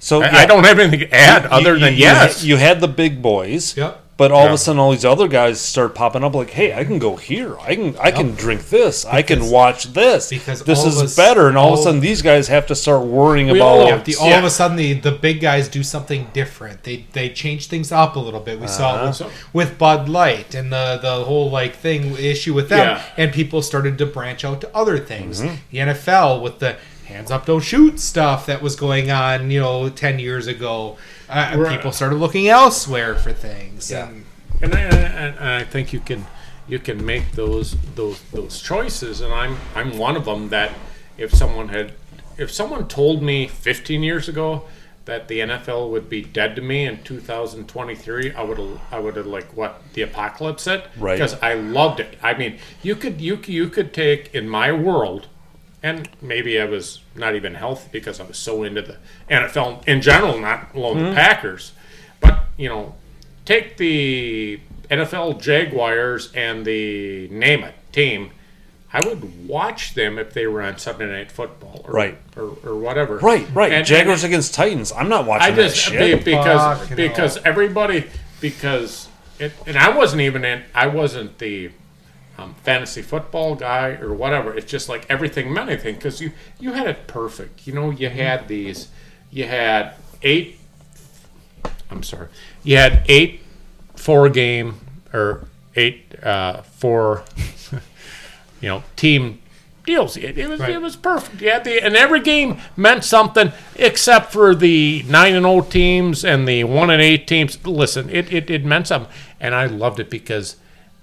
So I, yeah. I don't have anything to add You- other you- than you yes. had- You had the big boys. Yep. But all of a sudden, all these other guys start popping up. Like, hey, I can go here. I can I can drink this. I can watch this. because this is us- better. And all, of a sudden, these guys have to start worrying about. all- Yeah, the, all Yeah. of a sudden the, the big guys do something different. They they change things up a little bit. We saw it So- with, with Bud Light and the the whole like thing issue with them, Yeah. and people started to branch out to other things. Mm-hmm. The NFL with the hands up, don't shoot stuff that was going on, you know, ten years ago. Uh, Right. people started looking elsewhere for things. Yeah. And and I, and I think you can you can make those those those choices, and I'm I'm one of them. That if someone had if someone told me 15 years ago that the NFL would be dead to me in 2023, I would have I would have like what the apocalypse hit Right. because I loved it. I mean, you could you you could take in my world. And maybe I was not even healthy because I was so into the NFL in general, not alone the hmm. Packers. But you know, take the NFL Jaguars and the name it team. I would watch them if they were on Sunday Night Football, or, Right. or, or whatever. Right, right. And- Jaguars and against Titans. I'm not watching I just that be- shit. because Fuck, you know. because everybody because it, and I wasn't even in. I wasn't the um, fantasy football guy or whatever. It's just like everything meant anything because you you had it perfect. You know, you had these. You had eight. I'm sorry. You had eight four game or eight uh, four. <laughs> you know, team deals. It, it was Right. it was perfect. Yeah, the and every game meant something except for the nine and zero teams and the one and eight teams. Listen, it, it it meant something, and I loved it because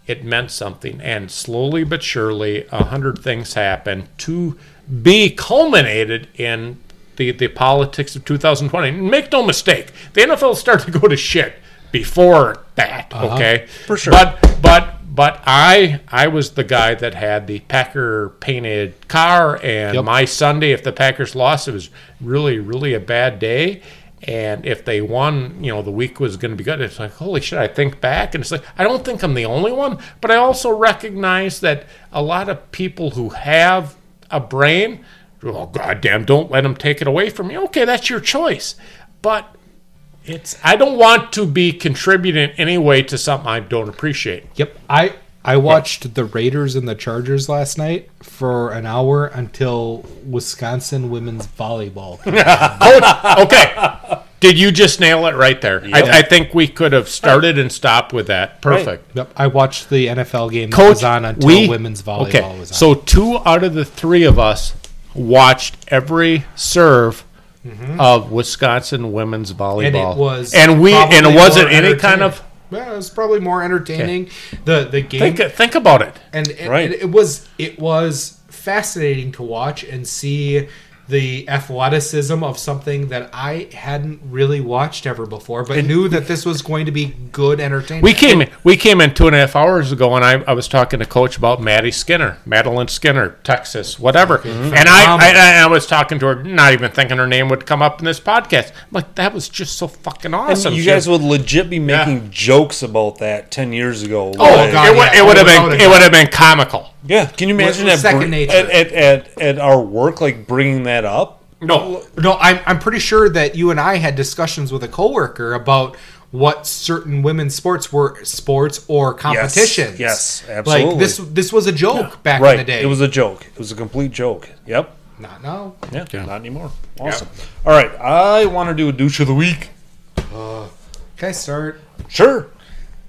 it meant something. And slowly but surely, a hundred things happened to be culminated in the the politics of 2020. And make no mistake, the NFL started to go to shit before that. Uh-huh. Okay, For sure. But but but I I was the guy that had the Packer painted car, and Yep. my Sunday, if the Packers lost, it was really really a bad day. And if they won, you know, the week was going to be good. It's like, holy shit! I think back, and it's like, I don't think I'm the only one, but I also recognize that a lot of people who have a brain, oh goddamn, don't let them take it away from you. Okay, that's your choice, but it's I don't want to be contributing in any way to something I don't appreciate. Yep. I I watched the Raiders and the Chargers last night for an hour until Wisconsin women's volleyball. <laughs> Oh, okay. Did you just nail it right there? I, I think we could have started and stopped with that. Perfect. yep. I watched the NFL game that Coach, was on until we women's volleyball okay. was on. So two out of the three of us watched every serve mm-hmm. of Wisconsin women's volleyball, and it was and we and probably it wasn't any kind of well, it was probably more entertaining. The the game think think about it. and Right. it, it was it was fascinating to watch and see the athleticism of something that I hadn't really watched ever before, but knew that this was going to be good entertainment. We came in, we came in two and a half hours ago, and I, I was talking to Coach about Maddie Skinner, Madeline Skinner, Texas, whatever. And um, I, I I was talking to her, not even thinking her name would come up in this podcast. I'm like, that was just so fucking awesome. you She guys was- would legit be making jokes about that ten years ago. Oh, Like- God, it, would, yeah. it would have oh, been it would have been comical. Yeah. Can you imagine was that second br- nature. at, at, at, at our work, like bringing that up? No, No, I'm I'm pretty sure that you and I had discussions with a coworker about what certain women's sports were sports or competitions. yes, Like absolutely. this this was a joke back right. in the day. It was a joke. It was a complete joke. Yep. not now. Yeah. Yeah. Not anymore. Awesome. All right. I want to do a douche of the week. Can I start? Sure.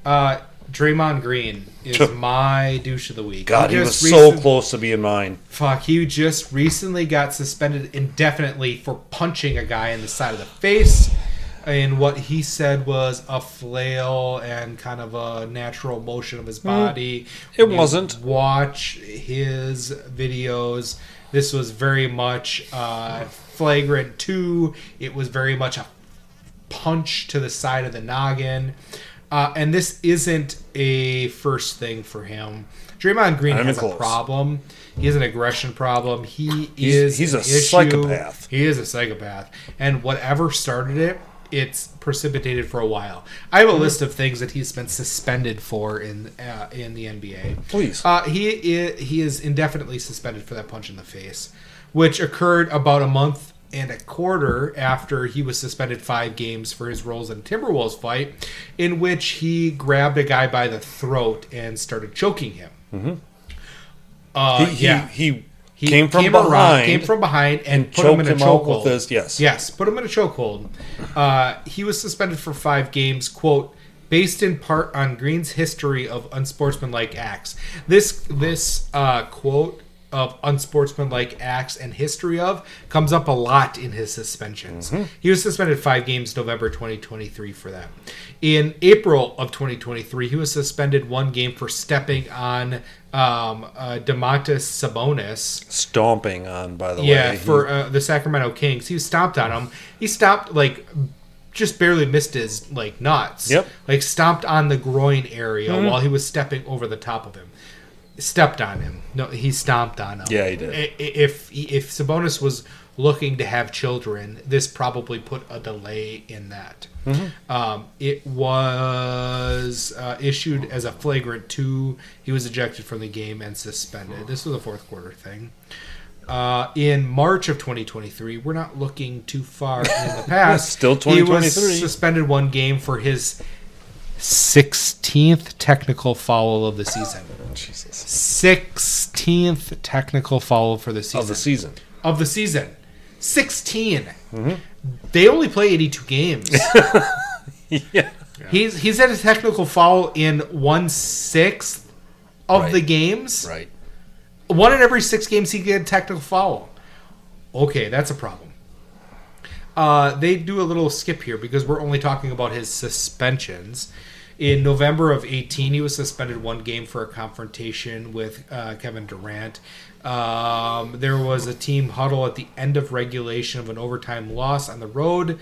Uh, Draymond Green is my douche of the week. God, he was just so close to being mine. Fuck, he just recently got suspended indefinitely for punching a guy in the side of the face. And what he said was a flail and kind of a natural motion of his body. Mm. it you wasn't. Watch his videos. This was very much uh, flagrant too. It was very much a punch to the side of the noggin. Uh, and this isn't a first thing for him. Draymond Green has a problem. He has an aggression problem. He is he's an a issue. psychopath. He is a psychopath. And whatever started it, it's precipitated for a while. I have a list of things that he's been suspended for in uh, in the NBA. Please. Uh, he he is indefinitely suspended for that punch in the face, which occurred about a month and a quarter after he was suspended five games for his roles in Timberwolves fight, in which he grabbed a guy by the throat and started choking him. Mm-hmm. Uh, He, yeah. he, He came from around- behind. came from behind, and, and put him in a chokehold. yes. yes, put him in a chokehold. Uh, he was suspended for five games. "Quote: Based in part on Green's history of unsportsmanlike acts." This this uh, quote of unsportsmanlike acts and history of comes up a lot in his suspensions. Mm-hmm. He was suspended five games November 2023 for that. In April of 2023, he was suspended one game for stepping on um, uh, Domantas Sabonis. stomping on, by the Yeah, way. Yeah, for uh, the Sacramento Kings. He stomped on him. He stopped like just barely missed his like nuts. Yep. Mm-hmm. Like stomped on the groin area while he was stepping over the top of him. Stepped on him. No, he stomped on him. Yeah, he did. If if Sabonis was looking to have children, this probably put a delay in that. Mm-hmm. Um, it was uh, issued as a flagrant two. He was ejected from the game and suspended. This was a fourth quarter thing. Uh, in March of 2023, we're not looking too far in the <laughs> past. Still 2023. He was suspended one game for his 16th technical foul of the season. Jesus. 16th technical foul for the season. Of the season. Of the season. 16. Mm-hmm. They only play 82 games. <laughs> Yeah. He's he's had a technical foul in one sixth of Right. the games. Right. One in every six games he get a technical foul. Okay, that's a problem. Uh, they do a little skip here because we're only talking about his suspensions. In November of 18, he was suspended one game for a confrontation with uh, Kevin Durant. Um, there was a team huddle at the end of regulation of an overtime loss on the road.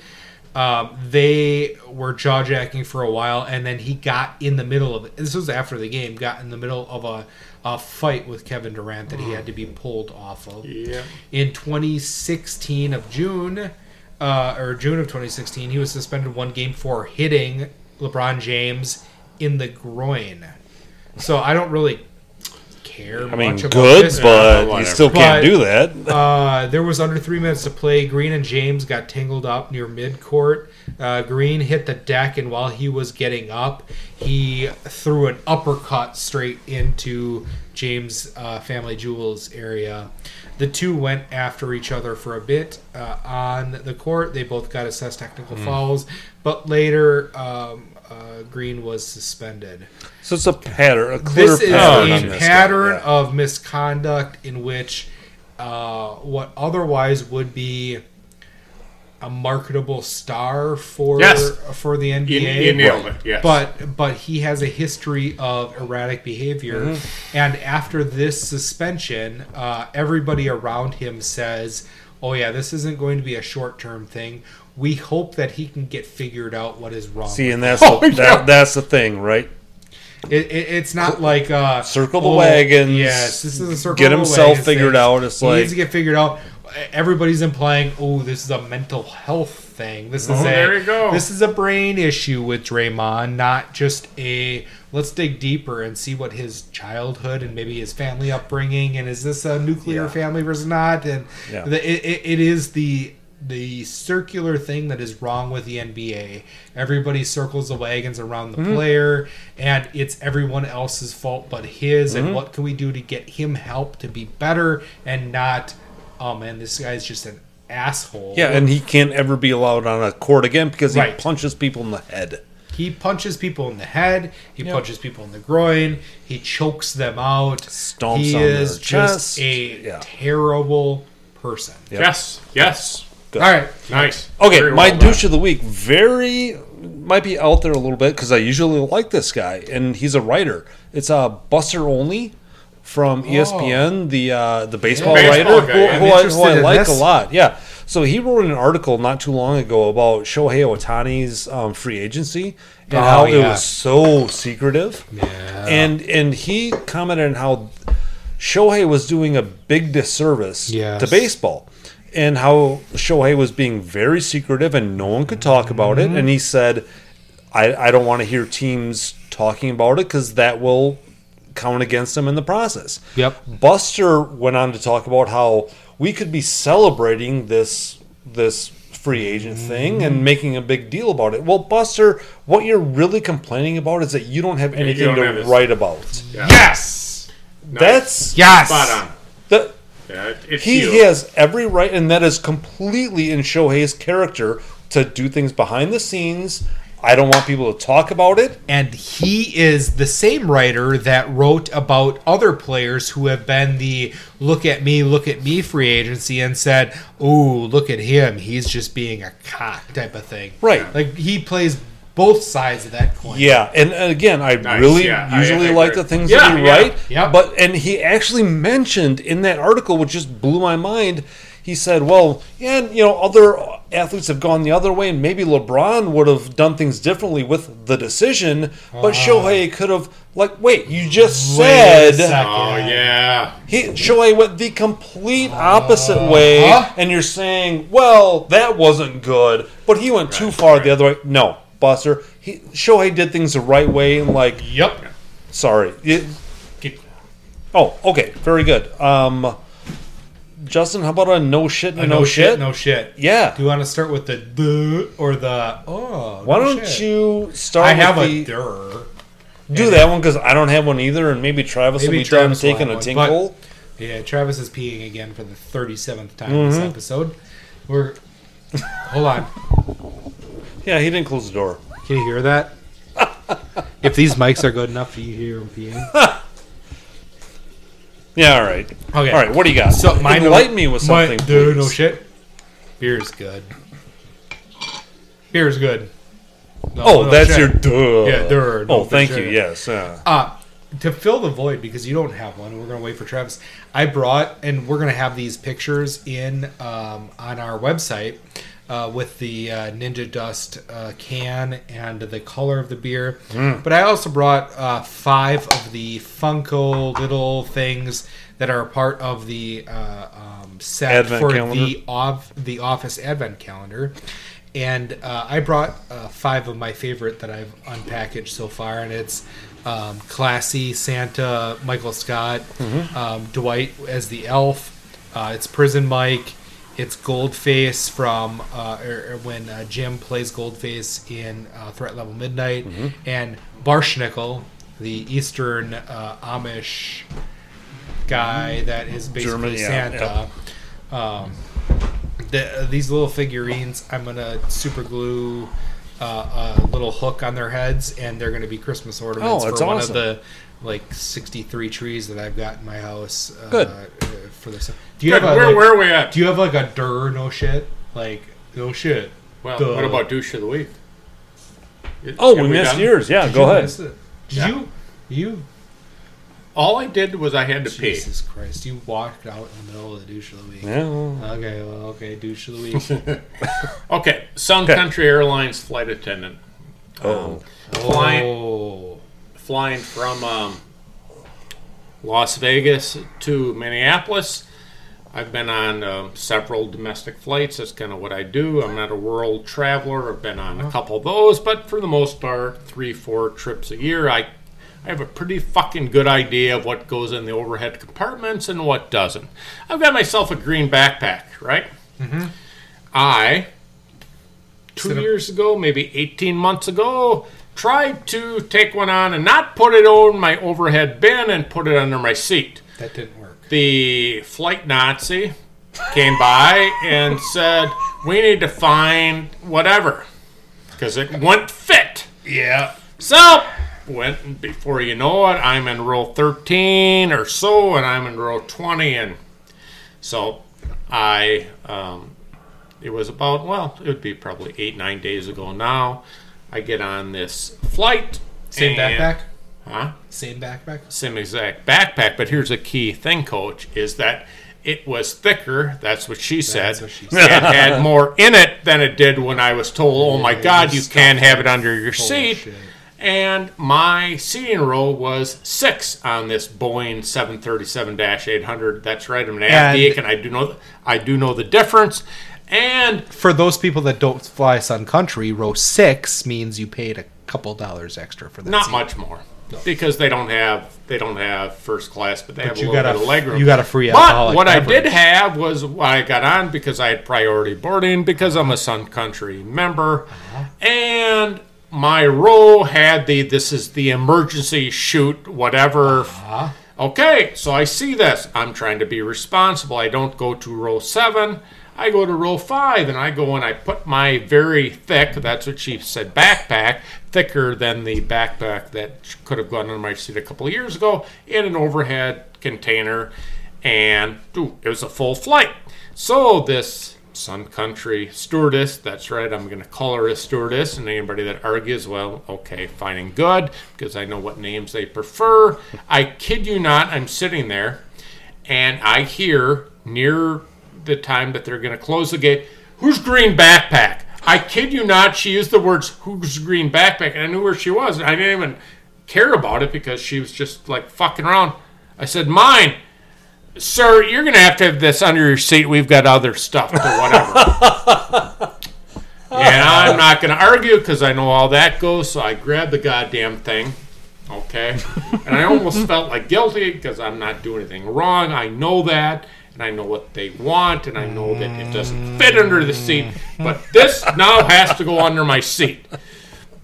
Um, they were jaw jacking for a while, and then he got in the middle of it. This was after the game. Got in the middle of a, a fight with Kevin Durant that he had to be pulled off of. Yeah. In 2016 of June, uh, or June of 2016, he was suspended one game for hitting LeBron James in the groin. So I don't really care I mean, about good, this. but you still can't But- do that. Uh, there was under three minutes to play. Green and James got tangled up near midcourt. Uh, Green hit the deck, and while he was getting up, he threw an uppercut straight into James' uh, family jewels area. The two went after each other for a bit uh, on the court. They both got assessed technical fouls, but later um, uh, Green was suspended. So it's a pattern, a clear This is pattern. on a this guy, pattern yeah. of misconduct in which uh, what otherwise would be a marketable star for Yes. for the NBA. You, you nailed it. Yes. But but he has a history of erratic behavior, Mm-hmm. and after this suspension, uh, everybody around him says, "Oh yeah, this isn't going to be a short term thing. We hope that he can get figured out what is wrong." See, and that's <laughs> Oh, the, yeah. that, that's the thing, right? It, it, it's not like uh, Circle the wagons, Yes, this is a circle. get the himself wagons figured thing. out, it's he like- needs to get figured out. Everybody's implying, oh, this is a mental health thing. This is Oh, a there you go. this is a brain issue with Draymond, not just a. Let's dig deeper and see what his childhood and maybe his family upbringing and is this a nuclear Yeah. family versus not? And Yeah. the, it, it, is the the circular thing that is wrong with the NBA. Everybody circles the wagons around the Mm-hmm. player, and it's everyone else's fault but his. Mm-hmm. And what can we do to get him help to be better and not, oh man, this guy's just an asshole. Yeah, and he can't ever be allowed on a court again because he Right. punches people in the head. he punches people in the head. He Yep. punches people in the groin. He chokes them out. Stomps he on is just a Yeah. terrible person. Yep. yes. Yes. Good. All right. Nice. Okay, Very my well done. douche of the week very might be out there a little bit because I usually like this guy and he's a writer. It's uh, Buster Olney from E ESPN, the uh, the baseball Baseball writer guy, who, yeah. who I'm I, who I like this. a lot. Yeah, so he wrote an article not too long ago about Shohei Ohtani's um, free agency and Oh, how it was so secretive. Yeah. And and he commented on how Shohei was doing a big disservice Yes. to baseball and how Shohei was being very secretive and no one could talk about it. And he said, I, I don't want to hear teams talking about it because that will count against him in the process. Yep. Buster went on to talk about how we could be celebrating this this free agent thing Mm-hmm. and making a big deal about it. Well, Buster, what you're really complaining about is that you don't have anything don't to have this- write about. Yes. That's Yes. Spot on. the, Yeah, it's he, he has every right, and that is completely in Shohei's character to do things behind the scenes. I don't want people to talk about it. And he is the same writer that wrote about other players who have been the look at me, look at me free agency and said, Ooh, look at him. He's just being a cock type of thing. Right. Like he plays both sides of that coin. Yeah, and and again, I Nice, really yeah, usually I like agree. the things Yeah, that he yeah, write. yeah. But and he actually mentioned in that article, which just blew my mind. He said, "Well, yeah, and, you know, other athletes have gone the other way, and maybe LeBron would have done things differently with the decision, but Shohei could have like, wait, you just. Wait said. Oh yeah. he Shohei went the complete opposite way, Uh-huh. and you're saying, well, that wasn't good, but he went too far right. the other way. No, Buster, he Shohei did things the right way, and like, Yep. sorry, It- Keep- oh, okay, very good. Um, Justin, how about a no shit, A no, no, shit? shit, no shit. Yeah. Do you want to start with the the or the oh? Why no don't shit. you start? I with have a the, der. do that one because I don't have one either, and maybe Travis Maybe will be Travis done taking a tinkle. Yeah, Travis is peeing again for the thirty seventh time Mm-hmm. this episode. We're hold on. Yeah, he didn't close the door. Can you hear that? <laughs> if these mics are good enough, do you hear him peeing? <laughs> Yeah, all right. Okay. All right, what do you got? So mine Enlighten me with my- something, Dude, no please. shit. Beer's good. Beer's good. No, Oh, no that's shit. your duh. Yeah, duh, no, oh, thank you. Yes. Uh, Uh, to fill the void because you don't have one, we're gonna wait for Travis. I brought, and we're gonna have these pictures in um, on our website uh, with the uh, Ninja Dust uh, can and the color of the beer. But I also brought uh, five of the Funko little things that are part of the uh, um, set Advent for calendar. the off the Office Advent calendar. And uh, I brought uh, five of my favorite that I've unpackaged so far, and it's um, classy Santa, Michael Scott, um, Dwight as the elf. Uh, it's Prison Mike. It's Goldface from uh, er, er, when uh, Jim plays Goldface in uh, Threat Level Midnight, and Belsnickel, the Eastern uh, Amish guy that is basically German, yeah, Santa. Um, the, these little figurines, I'm gonna super glue uh, a little hook on their heads, and they're gonna be Christmas ornaments Oh, for one of the like 63 trees that I've got in my house. Uh, Good. For this, do you Good. have a, Where, like, where are we at? Do you have like a dur no shit? Like no shit. well, Duh. what about douche of the week? oh, Have we missed done- yours. Yeah, Did go ahead. miss it? Did Yeah. you? You? All I did was I had to pee. Jesus Christ! You walked out in the middle of the douche of the week. Yeah, Okay, well, okay, douche of the week. <laughs> Okay, Sun Okay. Country Airlines flight attendant. Oh. Flying, oh, flying from um, Las Vegas to Minneapolis. I've been on um, several domestic flights. That's kind of what I do. I'm not a world traveler. I've been on a couple of those, but for the most part, three, four trips a year. I, I have a pretty fucking good idea of what goes in the overhead compartments and what doesn't. I've got myself a green backpack, right? I two years ago, maybe 18 months ago, tried to take one on and not put it on my overhead bin and put it under my seat. that didn't work. The flight Nazi came by and said, We need to find whatever because it wouldn't fit. Yeah. So, went and before you know it, I'm in row 13 or so, and I'm in row 20, and so I, um, it was about well, it would be probably eight nine days ago now. I get on this flight. Same and- backpack. Huh? Same backpack. Same exact backpack, but here's a key thing, Coach, is that it was thicker. That's what she said. What she it had <laughs> more in it than it did when I was told, "Oh my Yeah, God, you can have it under your seat." shit. And my seating row was six on this Boeing 737-800. That's right. I'm an And- and I do know I do know the difference. And For those people that don't fly Sun Country, row six means you paid a couple dollars extra for that. not seat. much more. because they don't have they don't have first class, but they have a you little got bit a of leg room. you got a free But what I did have was I got on because I had priority boarding because I'm a Sun Country member, uh-huh. and my row had the this is the emergency shoot whatever. Uh-huh. Okay, so I see this. I'm trying to be responsible. I don't go to row seven. I go to row five, and I go and I put my very thick. That's what she said. Backpack thicker than the backpack that could have gone under my seat a couple of years ago in an overhead container, and ooh, it was a full flight. So this Sun Country stewardess, that's right, I'm going to call her a stewardess, and anybody that argues, well, okay, fine and good, because I know what names they prefer. I kid you not, I'm sitting there, and I hear near the time that they're going to close the gate, who's green backpack? I kid you not, she used the words, who's green backpack, and I knew where she was, I didn't even care about it because she was just like fucking around. I said, mine. Sir, you're going to have to have this under your seat. We've got other stuff or whatever. <laughs> and I'm not going to argue because I know all that goes. So I grabbed the goddamn thing. Okay. And I almost felt like guilty because I'm not doing anything wrong. I know that. And I know what they want. And I know that it doesn't mm. fit under the seat. But this now has to go under my seat.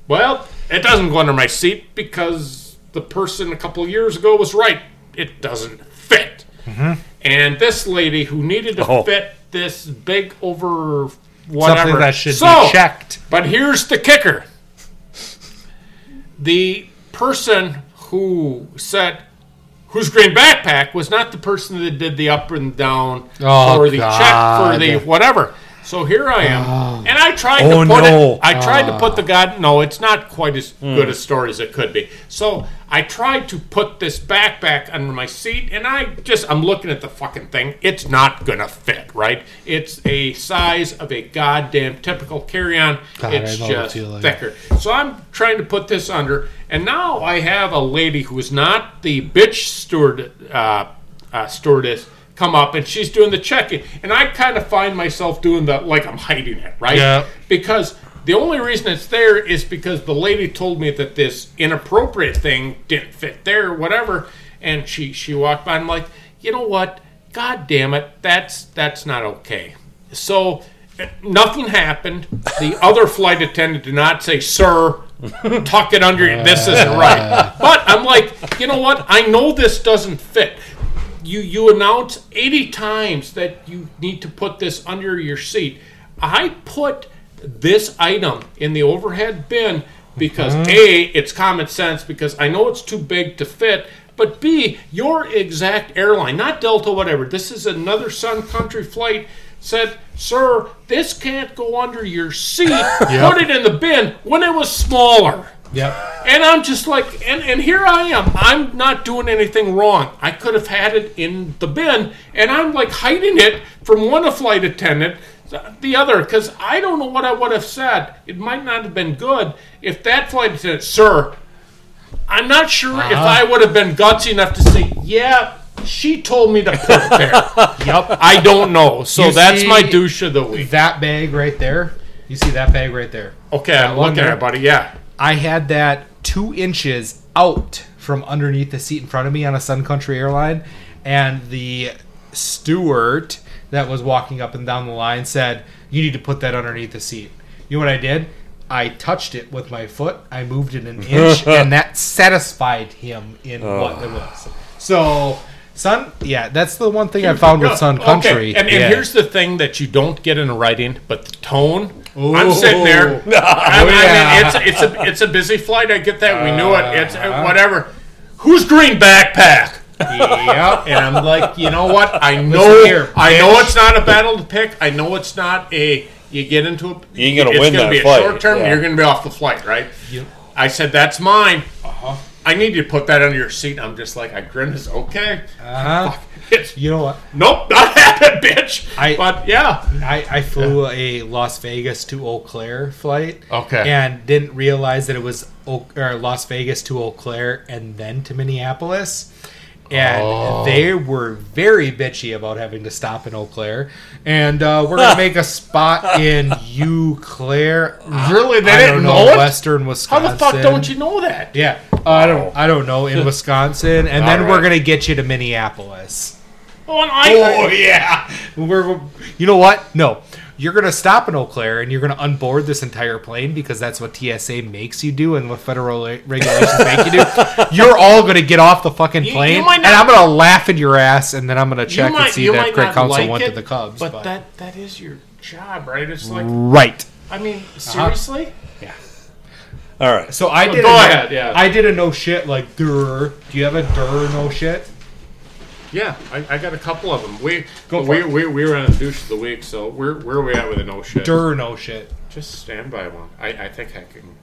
Well, it doesn't go under my seat because the person a couple years ago was right. It doesn't fit. Mm-hmm. And this lady who needed to Oh. fit this big over whatever. Something that should So, be checked. But here's the kicker. The person who said whose green backpack was not the person that did the up and down Oh, or the check for the whatever. So here I am, and I tried Oh, to put no. it. I tried to put the god. No, it's not quite as good a story as it could be. So I tried to put this backpack under my seat, and I just I'm looking at the fucking thing. It's not gonna fit, right? It's a size of a goddamn typical carry-on. God, it's I know the just feeling. thicker. So I'm trying to put this under, and now I have a lady who is not the bitch steward uh, uh, stewardess come up, and she's doing the checking, and I kind of find myself doing the like I'm hiding it, right? Yeah. Because the only reason it's there is because the lady told me that this inappropriate thing didn't fit there, or whatever, and she she walked by. and I'm like, you know what? God damn it, that's that's not okay. So nothing happened. The <laughs> other flight attendant did not say, "Sir, tuck it under. your This isn't right." <laughs> But I'm like, you know what? I know this doesn't fit. You you announce 80 times that you need to put this under your seat. I put this item in the overhead bin because mm-hmm. A, it's common sense because I know it's too big to fit, but B, your exact airline, not Delta, whatever, this is another Sun Country flight, said, Sir, this can't go under your seat. <laughs> Put it in the bin when it was smaller. Yep. And I'm just like, and, and here I am. I'm not doing anything wrong. I could have had it in the bin, and I'm like hiding it from one flight attendant, the other, because I don't know what I would have said. It might not have been good if that flight attendant, sir, I'm not sure if Uh-huh. I would have been gutsy enough to say, yeah, she told me to put it there. <laughs> Yep. I don't know. So You that's my douche of the week. That bag right there. You see that bag right there? Okay, I'm looking at it, buddy. Yeah. I had that two inches out from underneath the seat in front of me on a Sun Country airline, and the steward that was walking up and down the line said, "You need to put that underneath the seat." You know what I did? I touched it with my foot. I moved it an <laughs> inch, and that satisfied him in what it oh. was. So, Sun, yeah, that's the one thing I found with <laughs> Sun Okay, Country. And, and yeah. here's the thing that you don't get in writing, but the tone. I'm sitting there. I, oh, mean, yeah. it's it's a it's a busy flight. I get that. We knew it. Uh, it's uh, uh-huh. whatever. Who's green backpack? Yep. And I'm like, you know what? I know. here, I know it's not a battle to pick. I know it's not a. You get into a. You ain't gonna it's win gonna that be a flight, short term. yeah. You're going to be off the flight, right? Yep. I said that's mine. Uh-huh. I need you to put that under your seat. I'm just like, I grin. It's okay. Uh-huh. It's, You know what? nope, not happening, bitch. I- but yeah. I, I flew a Las Vegas to Eau Claire flight. Okay. And didn't realize that it was Oak, or Las Vegas to Eau Claire and then to Minneapolis. And Oh. they were very bitchy about having to stop in Eau Claire. And uh, we're going to make a spot <laughs> in Eau Claire. Really? They I didn't don't know it? Western Wisconsin. How the fuck don't you know that? Yeah. I don't. I don't know in <laughs> Wisconsin, and then All we're gonna get you to Minneapolis. Oh, and I, Oh yeah, we're. You know what? No, you're gonna stop in Eau Claire and you're gonna unboard this entire plane because that's what TSA makes you do and what federal regulations <laughs> make you do. You're all gonna get off the fucking plane, you might and I'm gonna laugh in your ass, and then I'm gonna check might, and see you that might Craig not Counsell like went it, to the Cubs. but, But, that that is your job, right? It's like, right. I mean, uh-huh. seriously. Yeah. All right. So I Well, did. go a, ahead, yeah. I did a no shit like dur. Do you have a dur no shit? Yeah, I, I got a couple of them. We Go we, it. we, we were on a douche of the week, so where where are we at with a no shit? Dur no shit. Just stand by one. I, I think I can.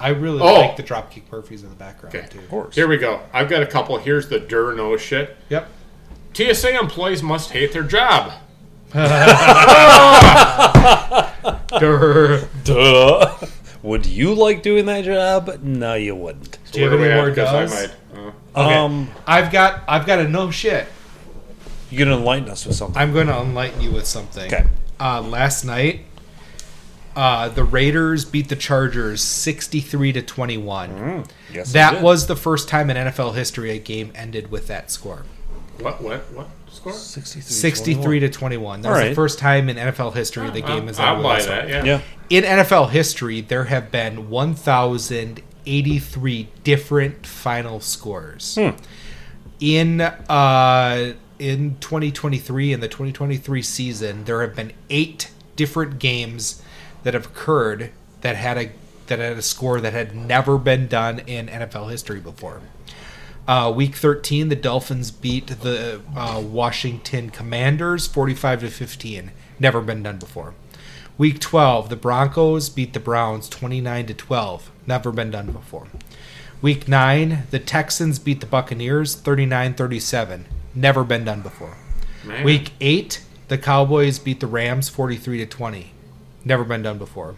I really Oh. like the Dropkick Murphys in the background Okay. too. Of course. Here we go. I've got a couple. Here's the dur no shit. Yep. TSA employees must hate their job. <laughs> Dur. Duh. Would you like doing that job? No, you wouldn't. Do you have any more at? 'Cause does? I might. Uh, Okay. Um, I've got I've got a no shit. you can enlighten us with something. I'm going to enlighten you with something. Okay. Uh, last night, uh, the Raiders beat the Chargers 63 to 21. Yes, you That did. was the first time in NFL history a game ended with that score. what what what score? 63, 63 to 21. That All was right. the first time in NFL history the game is I'll ended buy with that. Yeah. Yeah. In NFL history, there have been 1,083 different final scores. Hmm. In uh, in 2023, in the 2023 season, there have been eight different games that have occurred that had a that had a score that had never been done in NFL history before. Uh, week 13, the Dolphins beat the uh, Washington Commanders 45 to 15. Never been done before. Week 12, the Broncos beat the Browns 29 to 12. Never been done before. Week 9, the Texans beat the Buccaneers 39 37. Never been done before. Man. Week 8, the Cowboys beat the Rams 43 to 20. Never been done before.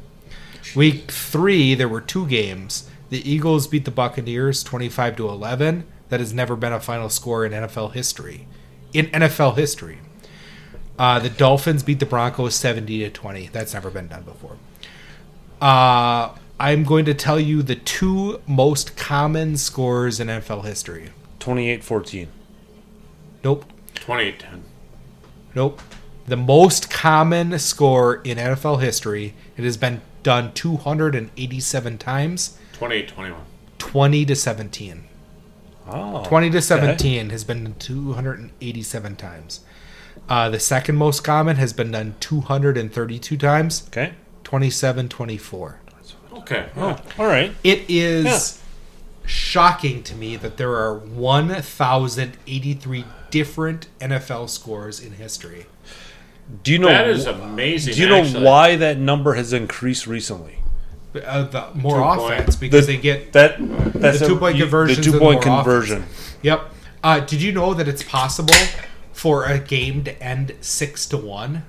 Week 3, there were two games. The Eagles beat the Buccaneers 25 to 11. That has never been a final score in NFL history. In NFL history. Uh, the Dolphins beat the Broncos 70 to 20. That's never been done before. Uh, I'm going to tell you the two most common scores in NFL history. 28 14. Nope. 28-10. Nope. The most common score in NFL history. It has been done 287 times. 28-21. 20 to 17. Oh. 20 to 17 has been 287 times. Uh, the second most common has been done 232 times. Okay. 27 24. Okay. Oh, all right. It is shocking to me that there are 1,083 different NFL scores in history. Do you know That is amazing. Do you know actually. why that number has increased recently? Uh, the more Two offense point. because The- they get That that's The a- two-point you- conversions The two point more conversion. Yep. Uh, did you know that it's possible for a game to end six to one?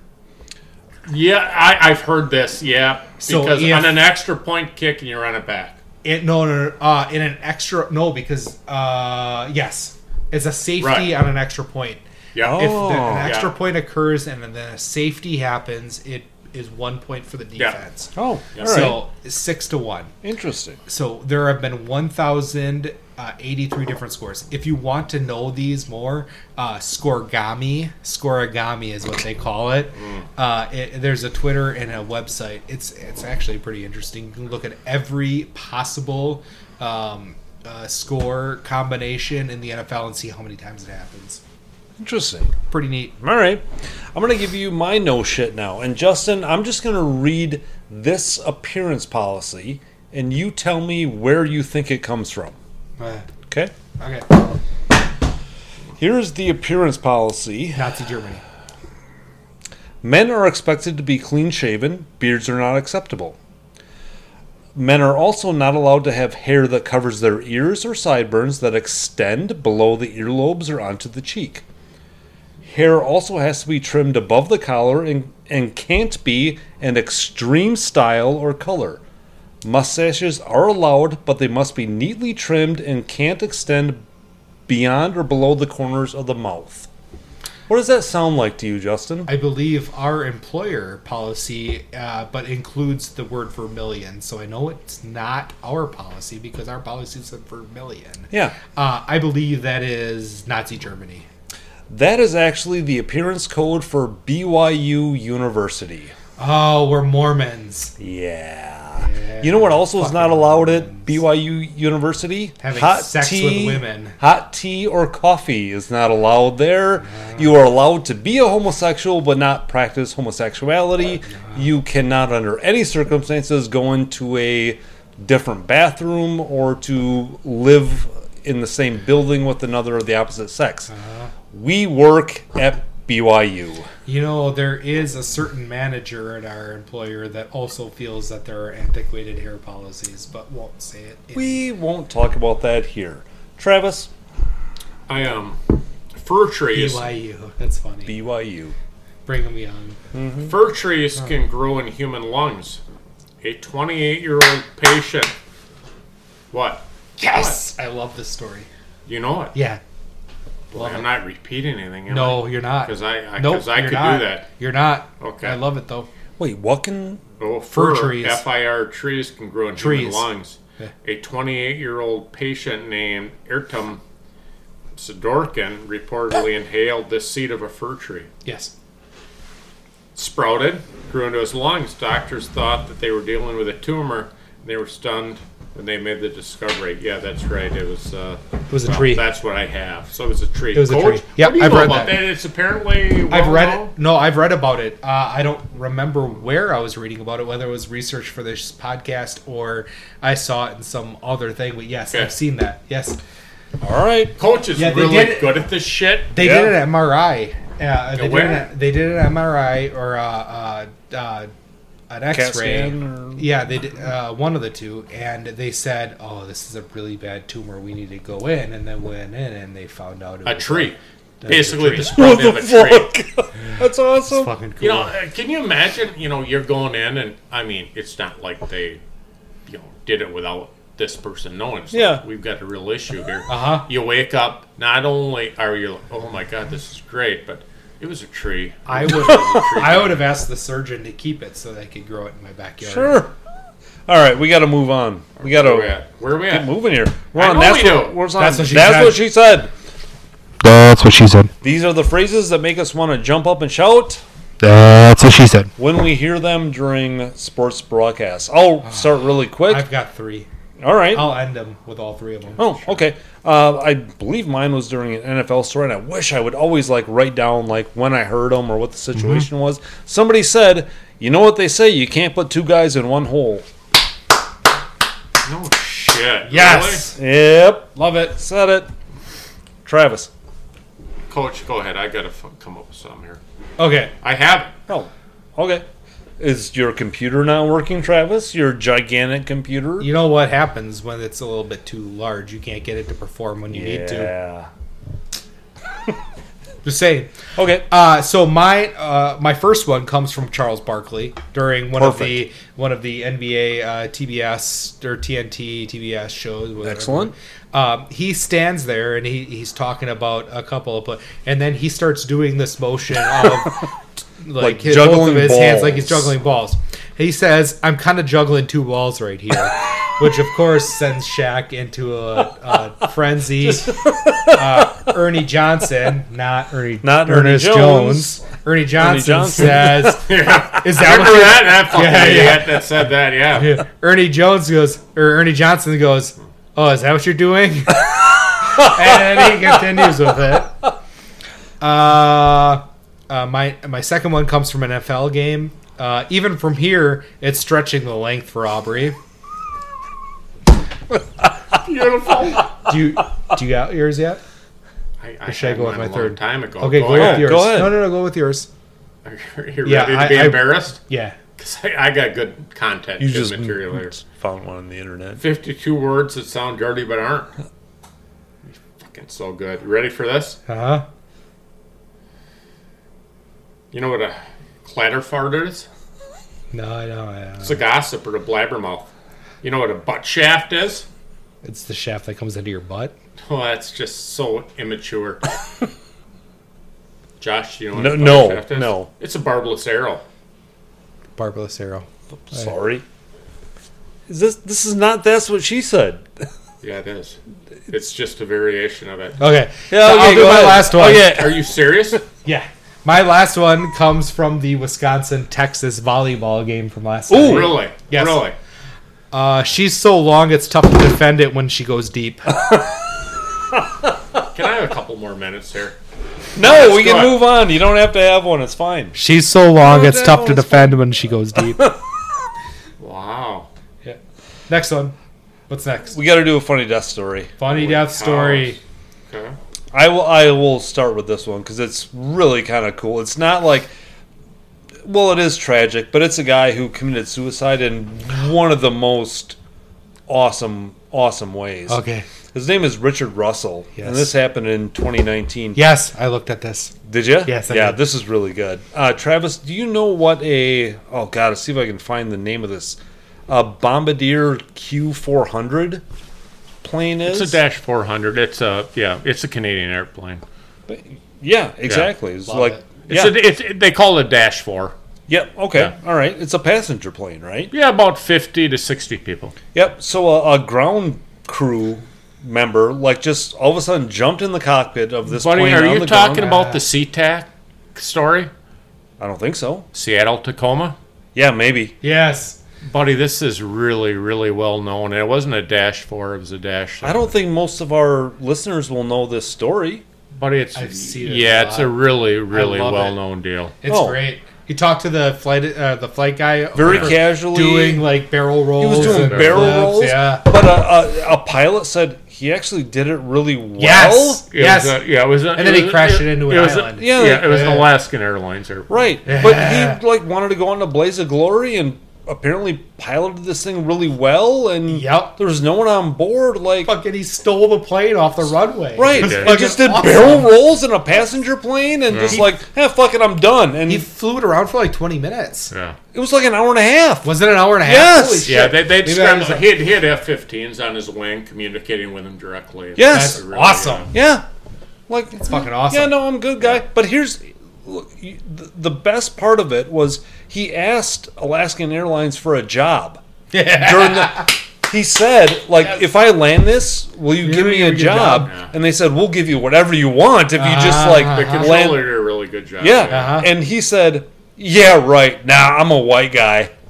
Yeah, I, I've heard this. Yeah, So because if- on an extra point kick and you run it back. It no no, no uh, in an extra no because uh, yes, it's a safety Right. on an extra point. Yeah. If the, Oh. an extra Yeah. point occurs and then a safety happens, it is one point for the Yeah. defense. Oh, all right. So six to one. Interesting. So there have been 1,083 different scores. If you want to know these more, uh, Scorigami, Scorigami is what they call it. Uh, it. There's a Twitter and a website. It's it's actually pretty interesting. You can look at every possible um, uh, score combination in the NFL and see how many times it happens. Interesting. Pretty neat. All right. I'm going to give you my no shit now. And Justin, I'm just going to read this appearance policy and you tell me where you think it comes from. Okay? okay, Here's the appearance policy. Nazi Germany. Men are expected to be clean shaven, beards are not acceptable. Men are also not allowed to have hair that covers their ears or sideburns that extend below the earlobes or onto the cheek. Hair also has to be trimmed above the collar and, and can't be an extreme style or color. Mustaches are allowed, but they must be neatly trimmed and can't extend beyond or below the corners of the mouth. What does that sound like to you, Justin? I believe our employer policy, uh, but includes the word vermilion. So I know it's not our policy because our policy is vermilion. Yeah. Uh, I believe that is Nazi Germany. That is actually the appearance code for BYU University. Oh, we're Mormons. Yeah. You know what also is not allowed at BYU University? Having sex with women. Hot tea or coffee is not allowed there. You are allowed to be a homosexual but not practice homosexuality. You cannot, under any circumstances, go into a different bathroom or to live in the same building with another of the opposite sex. Uh-huh. We work at BYU. You know, there is a certain manager at our employer that also feels that there are antiquated hair policies, but won't say it. in- We won't talk about that here. Travis, I um, fir trees. BYU. That's funny. BYU. Bring them young. Fir trees can grow in human lungs. A 28 year old patient. What? Yes! I love this story. You know it. Yeah. Boy, I'm not repeating anything. am No, you're not. Because I, I, Nope, 'cause I you're could not. do that. You're not. Okay. I love it though. Wait, what can Oh, Fir fir, trees. FIR trees can grow in Trees. human lungs. Yeah. A 28 year old patient named Artyom Sidorkin reportedly <laughs> inhaled the seed of a fir tree. Yes. Sprouted, grew into his lungs. Doctors thought that they were dealing with a tumor. They were stunned when they made the discovery. Yeah, that's right. It was. Uh, It was a well, tree. That's what I have. So it was a tree. It was a tree. Yep, what do you I've read about that. that? It's apparently. I've read known. it. No, I've read about it. Uh, I don't remember where I was reading about it, whether it was research for this podcast or I saw it in some other thing. But yes, Okay. I've seen that. Yes, All right. Coach is Yeah, really good at this shit. they Yeah. did it at MRI. Uh, they, did it at, they did it at MRI or uh, uh, uh, an X-ray. or- Yeah, they did uh, one of the two, and they said, "Oh, this is a really bad tumor. We need to go in." And then went in, and they found out it A was tree. a- Basically, tree. the sprout of a tree. <laughs> That's awesome. fucking cool. You know, uh, can you imagine? You know, you're going in, and I mean, it's not like they, you know, did it without this person knowing. It's like, Yeah. we've got a real issue here. Uh-huh. You wake up, not only are you, like, oh my god, this is great, but it was a tree. I <laughs> would I would have asked the surgeon to keep it so that I could grow it in my backyard. Sure. All right, we got to move on. We got Where we to? Where are we get at? moving here. We're I know That's we what, do. we're on. That's what she That's what she said. That's what she said. These are the phrases that make us want to jump up and shout That's what she said. when we hear them during sports broadcasts. I'll start really quick. I've got three. All right. I'll end them with all three of them. Oh, okay. Uh, I believe mine was during an NFL story, and I wish I would always like write down like when I heard them or what the situation was. Somebody said, "You know what they say? You can't put two guys in one hole." No shit. Yes, Yep, love it. said it. Travis. Coach, go ahead. I gotta f- come up with something here. Okay, I have it. Oh, okay. Is your computer not working, Travis? Your gigantic computer? you know what happens when it's a little bit too large? You can't get it to perform when you need to. Yeah. Just saying. Okay. Uh, so my uh, my first one comes from Charles Barkley during one of the one of the NBA uh, TBS or TNT TBS shows. whatever. Excellent. Um, he stands there and he, he's talking about a couple of, and then he starts doing this motion of <laughs> like, Like both juggling of his hands, like he's juggling balls. He says, "I'm kind of juggling two balls right here," <laughs> which of course sends Shaq into a, a <laughs> frenzy. Uh, Ernie Johnson, not Ernie, Not Ernie Ernest Jones. Ernie Johnson, Johnson. says, <laughs> Yeah. "Is that Remember what that? That fucking Yeah, yeah. that said that. Yeah. Ernie Jones goes, or Ernie Johnson goes, "Oh, is that what you're doing?" and then he continues with it. Uh, uh, my my second one comes from an NFL game. Uh, even from here, it's stretching the length for Aubrey. Beautiful. Do you do you got yours yet? I, I should I go with my a long third? time ago. Okay, go, ahead. with yours. go ahead. No, no, no, go with yours. Are you Yeah, ready to I- be I- embarrassed? Yeah. <laughs> 'Cause I, I got good content, You just material here. found one on the internet. 52 words that sound dirty but aren't. Fucking so good. You ready for this? Uh huh. You know what a clatter fart is? No, I know. I know. It's a gossip or a blabbermouth. You know what a butt shaft is? It's the shaft that comes into your butt. Oh, that's just so immature. <laughs> Josh, you know what No- a no, shaft is? no. It's a barbless arrow. Barbarous arrow. Sorry. Is this this is not that's what she said. <laughs> Yeah, it is. It's just a variation of it. Okay. Yeah, so okay, I'll do go my ahead. last one. Oh, yeah. Are you serious? <laughs> Yeah. My last one comes from the Wisconsin Texas volleyball game from last Ooh. night. really? Yes. Really? Uh, she's so long it's tough to defend it when she goes deep. <laughs> Can I have a couple more minutes here? No, we can ahead. move on. You don't have to have one. It's fine. She's so long Oh, it's that tough to one's defend when she goes deep. <laughs> Wow. Yeah. Next one. What's next? We got to do a funny death story. Funny Holy death cows. story. Okay. I will. I will start with this one because it's really kind of cool. It's not like, well, it is tragic, but it's a guy who committed suicide in one of the most awesome, awesome ways. Okay. His name is Richard Russell, Yes. and this happened in 2019. Yes, I looked at this. Did you? Yes, I yeah, did. this is really good. Uh, Travis, do you know what a? Oh God, let's see if I can find the name of this. A Bombardier Q400 plane is. It's a Dash 400. It's a yeah. It's a Canadian airplane. Yeah, exactly. It's Love like. it. It's Yeah. a, it's, they call it a Dash 4. Yep. Okay. Yeah. All right. It's a passenger plane, right? Yeah, about 50 to 60 people. Yep. So a, a ground crew member, like, just all of a sudden jumped in the cockpit of this Buddy, plane. are you the talking ground. about the SeaTac story? I don't think so. Seattle Tacoma? Yeah, maybe. Yes. Buddy, this is really, really well known. And it wasn't a Dash 4, it was a Dash. I don't think most of our listeners will know this story. Buddy, it's I've seen it yeah, a it's a really, really well known deal. It's Oh. great. He talked to the flight uh, the flight guy Very casually. doing like barrel rolls. He was doing and barrel flips, rolls. Yeah. But a, a, a pilot said he actually did it really well. Yes. It yes. was a, yeah, it was. A, And then he crashed it into an was a- island. Yeah, yeah, it was an. Alaskan Airlines airplane. Right. Yeah. But he like wanted to go on a blaze of glory and apparently piloted this thing really well and Yep. there was no one on board like Fucking he stole the plane off the runway. Right. It Yeah. He just did awesome. barrel rolls in a passenger plane and just like, eh, fuck it, I'm done. And He flew it around for like 20 minutes. Yeah. it was like an hour and a half. Was it an hour and a half? Yes. Holy shit. Yeah, they, they Maybe described I- he had, he had F-15s on his wing, communicating with him directly. Yes. It's awesome. Yeah. Like it's fucking awesome. Yeah, no, I'm good guy. But here's look, you- the, the best part of it was he asked Alaskan Airlines for a job. Yeah. during the he said like if i land this will you give me a give me a job job. Yeah. and they said we'll give you whatever you want if you just Uh-huh. like The Uh-huh. controller land did a really good job. yeah Uh-huh. and he said yeah right now i'm a white guy <laughs>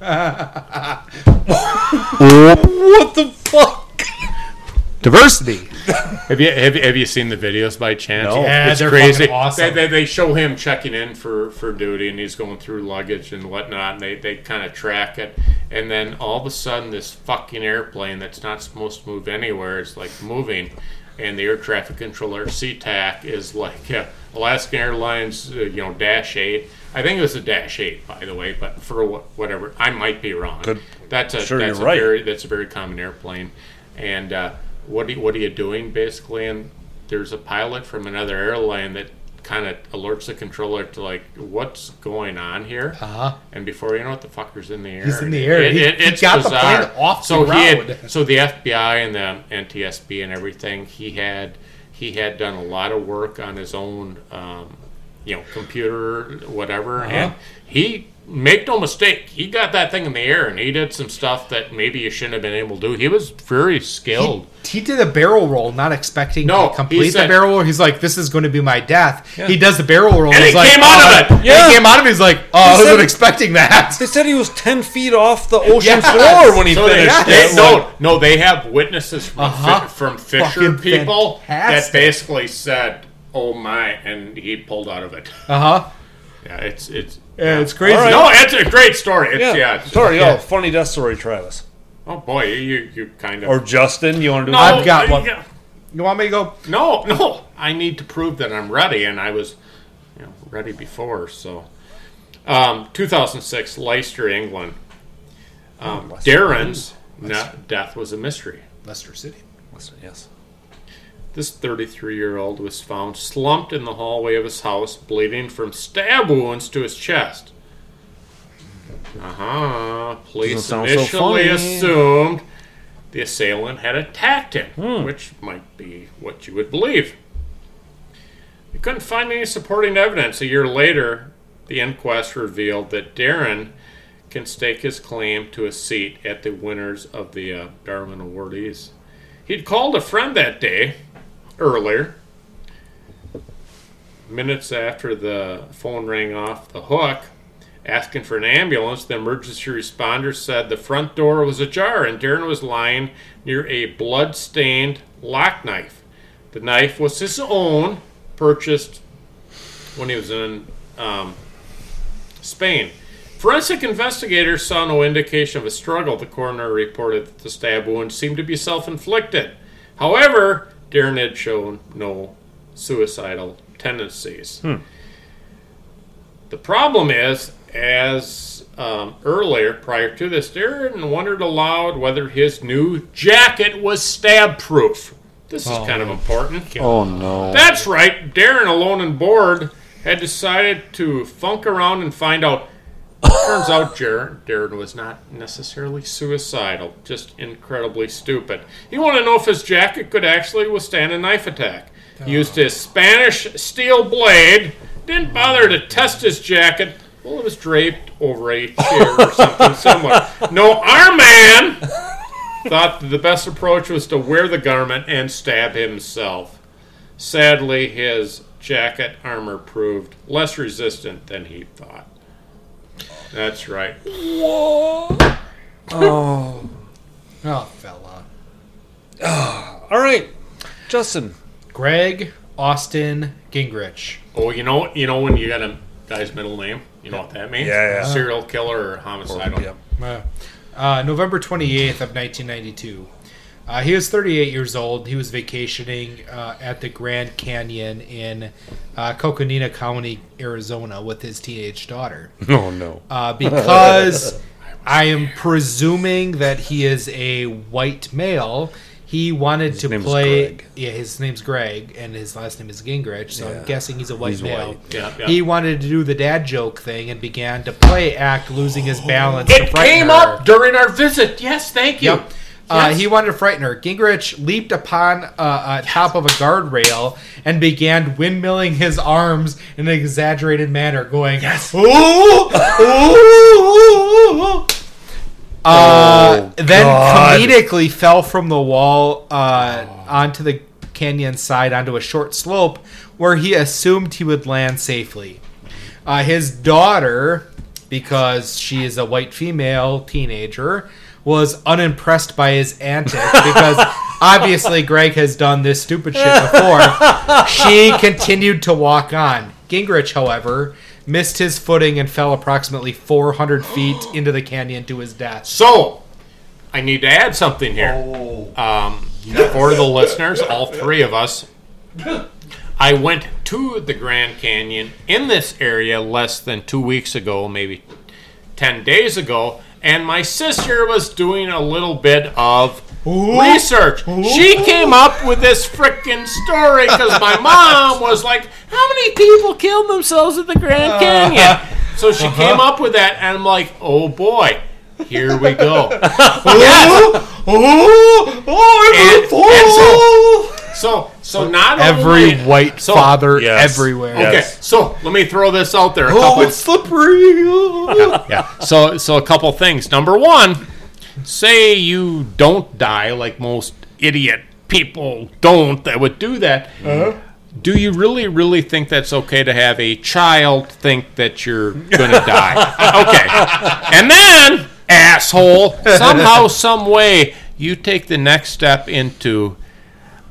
what the fuck Diversity. <laughs> Have you have, have you seen the videos by chance? No. Yeah, it's they're crazy. awesome. They, they, they show him checking in for, for duty, and he's going through luggage and whatnot. And they, they kind of track it, and then all of a sudden, this fucking airplane that's not supposed to move anywhere is like moving, and the air traffic controller SeaTac is like uh, Alaskan Airlines, uh, you know, Dash Eight. I think it was a Dash Eight, by the way, but for wh- whatever, I might be wrong. Good. That's a Sure, that's you're a right. very that's a very common airplane, and uh, what are you, what are you doing basically? And there's a pilot from another airline that kind of alerts the controller to like what's going on here, Uh-huh. and before you know it, the fucker's in the air. He's in the air. He- he it's got the plane off the so he ground. had, so the FBI and the NTSB and everything, he had he had done a lot of work on his own, um, you know, computer, whatever, Uh-huh. and he. Make no mistake, he got that thing in the air and he did some stuff that maybe you shouldn't have been able to do. He was very skilled. He did a barrel roll, not expecting No, to complete said- the barrel roll. He's like, "This is going to be my death." He does the barrel roll, And he's he like, came out of "Oh." it! Yeah. he came out of it. He's like, "Oh, I wasn't expecting that." they said he was 10 feet off the <laughs> ocean Yes. floor when he So they, finished they- it. no, no, they have witnesses from, Uh-huh. fi- from Fisher Fucking people fantastic. that basically said, "Oh my," and he pulled out of it. Uh huh. Yeah, it's it's Yeah, it's crazy. All right. no, it's a great story. It's, yeah, yeah, it's- sorry yeah. oh funny death story travis Oh boy, you you kind of or justin you want to do no, I've got one. yeah. You want me to go? No, no, I need to prove that I'm ready, and I was, you know, ready before. So, um, 2006, Leicester, England. Um, Leicester. Darren's na- death was a mystery. Leicester City. yes This 33 year old was found slumped in the hallway of his house, bleeding from stab wounds to his chest. Uh huh. Police Doesn't sound so initially funny. assumed the assailant had attacked him, Hmm. which might be what you would believe. They couldn't find any supporting evidence. A year later, the inquest revealed that Darren can stake his claim to a seat at the winners of the uh, Darwin awardees. He'd called a friend that day, earlier, minutes after the phone rang off the hook, asking for an ambulance. The emergency responder said the front door was ajar and Darren was lying near a blood-stained lock knife. The knife was his own, purchased when he was in um, Spain. Forensic investigators saw no indication of a struggle. The coroner reported that the stab wound seemed to be self inflicted. However, Darren had shown no suicidal tendencies. The problem is, as um, earlier, prior to this, Darren wondered aloud whether his new jacket was stab proof. This is kind of important. Oh no. That's right. Darren, alone and bored, had decided to funk around and find out. Turns out Darren was not necessarily suicidal, just incredibly stupid. He wanted to know if his jacket could actually withstand a knife attack. He used his Spanish steel blade, didn't bother to test his jacket. Well, it was draped over a chair or something <laughs> similar. No, our man thought that the best approach was to wear the garment and stab himself. Sadly, his jacket armor proved less resistant than he thought. That's right. Whoa. Oh, oh, fella. All right, Justin. Greg Austin Gingrich. Oh, you know, you know when you got a guy's middle name, you know what that means? Yeah, yeah. Serial killer or homicidal. Yep. Uh, uh, November 28th of 1992. Uh, he was 38 years old. He was vacationing uh, at the Grand Canyon in uh, Coconino County, Arizona, with his teenage daughter. <laughs> Oh no. Uh, because I am presuming that he is a white male. He wanted to name is play. Greg. Yeah, his name's Greg, and his last name is Gingrich. So Yeah. I'm guessing he's a white He's male. white. Yeah, yeah. He wanted to do the dad joke thing and began to play act, losing his balance. to It came her. up during our visit. Yes, thank you. Yep. Uh, Yes. he wanted to frighten her. Gingrich leaped upon uh, uh, top of a guardrail and began windmilling his arms in an exaggerated manner, going, "Yes, ooh, ooh, ooh." Uh, then God. comedically fell from the wall uh, onto the canyon side onto a short slope where he assumed he would land safely. Uh, his daughter, because she is a white female teenager, was unimpressed by his antics because <laughs> obviously Greg has done this stupid shit before. she continued to walk on. Gingrich, however, missed his footing and fell approximately 400 <gasps> feet into the canyon to his death. So, I need to add something here. Oh. Um, for the listeners, all three of us, I went to the Grand Canyon in this area less than two weeks ago, maybe 10 days ago, and my sister was doing a little bit of research. She came up with this freaking story because my <laughs> mom was like, How many people killed themselves at the Grand Canyon? So she came up with that, and I'm like, Oh boy. Here we go. <laughs> Yes. Oh, oh, And- and so, so not Every only, white so- father Yes. everywhere. Okay, Yes. so let me throw this out there. A Oh, couple, it's slippery. yeah. So, so a couple things. Number one, say you don't die like most idiot people don't that would do that. Uh-huh. Do you really, really think that's okay to have a child think that you're gonna die? <laughs> okay, and then asshole, somehow, some way, you take the next step into.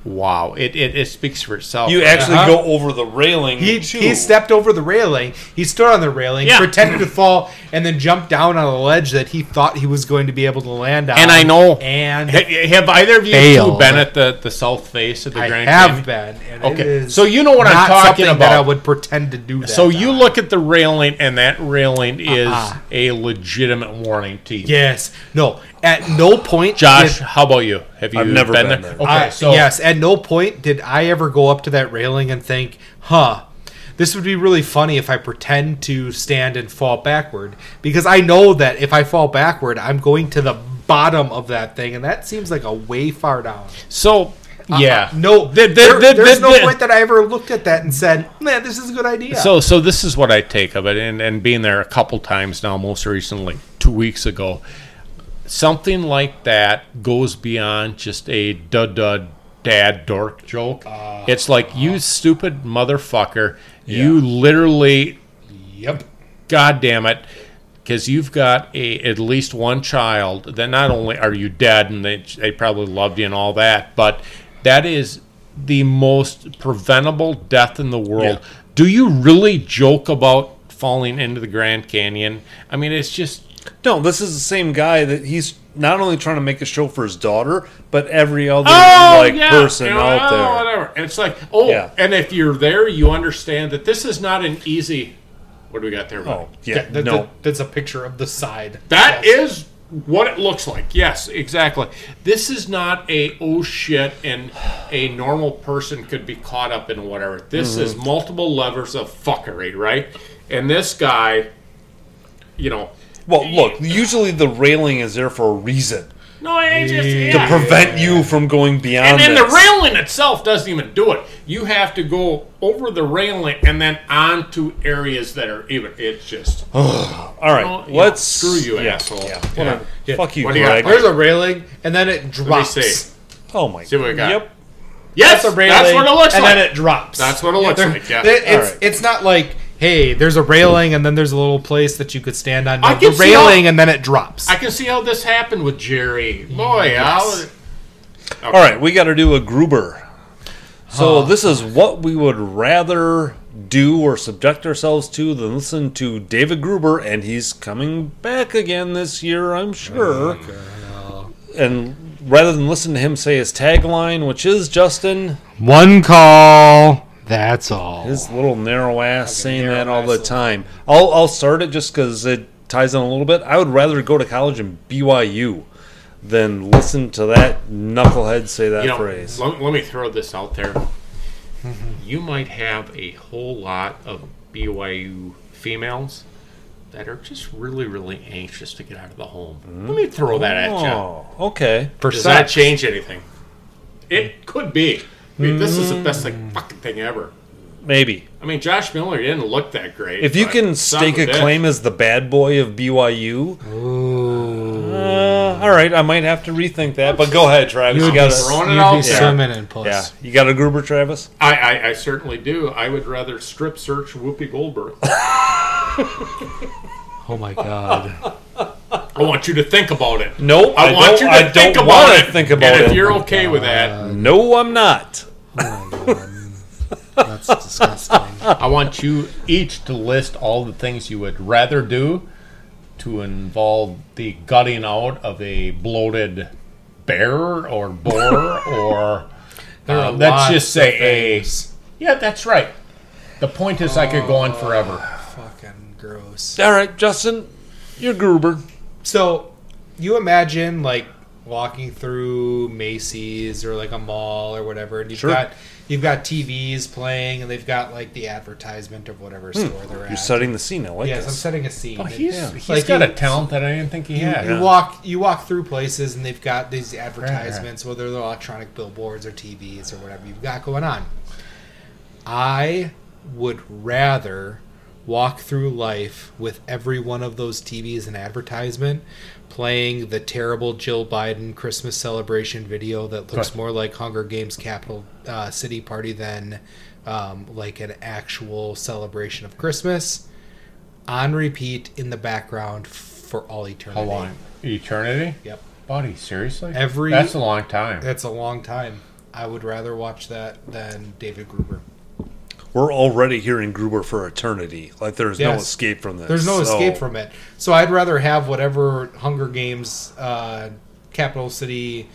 Wow, it, it, it speaks for itself. You actually Uh-huh. go over the railing. He, too. he stepped over the railing. He stood on the railing, Yeah. pretended to fall, and then jumped down on a ledge that he thought he was going to be able to land on. And I know. And Ha- Have either of you two Failed. been at the, the south face of the I Grand have Canyon? been. And Okay, it is so you know what I'm talking about. That I would pretend to do that. So you on. look at the railing, and that railing is Uh-uh. a legitimate warning to you. Yes. No. At no point, Josh, did- how about you? Have you I've never been, been there? there. Okay, I- so yes. At no point did I ever go up to that railing and think, "Huh." This would be really funny if I pretend to stand and fall backward because I know that if I fall backward, I'm going to the bottom of that thing, and that seems like a way far down. so uh-huh. Yeah. No, The- the- there- the- there's the- no point that I ever looked at that and said, "Man, this is a good idea." So, so this is what I take of it, and, and being there a couple times now, most recently two weeks ago, something like that goes beyond just a dud dud dad dork joke. Uh, it's like you uh-huh. stupid motherfucker, you literally, yep. god damn it, because you've got a at least one child. Then not only are you dead, and they they probably loved you and all that, but that is the most preventable death in the world. Yeah. Do you really joke about falling into the Grand Canyon? I mean, it's just No, this is the same guy that he's not only trying to make a show for his daughter, but every other oh like yeah, person you know, out oh, there. Whatever. And it's like, oh, Yeah. and if you're there, you understand that this is not an easy. What do we got there? buddy? Oh, yeah, That- no. that- that's a picture of the side. That Yes. is what it looks like. Yes, exactly. This is not a oh shit and a normal person could be caught up in whatever. This is mm-hmm. multiple levers of fuckery, right? And this guy, you know, Well, look, usually the railing is there for a reason no, it just to prevent you from going beyond. And then the railing itself doesn't even do it. You have to go over the railing and then onto areas that are even. It's just <sighs> All right, Well, yeah, let's screw you, yeah, asshole. Yeah, Yeah. Yeah. Fuck you, What do you. There's a railing, and then it drops. see. oh my. See what we got. Yep. yes, That's a railing, that's what it looks and like. then it drops. That's what it looks There- like, yeah. there- It's All right. it's not like hey, there's a railing, and then there's a little place that you could stand on. No, I the can see how- railing, and then it drops. I can see how this happened with Jerry. Boy, I'll, All right, we got to do a Gruber. So this is what we would rather do or subject ourselves to than listen to David Gruber, and he's coming back again this year, I'm sure. And rather than listen to him say his tagline, which is Justin, One call. That's all. his little narrow ass saying narrow that all the time. I'll I'll start it just because it ties in a little bit. I would rather go to college in BYU than listen to that knucklehead say that you know, phrase. let, let me throw this out there. You might have a whole lot of BYU females that are just really, really anxious to get out of the home. Let me throw that at you. Oh, okay. For Does that change anything? It could be. I mean, this is the best like, fucking thing ever. Maybe. I mean, Josh Miller didn't look that great. If you but can son stake of a bitch. claim as the bad boy of BYU, uh, all right, I might have to rethink that. But go ahead, Travis. You got be, throwing it out there. swimming in puss. yeah, you got a Gruber, Travis. I, I, I certainly do. I would rather strip search Whoopi Goldberg. <laughs> Oh my god. I want you to think about it. No, I, I, want don't. you to I think don't about want it. to think about and it. if you're okay with that, no, I'm not. That's disgusting. <laughs> I want you each to list all the things you would rather do to involve the gutting out of a bloated bear or boar or <laughs> uh, let's just say a yeah that's right the point is i could go on forever Fucking gross. All right, Justin, you're Gruber. So, you imagine like walking through Macy's or like a mall or whatever, and you've Sure. got you've got TVs playing, and they've got like the advertisement of whatever hmm. store they're at. You're setting the scene. I like yes, I'm setting a scene. oh, And he's, Yeah. he's Like got you- a talent that i didn't think he you, had you walk you walk through places, and they've got these advertisements, Right, whether they're electronic billboards or TVs or whatever you've got going on. I would rather walk through life with every one of those TVs and advertisement playing the terrible Jill Biden Christmas celebration video that looks Right. more like Hunger Games Capitol uh, City Party than um, like an actual celebration of Christmas on repeat in the background for all eternity. how long eternity Yep. buddy seriously Every- that's a long time That's a long time. I would rather watch that than David Gruber. We're already hearing Gruber for eternity. Like there's no escape from this. There's no So- escape from it. So I'd rather have whatever Hunger Games, uh, Capitol City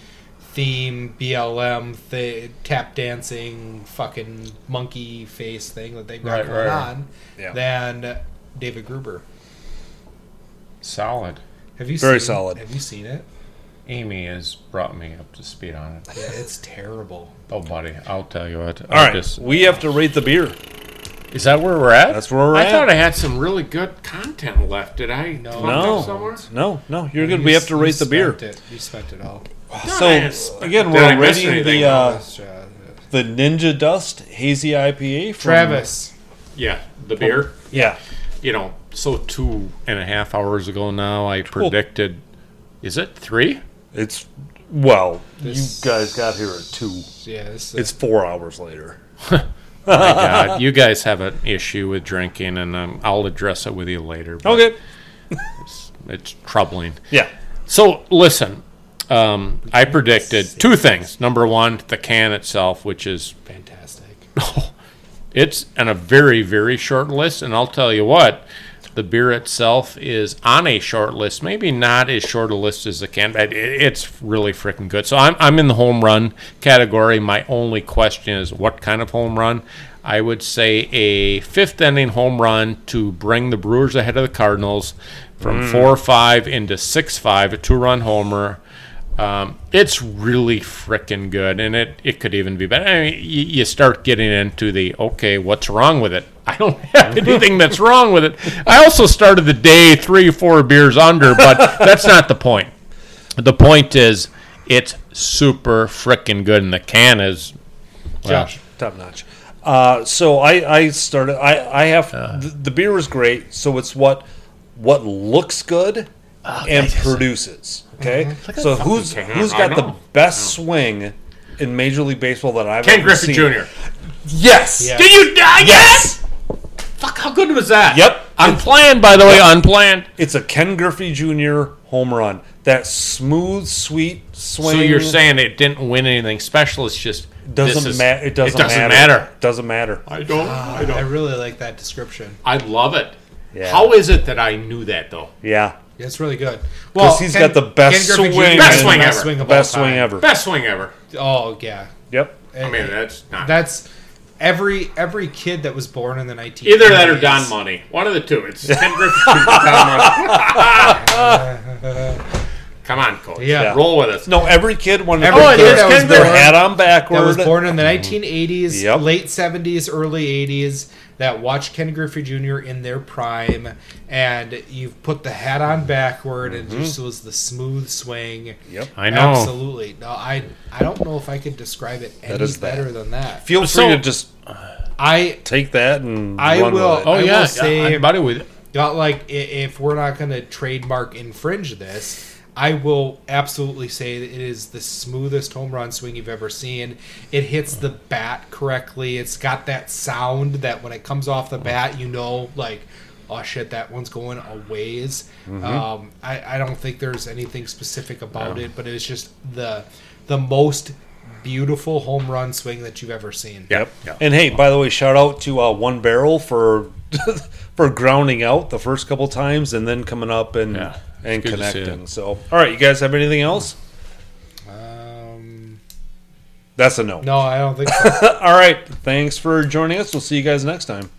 theme, BLM, th- tap dancing, fucking monkey face thing that they've got Right, going right. on Yeah. than David Gruber. solid Have you Very seen, solid. Have you seen it? Amy has brought me up to speed on it Yeah, it's terrible. oh buddy i'll tell you what All right, we have to rate the beer. Is that where we're at? That's where we're I at. I thought I had some really good content left. Did I? No. No, no, no. You're good. You We have to you rate the beer. spent It. You spent it all. So again, we're miss rating the uh, the Ninja Dust Hazy IPA. From, Travis. Yeah, the beer. Yeah. You know, so two and a half hours ago now, I predicted. Is it three? It's well, This- you guys got here at two. Yeah, this, It's four hours later. <laughs> <laughs> My God, you guys have an issue with drinking, and um, I'll address it with you later. but Okay. <laughs> it's troubling. Yeah. So listen, um, I predicted two things. Number one, the can itself, which is fantastic. it's on a very very short list, and I'll tell you what, the beer itself is on a short list. Maybe not as short a list as the can, but it's really freaking good. So I'm I'm in the home run category. My only question is what kind of home run. I would say a fifth inning home run to bring the Brewers ahead of the Cardinals from four five into six five, a two run homer. Um, it's really freaking good, and it, it could even be better. I mean, you, you start getting into the okay, what's wrong with it? I don't have anything that's wrong with it. I also started the day three four beers under, but <laughs> that's not the point. The point is, it's super freaking good, and the can is well, Josh. Top notch. Uh, so I, I started. I, I have the, the beer is great. So it's what what looks good and produces. Okay. So who's can. who's I got the best swing in Major League Baseball that I've Ken ever Griffey seen? Jr. Yes. Yeah. Did you die Yes. Fuck, how good was that? Yep. Unplanned, by the way, unplanned. It's a Ken Griffey Jr. home run. That smooth, sweet swing. So you're saying it didn't win anything special? It's just this doesn't is- matter? It doesn't, It doesn't matter. matter. Doesn't matter. I don't. I I don't. I really like that description. I love it. Yeah. How is it that I knew that though? Yeah. Yeah, it's really good. Well, he's got the best Ken swing Jr. Best has the swing best ever. swing Best swing ever. Best swing ever. Oh yeah. Yep. I mean, that's not That's every every kid that was born in the 19 either that or Don Money. One of the two. It's Ken Griffey Jr. Don Money. <laughs> Come on, coach. Yeah. Roll with us. No, every kid wanted Every to put kid their, that was their born- hat on backward. that was born in the mm-hmm. 1980s, Yep. late 70s, early 80s, that watched Ken Griffey Jr. in their prime, and you've put the hat on backward, and mm-hmm. just was the smooth swing. Yep. I know. Absolutely. No, I I don't know if I could describe it any is that. better than that. Feel free So- to just uh, I take that and I run will- with it. Oh I will yeah, say- I'm about it with it. got like if we're not going to trademark infringe this i will absolutely say that it is the smoothest home run swing you've ever seen. It hits the bat correctly. It's got that sound that when it comes off the bat you know like oh shit that one's going a ways. Um, I, I don't think there's anything specific about it but it's just the the most beautiful home run swing that you've ever seen. Yep. And hey, by the way, shout out to uh, One Barrel for <laughs> for grounding out the first couple times and then coming up and Yeah, and good connecting. So, all right, you guys have anything else? um, That's a no. no i don't think so <laughs> All right, thanks for joining us. We'll see you guys next time.